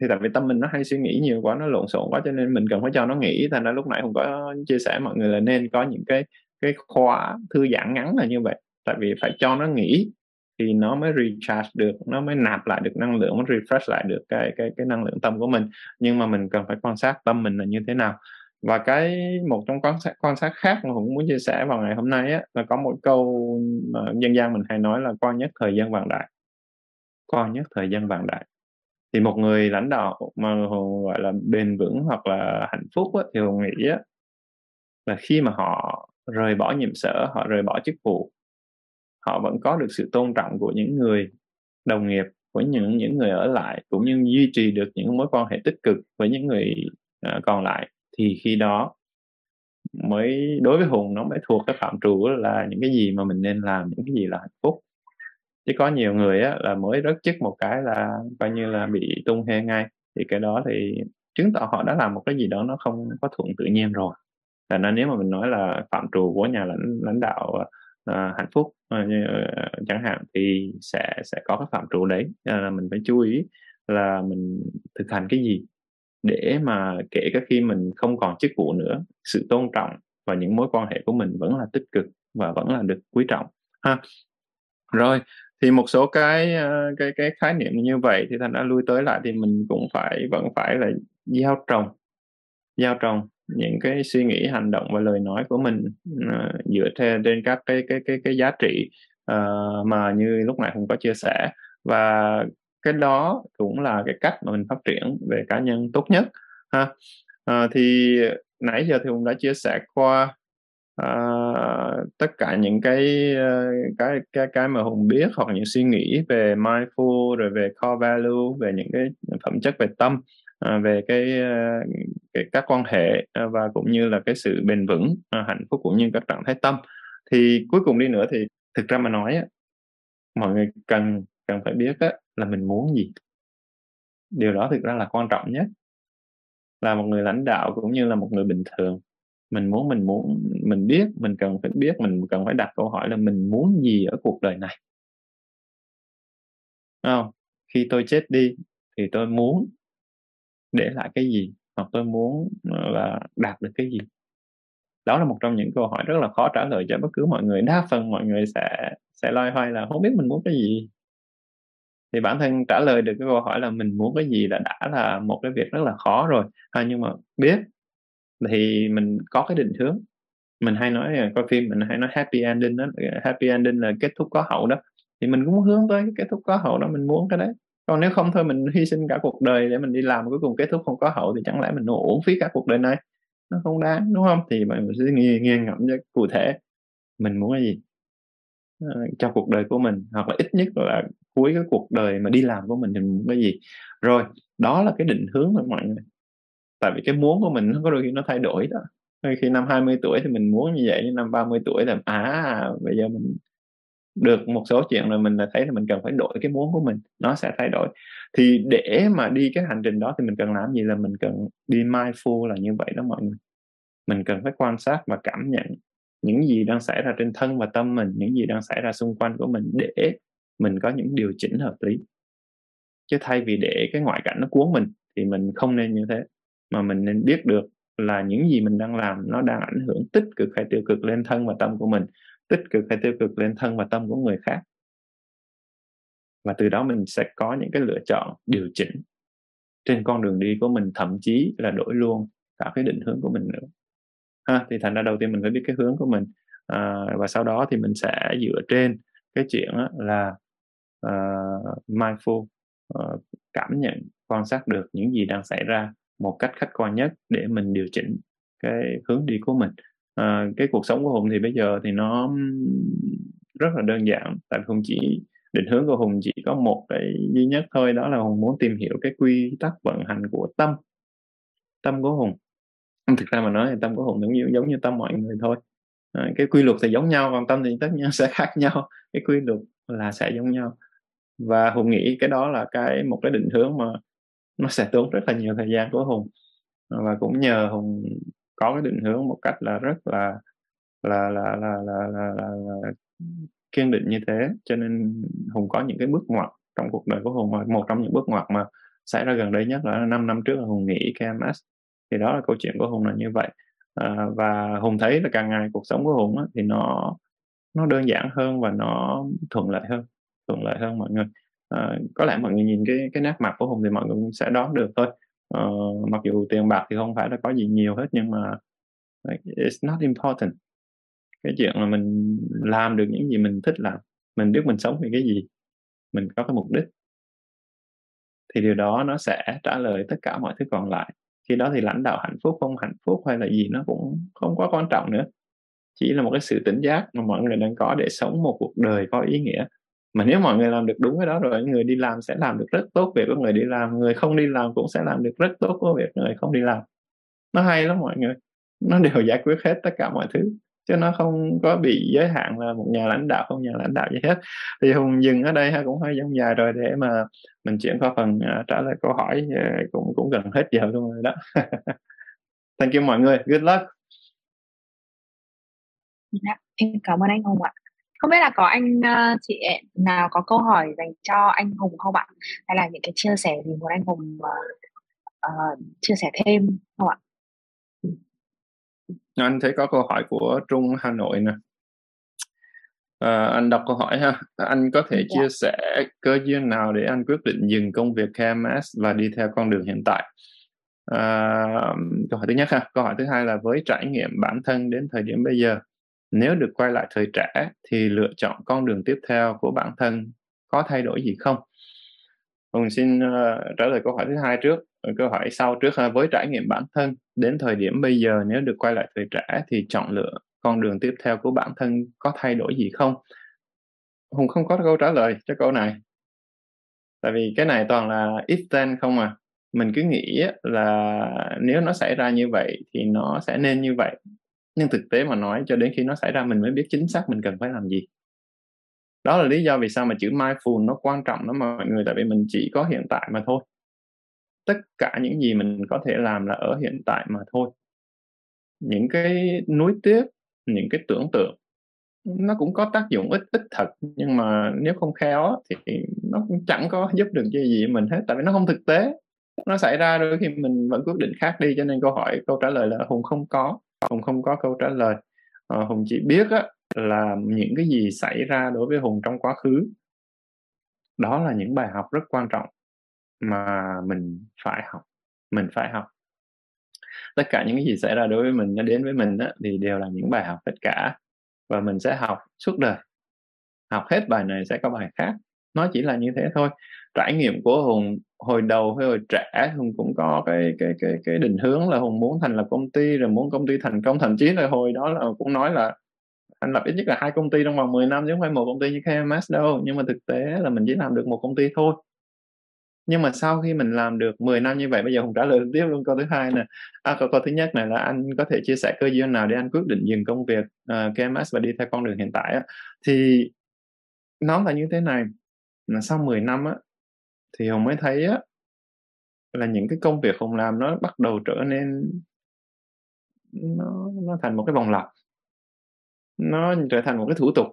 thì tại vì tâm mình nó hay suy nghĩ nhiều quá, nó lộn xộn quá cho nên mình cần phải cho nó nghỉ. Thành ra lúc nãy không có chia sẻ mọi người là nên có những cái cái khóa thư giãn ngắn là như vậy tại vì phải cho nó nghỉ thì nó mới recharge được nó mới nạp lại được năng lượng mới refresh lại được cái cái cái năng lượng tâm của mình. Nhưng mà mình cần phải quan sát tâm mình là như thế nào. Và cái một trong quan sát quan sát khác mà cũng muốn chia sẻ vào ngày hôm nay á là có một câu mà dân gian mình hay nói là coi nhất thời gian vàng đại coi nhất thời gian vàng đại. Thì một người lãnh đạo mà gọi là bền vững hoặc là hạnh phúc á, thì hùng nghĩ á, là khi mà họ rời bỏ nhiệm sở họ rời bỏ chức vụ họ vẫn có được sự tôn trọng của những người đồng nghiệp của những những người ở lại cũng như duy trì được những mối quan hệ tích cực với những người uh, còn lại thì khi đó mới đối với hùng nó mới thuộc cái phạm trù là những cái gì mà mình nên làm những cái gì là hạnh phúc. Chứ có nhiều người á, là mới rớt chức một cái là coi như là bị tung hê ngay thì cái đó thì chứng tỏ họ đã làm một cái gì đó nó không có thuận tự nhiên rồi. Là nên nếu mà mình nói là phạm trù của nhà lãnh lãnh đạo uh, hạnh phúc Ờ, ờ, chẳng hạn thì sẽ sẽ có cái phạm trù đấy. Là mình phải chú ý là mình thực hành cái gì để mà kể cả khi mình không còn chức vụ nữa, sự tôn trọng và những mối quan hệ của mình vẫn là tích cực và vẫn là được quý trọng, ha. Rồi, thì một số cái ờ, cái cái khái niệm như vậy thì thành đã lui tới lại thì mình cũng phải, vẫn phải là gieo trồng gieo trồng những cái suy nghĩ hành động và lời nói của mình uh, dựa theo trên các cái cái cái cái giá trị uh, mà như lúc nãy cũng có chia sẻ. Và cái đó cũng là cái cách mà mình phát triển về cá nhân tốt nhất ha. Uh, thì nãy giờ thì cũng đã chia sẻ qua uh, tất cả những cái uh, cái cái cái mà hùng biết hoặc những suy nghĩ về mindful rồi về core value về những cái phẩm chất về tâm uh, về cái, uh, cái các quan hệ ờ, và cũng như là cái sự bền vững ờ, hạnh phúc cũng như các trạng thái tâm. Thì cuối cùng đi nữa thì thực ra mà nói á, mọi người cần cần phải biết á, là mình muốn gì. Điều đó thực ra là quan trọng nhất. Là một người lãnh đạo cũng như là một người bình thường. Mình muốn mình muốn mình biết mình cần phải biết mình cần phải đặt câu hỏi là mình muốn gì ở cuộc đời này. Không? Khi tôi chết đi thì tôi muốn để lại cái gì? Hoặc tôi muốn ờ, là đạt được cái gì? Đó là một trong những câu hỏi rất là khó trả lời cho bất cứ mọi người. Đa phần mọi người sẽ sẽ loay hoay là không biết mình muốn cái gì. Thì bản thân trả lời được cái câu hỏi là mình muốn cái gì là đã là một cái việc rất là khó rồi. À, nhưng mà biết thì mình có cái định hướng. Mình hay nói coi phim mình hay nói happy ending đó happy ending là kết thúc có hậu đó. Thì mình cũng hướng tới cái kết thúc có hậu đó mình muốn cái đấy còn nếu không thôi mình hy sinh cả cuộc đời để mình đi làm, cuối cùng kết thúc không có hậu thì chẳng lẽ mình uổng phí cả cuộc đời này? Nó không đáng, đúng không? Thì mình sẽ nghiêng nghiêng ngẫm cho cụ thể mình muốn cái gì. Ờ, cho cuộc đời của mình, hoặc là ít nhất là cuối cái cuộc đời mà đi làm của mình thì mình muốn cái gì. Rồi, đó là cái định hướng của mọi người. Tại vì cái muốn của mình nó có đôi khi nó thay đổi đó. Khi năm 20 tuổi thì mình muốn như vậy, nhưng năm 30 tuổi là à bây giờ mình được một số chuyện rồi mình là thấy là mình cần phải đổi cái muốn của mình, nó sẽ thay đổi. Thì để mà đi cái hành trình đó thì mình cần làm gì là mình cần đi mindful là như vậy đó mọi người. Mình cần phải quan sát và cảm nhận những gì đang xảy ra trên thân và tâm mình, những gì đang xảy ra xung quanh của mình để mình có những điều chỉnh hợp lý. Chứ thay vì để cái ngoại cảnh nó cuốn mình thì mình không nên như thế. Mà mình nên biết được là những gì mình đang làm nó đang ảnh hưởng tích cực hay tiêu cực lên thân và tâm của mình tích cực hay tiêu cực lên thân và tâm của người khác. Và từ đó mình sẽ có những cái lựa chọn điều chỉnh trên con đường đi của mình thậm chí là đổi luôn cả cái định hướng của mình nữa. Ha thì thành ra đầu tiên mình phải biết cái hướng của mình à, và sau đó thì mình sẽ dựa trên cái chuyện là uh, mindful uh, cảm nhận quan sát được những gì đang xảy ra một cách khách quan nhất để mình điều chỉnh cái hướng đi của mình à, cái cuộc sống của hùng thì bây giờ thì nó rất là đơn giản. Tại hùng chỉ định hướng của hùng chỉ có một cái duy nhất thôi đó là hùng muốn tìm hiểu cái quy tắc vận hành của tâm tâm của hùng. Thực ra mà nói thì tâm của hùng giống như giống như tâm mọi người thôi. À, cái quy luật thì giống nhau còn tâm thì tất nhiên [LAUGHS] sẽ khác nhau. Cái quy luật là sẽ giống nhau. Và hùng nghĩ cái đó là cái một cái định hướng mà nó sẽ tốn rất là nhiều thời gian của hùng. Ờ, và cũng nhờ hùng có cái định hướng một cách là rất là là là là là, là, là, là kiên định như thế. Cho nên hùng có những cái bước ngoặt trong cuộc đời của hùng mà một trong những bước ngoặt mà xảy ra gần đây nhất là 5 năm trước là hùng nghỉ KMS thì đó là câu chuyện của hùng là như vậy. À, và hùng thấy là càng ngày cuộc sống của hùng á, thì nó nó đơn giản hơn và nó thuận lợi hơn thuận lợi hơn mọi người. À, có lẽ mọi người nhìn cái cái nét mặt của hùng thì mọi người cũng sẽ đoán được thôi à, mặc dù tiền bạc thì không phải là có gì nhiều hết nhưng mà it's not important. Cái chuyện là mình làm được những gì mình thích làm mình biết mình sống vì cái gì mình có cái mục đích thì điều đó nó sẽ trả lời tất cả mọi thứ còn lại. Khi đó thì lãnh đạo hạnh phúc không hạnh phúc hay là gì nó cũng không quá quan trọng nữa. Chỉ là một cái sự tỉnh giác mà mọi người đang có để sống một cuộc đời có ý nghĩa mà nếu mọi người làm được đúng cái đó rồi người đi làm sẽ làm được rất tốt việc của người đi làm người không đi làm cũng sẽ làm được rất tốt của việc người không đi làm. Nó hay lắm mọi người. Nó đều [LAUGHS] giải quyết hết tất cả mọi thứ chứ nó không có bị giới hạn là một nhà lãnh đạo không nhà lãnh đạo gì hết. Thì hùng dừng ở đây ha cũng hơi giống dài rồi để mà mình chuyển qua phần uh, trả lời câu hỏi uh, cũng cũng gần hết giờ luôn rồi đó. [LAUGHS] Thank you mọi người. Good luck. Dạ, em cảm ơn anh Hùng ạ không biết là có anh uh, chị nào có câu hỏi dành cho anh Hùng không ạ? Hay là những cái chia sẻ gì muốn anh Hùng uh, uh, chia sẻ thêm không ạ? Anh thấy có câu hỏi của Trung Hà Nội nè. À, anh đọc câu hỏi ha. Anh có thể yeah. Dạ. chia sẻ cơ duyên nào để anh quyết định dừng công việc KMS và đi theo con đường hiện tại? À, câu hỏi thứ nhất ha. Câu hỏi thứ hai là với trải nghiệm bản thân đến thời điểm bây giờ nếu được quay lại thời trẻ thì lựa chọn con đường tiếp theo của bản thân có thay đổi gì không? Hùng xin uh, trả lời câu hỏi thứ hai trước ờ, câu hỏi sau trước uh, với trải nghiệm bản thân đến thời điểm bây giờ nếu được quay lại thời trẻ thì chọn lựa con đường tiếp theo của bản thân có thay đổi gì không? Hùng không có câu trả lời cho câu này. Tại vì cái này toàn là if then không à. Mình cứ nghĩ là nếu nó xảy ra như vậy thì nó sẽ nên như vậy nhưng thực tế mà nói, cho đến khi nó xảy ra mình mới biết chính xác mình cần phải làm gì. Đó là lý do vì sao mà chữ mindful nó quan trọng lắm mọi người, tại vì mình chỉ có hiện tại mà thôi. Tất cả những gì mình có thể làm là ở hiện tại mà thôi. Những cái nuối tiếc, những cái tưởng tượng, nó cũng có tác dụng ít ít thật, nhưng mà nếu không khéo thì nó cũng chẳng có giúp được gì gì mình hết, tại vì nó không thực tế. Nó xảy ra đôi khi mình vẫn quyết định khác đi, cho nên câu hỏi, câu trả lời là hùng không có hùng không có câu trả lời. À, hùng chỉ biết á, là những cái gì xảy ra đối với hùng trong quá khứ đó là những bài học rất quan trọng mà mình phải học mình phải học. Tất cả những cái gì xảy ra đối với mình nó đến với mình á, thì đều là những bài học tất cả. Và mình sẽ học suốt đời học hết bài này sẽ có bài khác. Nó chỉ là như thế thôi. Trải nghiệm của hùng hồi đầu hay hồi trẻ hùng cũng có cái cái cái cái định hướng là hùng muốn thành lập công ty rồi muốn công ty thành công thậm chí là hồi đó là cũng nói là anh lập ít nhất là hai công ty trong vòng 10 năm chứ không phải một công ty như KMS đâu. Nhưng mà thực tế là mình chỉ làm được một công ty thôi. Nhưng mà sau khi mình làm được 10 năm như vậy bây giờ hùng trả lời tiếp luôn câu thứ hai nè. À, câu, câu thứ nhất này là anh có thể chia sẻ cơ duyên nào để anh quyết định dừng công việc ờ, uh, KMS và đi theo con đường hiện tại á? Thì nó là như thế này là sau 10 năm á thì hùng mới thấy á là những cái công việc hùng làm nó bắt đầu trở nên nó nó thành một cái vòng lặp. Nó trở thành một cái thủ tục.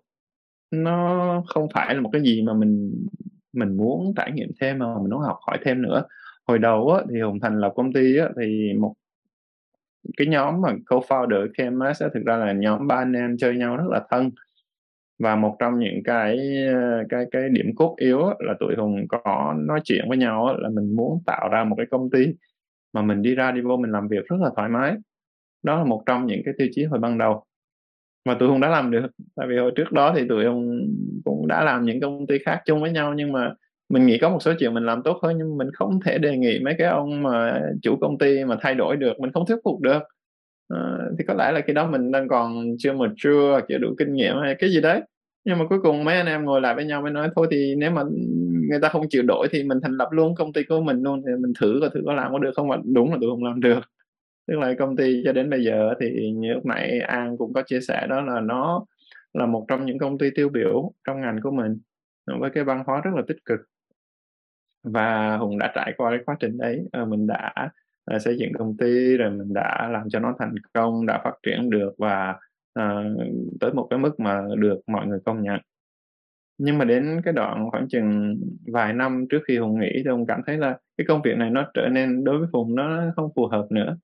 Nó không phải là một cái gì mà mình mình muốn trải nghiệm thêm mà mình muốn học hỏi thêm nữa. Hồi đầu á, thì hùng thành lập công ty á, thì một cái nhóm mà co-founder KMS á, thực ra là nhóm ba anh em chơi nhau rất là thân và một trong những cái cái cái điểm cốt yếu là tụi hùng có nói chuyện với nhau là mình muốn tạo ra một cái công ty mà mình đi ra đi vô mình làm việc rất là thoải mái. Đó là một trong những cái tiêu chí hồi ban đầu. Mà tụi hùng đã làm được. Tại vì hồi trước đó thì tụi hùng cũng đã làm những công ty khác chung với nhau, nhưng mà mình nghĩ có một số chuyện mình làm tốt hơn, nhưng mình không thể đề nghị mấy cái ông mà chủ công ty mà thay đổi được, mình không thuyết phục được à, thì có lẽ là khi đó mình đang còn chưa mà chưa chưa đủ kinh nghiệm hay cái gì đấy. Nhưng mà cuối cùng mấy anh em ngồi lại với nhau mới nói thôi thì nếu mà người ta không chịu đổi thì mình thành lập luôn công ty của mình luôn thì mình thử coi thử có làm có được không? Mà đúng là tụi không làm được. Tức là công ty cho đến bây giờ thì như lúc nãy an cũng có chia sẻ đó là nó là một trong những công ty tiêu biểu trong ngành của mình với cái văn hóa rất là tích cực. Và hùng đã trải qua cái quá trình đấy ờ, mình đã uh, xây dựng công ty rồi mình đã làm cho nó thành công đã phát triển được và uh, tới một cái mức mà được mọi người công nhận. Nhưng mà đến cái đoạn khoảng chừng vài năm trước khi hùng nghỉ thì hùng cảm thấy là cái công việc này nó trở nên đối với hùng nó không phù hợp nữa.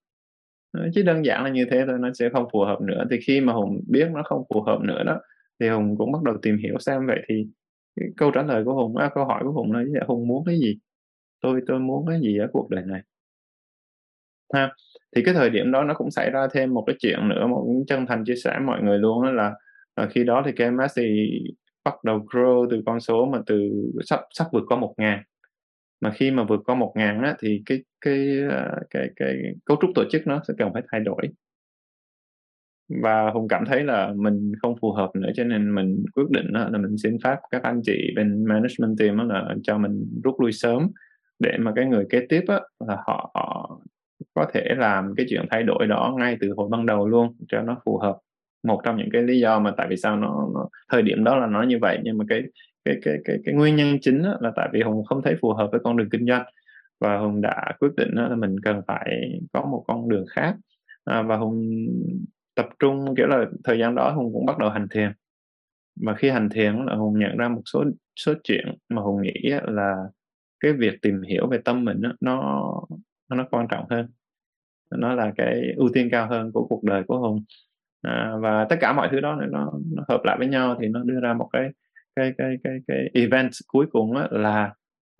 Ờ, chứ đơn giản là như thế thôi nó sẽ không phù hợp nữa. Thì khi mà hùng biết nó không phù hợp nữa đó thì hùng cũng bắt đầu tìm hiểu xem vậy thì cái câu trả lời của hùng à, câu hỏi của hùng là hùng muốn cái gì? Tôi tôi muốn cái gì ở cuộc đời này? Ha. Thì cái thời điểm đó nó cũng xảy ra thêm một cái chuyện nữa một chân thành chia sẻ mọi người luôn đó là, là khi đó thì KMS thì bắt đầu grow từ con số mà từ sắp sắp vượt qua một ngàn. Mà khi mà vượt qua một ngàn á, thì cái cái cái cái cái cấu trúc tổ chức nó sẽ cần phải thay đổi. Và hùng cảm thấy là mình không phù hợp nữa cho nên mình quyết định là mình xin phép các anh chị bên management team là cho mình rút lui sớm để mà cái người kế tiếp á, là họ, họ có thể làm cái chuyện thay đổi đó ngay từ hồi ban đầu luôn cho nó phù hợp. Một trong những cái lý do mà tại vì sao nó, nó thời điểm đó là nó như vậy nhưng mà cái cái cái cái cái nguyên nhân chính là tại vì hùng không thấy phù hợp với con đường kinh doanh. Và hùng đã quyết định là mình cần phải có một con đường khác. À, và hùng tập trung kiểu là thời gian đó hùng cũng bắt đầu hành thiền. Và khi hành thiền là hùng nhận ra một số số chuyện mà hùng nghĩ là cái việc tìm hiểu về tâm mình nó nó quan trọng hơn. Nó là cái ưu tiên cao hơn của cuộc đời của hùng. À, và tất cả mọi thứ đó nó, nó hợp lại với nhau thì nó đưa ra một cái cái cái cái cái event cuối cùng là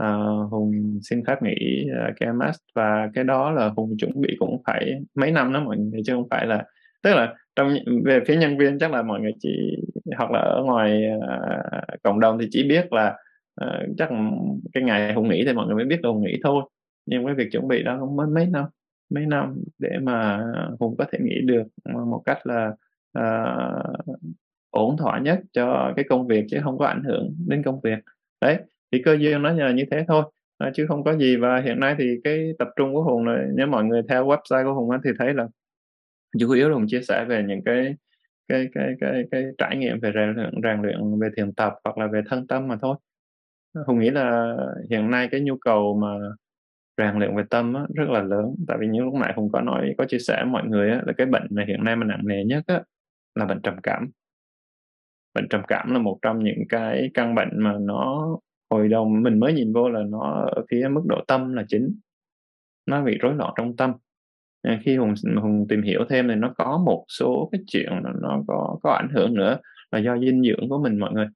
uh, hùng xin phép nghỉ à, uh, KMS và cái đó là hùng chuẩn bị cũng phải mấy năm đó mọi người chứ không phải là tức là trong về phía nhân viên chắc là mọi người chỉ hoặc là ở ngoài uh, cộng đồng thì chỉ biết là uh, chắc cái ngày hùng nghỉ thì mọi người mới biết là hùng nghỉ thôi nhưng cái việc chuẩn bị đó cũng mới mấy năm mấy năm để mà hùng có thể nghĩ được một cách là uh, ổn thỏa nhất cho cái công việc chứ không có ảnh hưởng đến công việc. Đấy thì cơ duyên nó nhờ như thế thôi. À, chứ không có gì và hiện nay thì cái tập trung của hùng là nếu mọi người theo website của hùng thì thấy là chủ yếu là hùng chia sẻ về những cái cái cái cái cái trải nghiệm về rèn luyện rèn luyện về thiền tập hoặc là về thân tâm mà thôi. Hùng nghĩ là hiện nay cái nhu cầu mà rèn luyện về tâm á, rất là lớn. Tại vì như lúc nãy hùng có nói có chia sẻ mọi người á, là cái bệnh mà hiện nay mà nặng nề nhất á, là bệnh trầm cảm. Bệnh trầm cảm là một trong những cái căn bệnh mà nó hồi đầu mình mới nhìn vô là nó ở phía mức độ tâm là chính. Nó bị rối loạn trong tâm. Khi hùng hùng tìm hiểu thêm thì nó có một số cái chuyện nó có có ảnh hưởng nữa là do dinh dưỡng của mình mọi người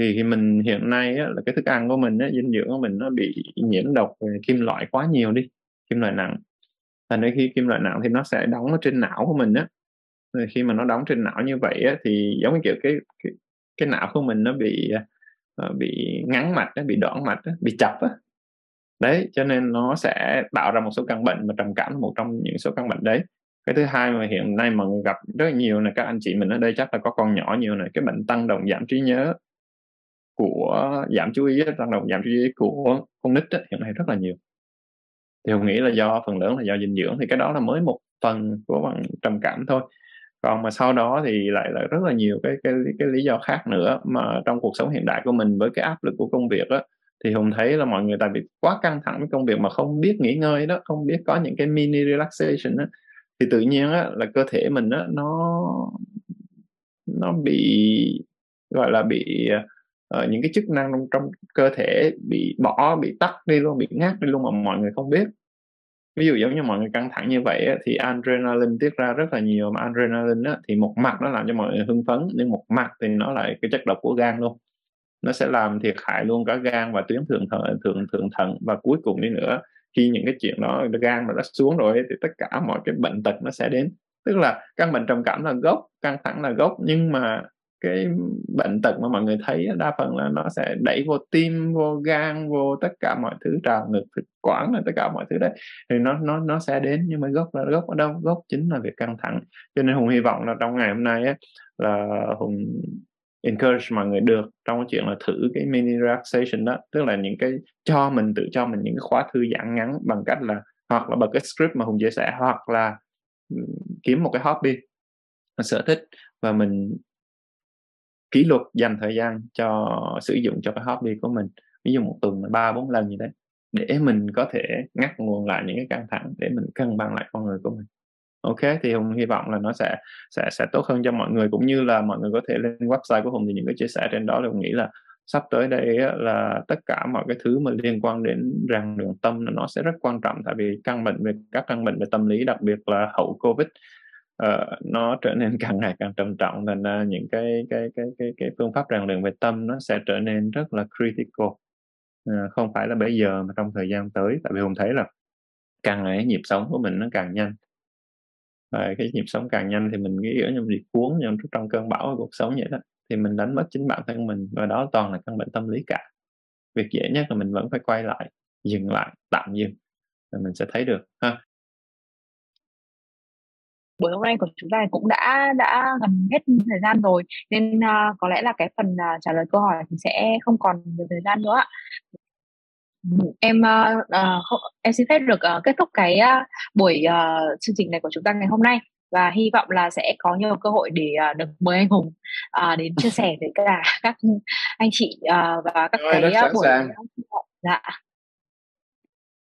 thì thì mình hiện nay á, là cái thức ăn của mình á, dinh dưỡng của mình nó bị nhiễm độc về kim loại quá nhiều đi kim loại nặng. Thành ra khi kim loại nặng thì nó sẽ đóng ở trên não của mình á. Rồi khi mà nó đóng trên não như vậy á, thì giống như kiểu cái cái, cái não của mình nó bị ờ, bị ngắn mạch bị đoạn mạch á, bị chập á. Đấy cho nên nó sẽ tạo ra một số căn bệnh mà trầm cảm là một trong những số căn bệnh đấy. Cái thứ hai mà hiện nay mà gặp rất là nhiều là các anh chị mình ở đây chắc là có con nhỏ nhiều này cái bệnh tăng động giảm trí nhớ của giảm chú ý tăng động giảm chú ý của con nít ấy, hiện nay rất là nhiều. Thì hùng nghĩ là do phần lớn là do dinh dưỡng thì cái đó là mới một phần của bằng trầm cảm thôi. Còn mà sau đó thì lại là rất là nhiều cái cái cái lý do khác nữa mà trong cuộc sống hiện đại của mình với cái áp lực của công việc á thì hùng thấy là mọi người tại vì quá căng thẳng với công việc mà không biết nghỉ ngơi đó không biết có những cái mini relaxation đó thì tự nhiên á là cơ thể mình á nó nó bị gọi là bị uh, những cái chức năng trong, trong cơ thể bị bỏ bị tắt đi luôn bị ngắt đi luôn mà mọi người không biết. Ví dụ giống như mọi người căng thẳng như vậy á, thì adrenaline tiết ra rất là nhiều. Mà adrenaline á, thì một mặt nó làm cho mọi người hưng phấn nhưng một mặt thì nó lại cái chất độc của gan luôn. Nó sẽ làm thiệt hại luôn cả gan và tuyến thượng thận thượng thượng thận. Và cuối cùng đi nữa khi những cái chuyện đó gan mà nó xuống rồi thì tất cả mọi cái bệnh tật nó sẽ đến. Tức là căn bệnh trầm cảm là gốc căng thẳng là gốc nhưng mà cái bệnh tật mà mọi người thấy đa phần là nó sẽ đẩy vô tim vô gan vô tất cả mọi thứ trào ngực thực quản là tất cả mọi thứ đấy. Thì nó nó nó sẽ đến nhưng mà gốc là gốc ở đâu? Gốc chính là việc căng thẳng. Cho nên hùng hy vọng là trong ngày hôm nay á, là hùng encourage mọi người được trong cái chuyện là thử cái mini relaxation đó. Tức là những cái cho mình tự cho mình những cái khóa thư giãn ngắn bằng cách là hoặc là bật cái script mà hùng chia sẻ hoặc là kiếm một cái hobby sở thích và mình kỷ luật dành thời gian cho sử dụng cho cái hobby của mình, ví dụ một tuần là ba, bốn lần như thế để mình có thể ngắt nguồn lại những cái căng thẳng để mình cân bằng lại con người của mình. Ok, thì hùng hy vọng là nó sẽ sẽ sẽ tốt hơn cho mọi người, cũng như là mọi người có thể lên website của hùng thì những cái chia sẻ trên đó là hùng nghĩ là sắp tới đây là tất cả mọi cái thứ mà liên quan đến rèn luyện tâm nó sẽ rất quan trọng, tại vì căn bệnh về, các căn bệnh về tâm lý, đặc biệt là hậu covid uh, nó trở nên càng ngày càng trầm trọng thành ra những cái cái cái cái cái phương pháp rèn luyện về tâm nó sẽ trở nên rất là critical. Uh, không phải là bây giờ mà trong thời gian tới tại vì hùng thấy là càng ngày nhịp sống của mình nó càng nhanh. Và cái nhịp sống càng nhanh thì mình nghĩ ở như bị cuốn như trong cơn bão của cuộc sống vậy đó thì mình đánh mất chính bản thân mình và đó toàn là căn bệnh tâm lý cả. Việc dễ nhất là mình vẫn phải quay lại dừng lại tạm dừng rồi mình sẽ thấy được ha buổi hôm nay của chúng ta cũng đã đã gần hết thời gian rồi. Nên uh, có lẽ là cái phần uh, trả lời câu hỏi thì sẽ không còn nhiều thời gian nữa em uh, uh, em xin phép được uh, kết thúc cái uh, buổi uh, chương trình này của chúng ta ngày hôm nay. Và hy vọng là sẽ có nhiều cơ hội để uh, được mời anh Hùng uh, đến chia sẻ với cả các anh chị uh, và các Rồi, cái uh, buổi dạ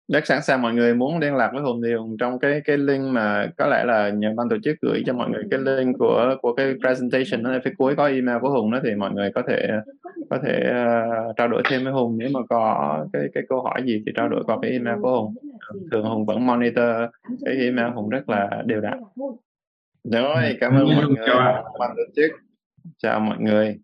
rất sẵn sàng mọi người muốn liên lạc với Hùng thì Hùng trong cái cái link mà có lẽ là nhà ban tổ chức gửi cho mọi người cái link của của cái presentation nó phía cuối có email của Hùng đó thì mọi người có thể có thể uh, trao đổi thêm với Hùng. Nếu mà có cái cái câu hỏi gì thì trao đổi qua cái email của Hùng. Thường Hùng vẫn monitor cái email Hùng rất là đều đặn. Rồi cảm ơn mọi người. ban tổ chức chào mọi người